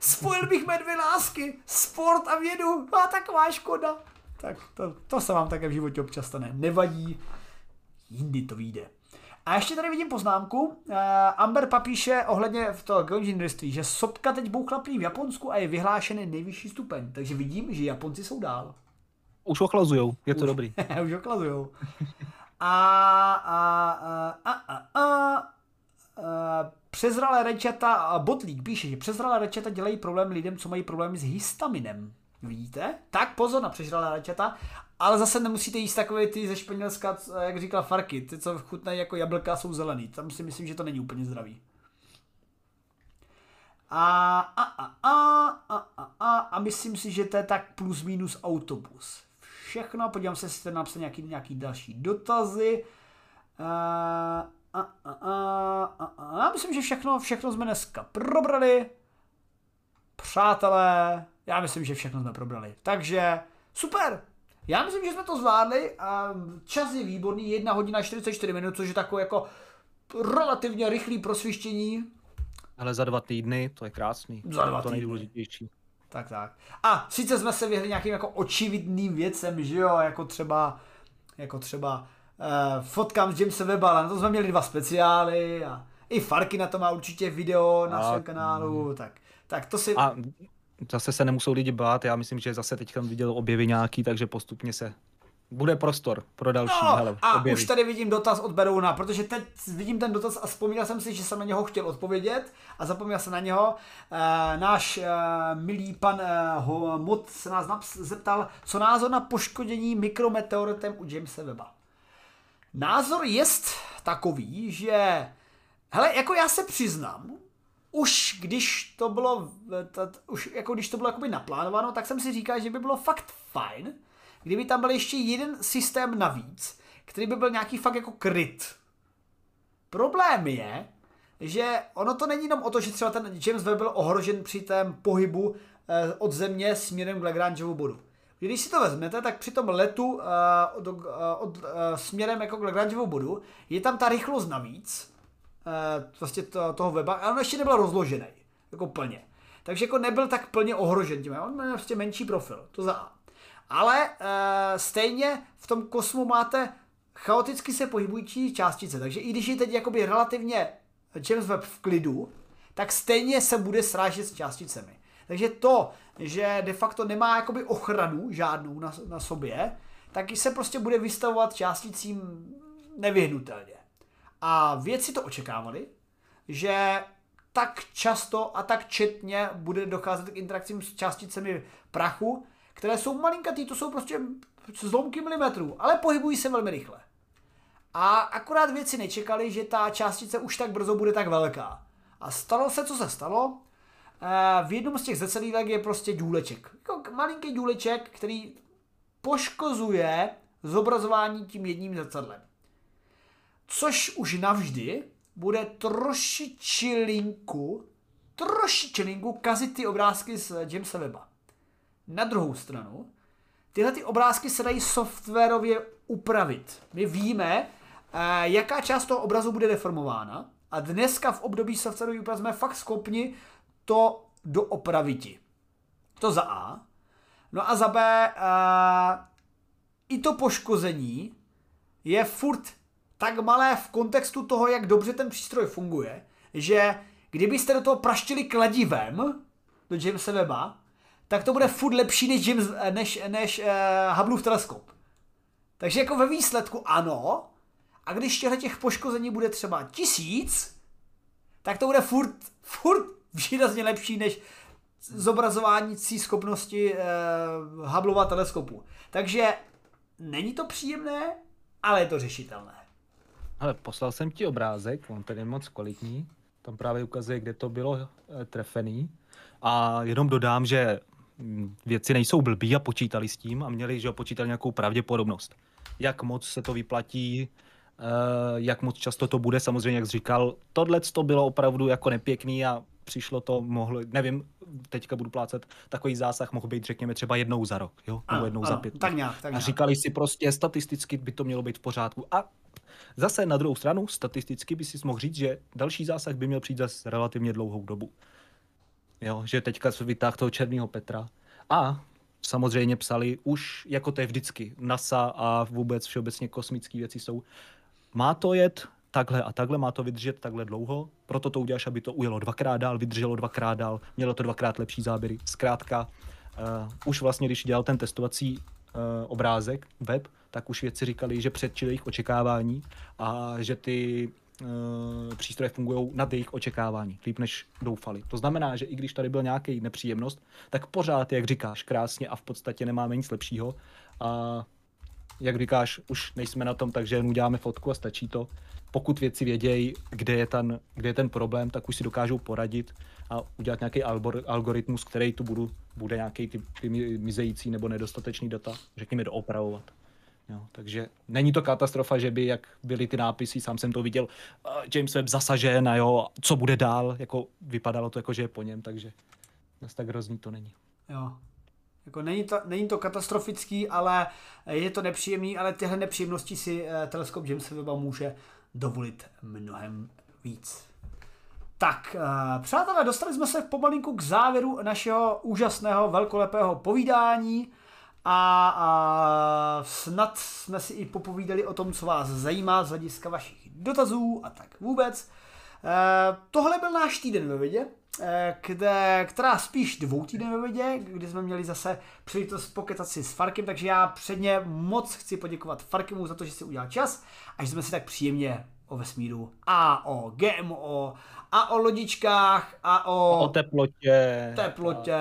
Spojil bych mé dvě lásky, sport a vědu. A taková škoda. Tak to, to se vám také v životě občas stane. Nevadí, jindy to vyjde. A ještě tady vidím poznámku. Uh, Amber papíše ohledně v toho geoinženýrství, že sopka teď bouchla v Japonsku a je vyhlášený nejvyšší stupeň. Takže vidím, že Japonci jsou dál. Už ochlazujou, je to Už. dobrý. Už ochlazujou. A, a, a, a, a, a, a přezralé rečata, a Botlík píše, že přezralé rečata dělají problém lidem, co mají problémy s histaminem. Vidíte? Tak pozor na přezralé rečata, ale zase nemusíte jíst takové ty ze Španělska, jak říkal Farky, ty, co chutnají jako jablka, jsou zelený. Tam si myslím, že to není úplně zdravý. A, a, a, a, a, a, a, a myslím si, že to je tak plus minus autobus. Všechno, podívám se, jestli jste napsal nějaký, nějaký další dotazy. A, a, a, a, a, a, myslím, že všechno, všechno jsme dneska probrali. Přátelé, já myslím, že všechno jsme probrali. Takže super. Já myslím, že jsme to zvládli. A čas je výborný, 1 hodina 44 minut, což je takové jako relativně rychlý prosvištění. Ale za dva týdny, to je krásný. Za dva to týdny. nejdůležitější. Tak, tak. A sice jsme se vyhli nějakým jako očividným věcem, že jo, jako třeba, jako třeba uh, fotkám z Jamesa Weba, ale na to jsme měli dva speciály a i Farky na to má určitě video na A- svém kanálu, tak, tak to si... A zase se nemusou lidi bát, já myslím, že zase teďka viděl objevy nějaký, takže postupně se bude prostor pro další No, hele, a objevy. už tady vidím dotaz od Berouna, protože teď vidím ten dotaz a vzpomněl jsem si, že jsem na něho chtěl odpovědět a zapomněl jsem na něho. E, náš e, milý pan e, ho, Mod se nás naps- zeptal, co názor na poškodění mikrometeoritem u Jamesa Weba. Názor je takový, že hele, jako já se přiznám, už když to bylo, t- už jako když to bylo jakoby naplánováno, tak jsem si říkal, že by bylo fakt fajn, kdyby tam byl ještě jeden systém navíc, který by byl nějaký fakt jako kryt. Problém je, že ono to není jenom o to, že třeba ten James Webb byl ohrožen při tém pohybu eh, od země směrem k Lagrangeovu bodu. Když si to vezmete, tak při tom letu eh, od, eh, od, eh, směrem jako k Lagrangeovu bodu je tam ta rychlost navíc, vlastně to, toho weba, ale on ještě nebyl rozložený, jako plně. Takže jako nebyl tak plně ohrožen tím, on má prostě menší profil, to za A. Ale e, stejně v tom kosmu máte chaoticky se pohybující částice, takže i když je teď jakoby relativně James Webb v klidu, tak stejně se bude srážet s částicemi. Takže to, že de facto nemá jakoby ochranu žádnou na, na sobě, tak se prostě bude vystavovat částicím nevyhnutelně. A vědci to očekávali, že tak často a tak četně bude docházet k interakcím s částicemi prachu, které jsou malinkatý, to jsou prostě zlomky milimetrů, ale pohybují se velmi rychle. A akorát věci nečekali, že ta částice už tak brzo bude tak velká. A stalo se, co se stalo. Eh, V jednom z těch zrcadílek je prostě důleček. Jako malinký důleček, který poškozuje zobrazování tím jedním zrcadlem. Což už navždy bude trošičilinku, trošičilinku kazit ty obrázky z Jamesa Weba. Na druhou stranu, tyhle ty obrázky se dají softwarově upravit. My víme, eh, jaká část toho obrazu bude deformována a dneska v období softwarové úpravy jsme fakt schopni to doopraviti. To za A. No a za B, uh, i to poškození je furt tak malé v kontextu toho, jak dobře ten přístroj funguje, že kdybyste do toho praštili kladivem do Jamesa Weba, tak to bude furt lepší než, James, než, než uh, Hubbleův teleskop. Takže jako ve výsledku ano, a když těchto těch poškození bude třeba tisíc, tak to bude furt, furt výrazně lepší než zobrazování schopnosti uh, Hubbleova teleskopu. Takže není to příjemné, ale je to řešitelné. Ale poslal jsem ti obrázek, on ten je moc kvalitní. Tam právě ukazuje, kde to bylo e, trefený. A jenom dodám, že věci nejsou blbí a počítali s tím a měli, že počítali nějakou pravděpodobnost. Jak moc se to vyplatí, e, jak moc často to bude, samozřejmě, jak jsi říkal, tohle to bylo opravdu jako nepěkný a přišlo to, mohlo, nevím, teďka budu plácet, takový zásah mohl být, řekněme, třeba jednou za rok, jo? Nebo jednou za pět. tak nějak, tak A nějak. říkali si prostě, statisticky by to mělo být v pořádku. A zase na druhou stranu, statisticky by si mohl říct, že další zásah by měl přijít za relativně dlouhou dobu. Jo, že teďka se vytáhl toho černého Petra. A samozřejmě psali už, jako to je vždycky, NASA a vůbec všeobecně kosmické věci jsou, má to jet takhle a takhle, má to vydržet takhle dlouho, proto to uděláš, aby to ujelo dvakrát dál, vydrželo dvakrát dál, mělo to dvakrát lepší záběry. Zkrátka, uh, už vlastně, když dělal ten testovací uh, obrázek, web, tak už věci říkali, že předčili jejich očekávání a že ty přístroje fungují nad jejich očekávání, líp než doufali. To znamená, že i když tady byl nějaký nepříjemnost, tak pořád, jak říkáš, krásně a v podstatě nemáme nic lepšího. A jak říkáš, už nejsme na tom, takže jen uděláme fotku a stačí to. Pokud věci vědějí, kde je ten, kde je ten problém, tak už si dokážou poradit a udělat nějaký algoritmus, který tu budu, bude nějaký ty, ty mizející nebo nedostatečný data, řekněme, doopravovat. Jo, takže není to katastrofa, že by, jak byly ty nápisy, sám jsem to viděl, James Webb zasažen a jo, co bude dál, jako vypadalo to jako, že je po něm, takže zase tak hrozný to není. Jo, jako není, to, není to katastrofický, ale je to nepříjemný, ale tyhle nepříjemnosti si uh, teleskop James Webb může dovolit mnohem víc. Tak, uh, přátelé, dostali jsme se pomalinku k závěru našeho úžasného velkolepého povídání a, a snad jsme si i popovídali o tom, co vás zajímá z hlediska vašich dotazů a tak vůbec. Uh, tohle byl náš týden ve vědě. Eh, kde, která spíš dvou týden ve vědě, kdy jsme měli zase příležitost pokecat si s Farkem, takže já předně moc chci poděkovat Farkimu za to, že si udělal čas a že jsme si tak příjemně o vesmíru a o GMO a o lodičkách a o, o teplotě. Teplotě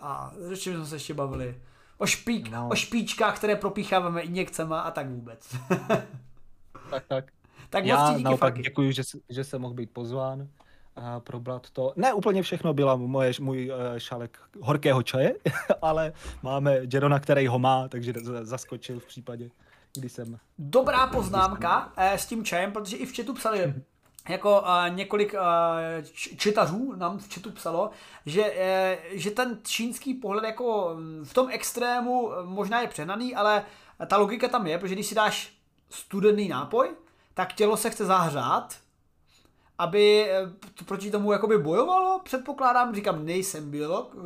a o čem jsme se ještě bavili. O, špík, no. o špíčkách, které propícháváme injekcema a tak vůbec. tak, tak. Tak já moc naopak děkuji, že, že jsem mohl být pozván a probrat to. Ne úplně všechno byla moje, můj uh, šálek horkého čaje, ale máme Jerona, který ho má, takže zaskočil v případě, kdy jsem... Dobrá poznámka eh, s tím čajem, protože i v chatu psali jako uh, několik uh, čitařů nám v chatu psalo, že, uh, že ten čínský pohled jako mm, v tom extrému možná je přehnaný, ale ta logika tam je, protože když si dáš studený nápoj, tak tělo se chce zahřát, aby eh, proti tomu jakoby bojovalo, předpokládám, říkám, nejsem biolog,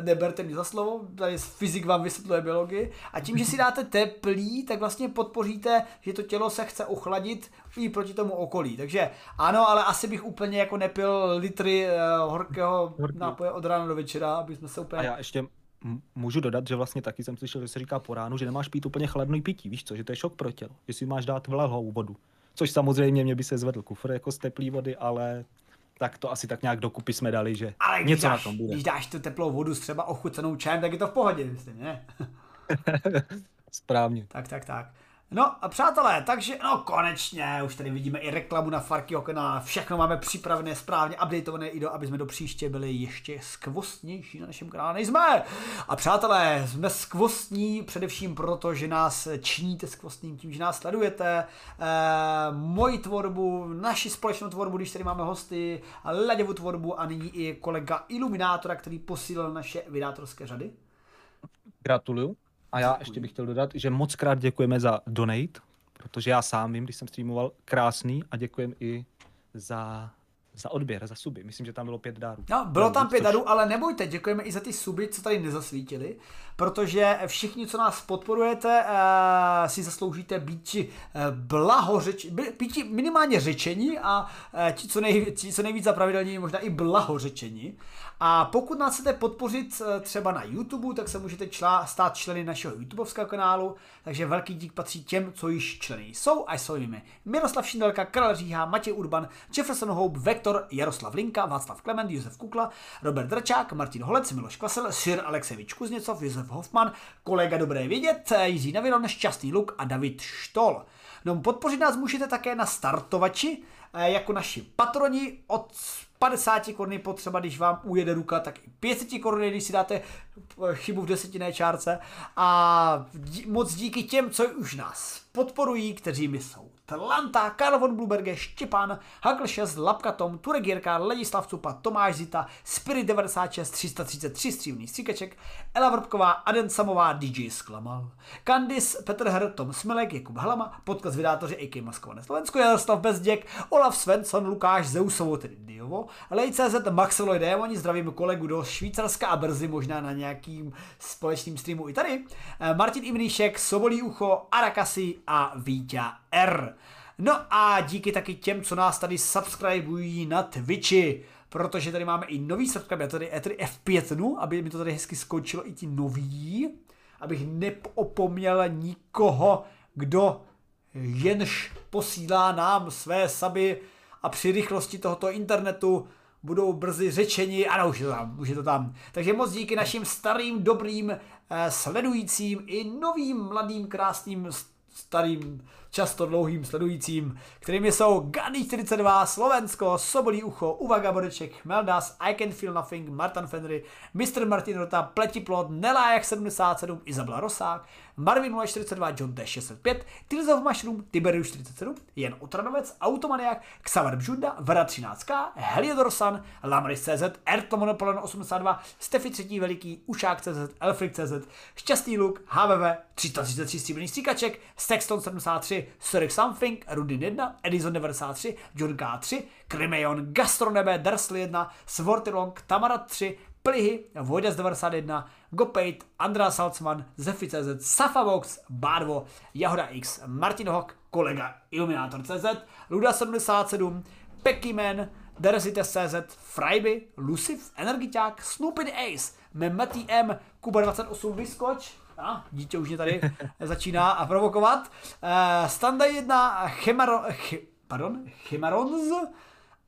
neberte mi za slovo, tady fyzik vám vysvětluje biologii, a tím, že si dáte teplý, tak vlastně podpoříte, že to tělo se chce ochladit i proti tomu okolí. Takže ano, ale asi bych úplně jako nepil litry uh, horkého nápoje od rána do večera, aby jsme se úplně... A já ještě můžu dodat, že vlastně taky jsem slyšel, že se říká po ránu, že nemáš pít úplně chladný pití, víš co, že to je šok pro tělo, že si máš dát vlahou vodu. Což samozřejmě mě by se zvedl kufr jako z teplý vody, ale tak to asi tak nějak dokupy jsme dali, že ale něco dáš, na tom bude. Když dáš tu teplou vodu s třeba ochucenou čajem, tak je to v pohodě, myslím, ne? Správně. Tak, tak, tak. No a přátelé, takže no konečně, už tady vidíme i reklamu na Farkyho kanále, všechno máme připravené, správně updateované i do, aby jsme do příště byli ještě skvostnější na našem kanále, nejsme. A přátelé, jsme skvostní především proto, že nás činíte skvostným tím, že nás sledujete, e, moji tvorbu, naši společnou tvorbu, když tady máme hosty, Laděvu tvorbu a nyní i kolega Iluminátora, který posílil naše vydátorské řady. Gratuluju. A já ještě bych chtěl dodat, že moc krát děkujeme za donate, protože já sám vím, když jsem streamoval, krásný a děkujem i za za odběr, za suby. Myslím, že tam bylo pět dárů. No, bylo tam pět což... dárů, ale nebojte, děkujeme i za ty suby, co tady nezasvítili, protože všichni, co nás podporujete, uh, si zasloužíte být uh, blahořeč, být minimálně řečení a uh, ti, co, nej, ti, co nejvíc za pravidelní, možná i blahořečení. A pokud nás chcete podpořit třeba na YouTube, tak se můžete čla, stát členy našeho YouTubeovského kanálu, takže velký dík patří těm, co již členy jsou a jsou jimi Miroslav Šindelka, Karel Říha, Matěj Urban, Jefferson Hope, Vektor, Jaroslav Linka, Václav Klement, Josef Kukla, Robert Dračák, Martin Holec, Miloš Kvasel, Sir Alexevič Kuzněcov, Josef Hoffman, kolega Dobré vědět, Jiří Naviron, Šťastný Luk a David Štol. No, podpořit nás můžete také na startovači, eh, jako naši patroni od 50 koruny potřeba, když vám ujede ruka, tak i 500 koruny, když si dáte eh, chybu v desetiné čárce. A moc díky těm, co už nás podporují, kteří mi jsou Tlanta, Karl von Bluberge, Štěpán, Hagl 6, Lapka Tom, Turek Jirka, Ladislav Cupa, Tomáš Zita, Spirit 96, 333 stříbrný stříkaček, Ela Vrbková, Aden Samová, DJ Sklamal, Kandis, Petr Hr, Tom Smilek, Jakub Halama, podcast vydátoři AK Maskované Slovensko, Jaroslav Bezděk, Olaf Svensson, Lukáš Zeusovo, tedy Diovo, Lej.cz, Maxeloid Démoni, zdravím kolegu do Švýcarska a brzy možná na nějakým společným streamu i tady, Martin Imníšek, Sobolí Ucho, Arakasi a Vítě R. No a díky taky těm, co nás tady subscribují na Twitchi, protože tady máme i nový subscribe, tady, tady F5, no, aby mi to tady hezky skočilo i ti noví, abych neopomněl nikoho, kdo jenž posílá nám své saby a při rychlosti tohoto internetu budou brzy řečeni, ano, už je to tam, už je to tam. Takže moc díky našim starým, dobrým, eh, sledujícím i novým, mladým, krásným, starým často dlouhým sledujícím, kterými jsou Gany 42, Slovensko, Sobolí ucho, Uvaga Bodeček, Meldas, I Can Feel Nothing, Martin Fenry, Mr. Martin Rota, Pletiplot, Nelájak 77, Izabela Rosák, Marvin 042, John T65, Tales of Mushroom, Tiberius 47, Jan Utranovec, Automaniak, Xaver Bžunda, Vera 13K, Heliodor San, Lamaris.cz, Erto Monopolon 82, Stefy 3. Veliký, Ušák.cz, Elfrik.cz, Šťastný luk, HVV, 333 stříbrných stříkaček, Sexton 73, Sonic Something, Rudin 1, Edison 93, John K3, Krimeon, Gastronebe, Darsly 1, Svortilong, Tamara 3, Plihy, Vojdas 91, Gopate, Andrá Salzman, Zefi.cz, Safabox, Barvo, Jahoda X, Martin Hock, kolega Illuminator.cz, Luda 77, Pekiman, Deresite.cz, Fryby, Lucif, Energiťák, Snoopy the Ace, Memati M, Kuba 28 Vyskoč, a, dítě už mě tady začíná a provokovat. Uh, Standa 1, Chemaro, ch, pardon, Chimarons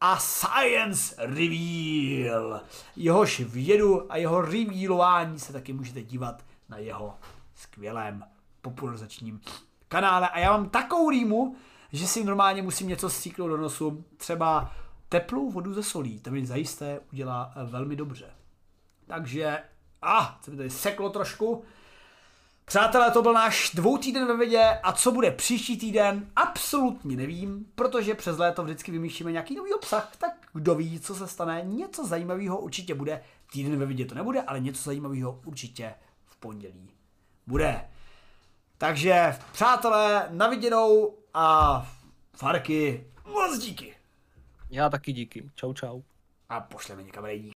a Science Reveal. Jehož vědu a jeho revealování se taky můžete dívat na jeho skvělém popularizačním kanále. A já mám takovou rýmu, že si normálně musím něco stříknout do nosu. Třeba teplou vodu ze solí. To mi zajisté udělá velmi dobře. Takže, a, ah, se mi tady seklo trošku. Přátelé, to byl náš dvou týden ve vědě a co bude příští týden, absolutně nevím, protože přes léto vždycky vymýšlíme nějaký nový obsah, tak kdo ví, co se stane, něco zajímavého určitě bude. Týden ve vědě to nebude, ale něco zajímavého určitě v pondělí bude. Takže, přátelé, na viděnou a Farky, moc díky. Já taky díky. Čau, čau. A pošleme někam rejní.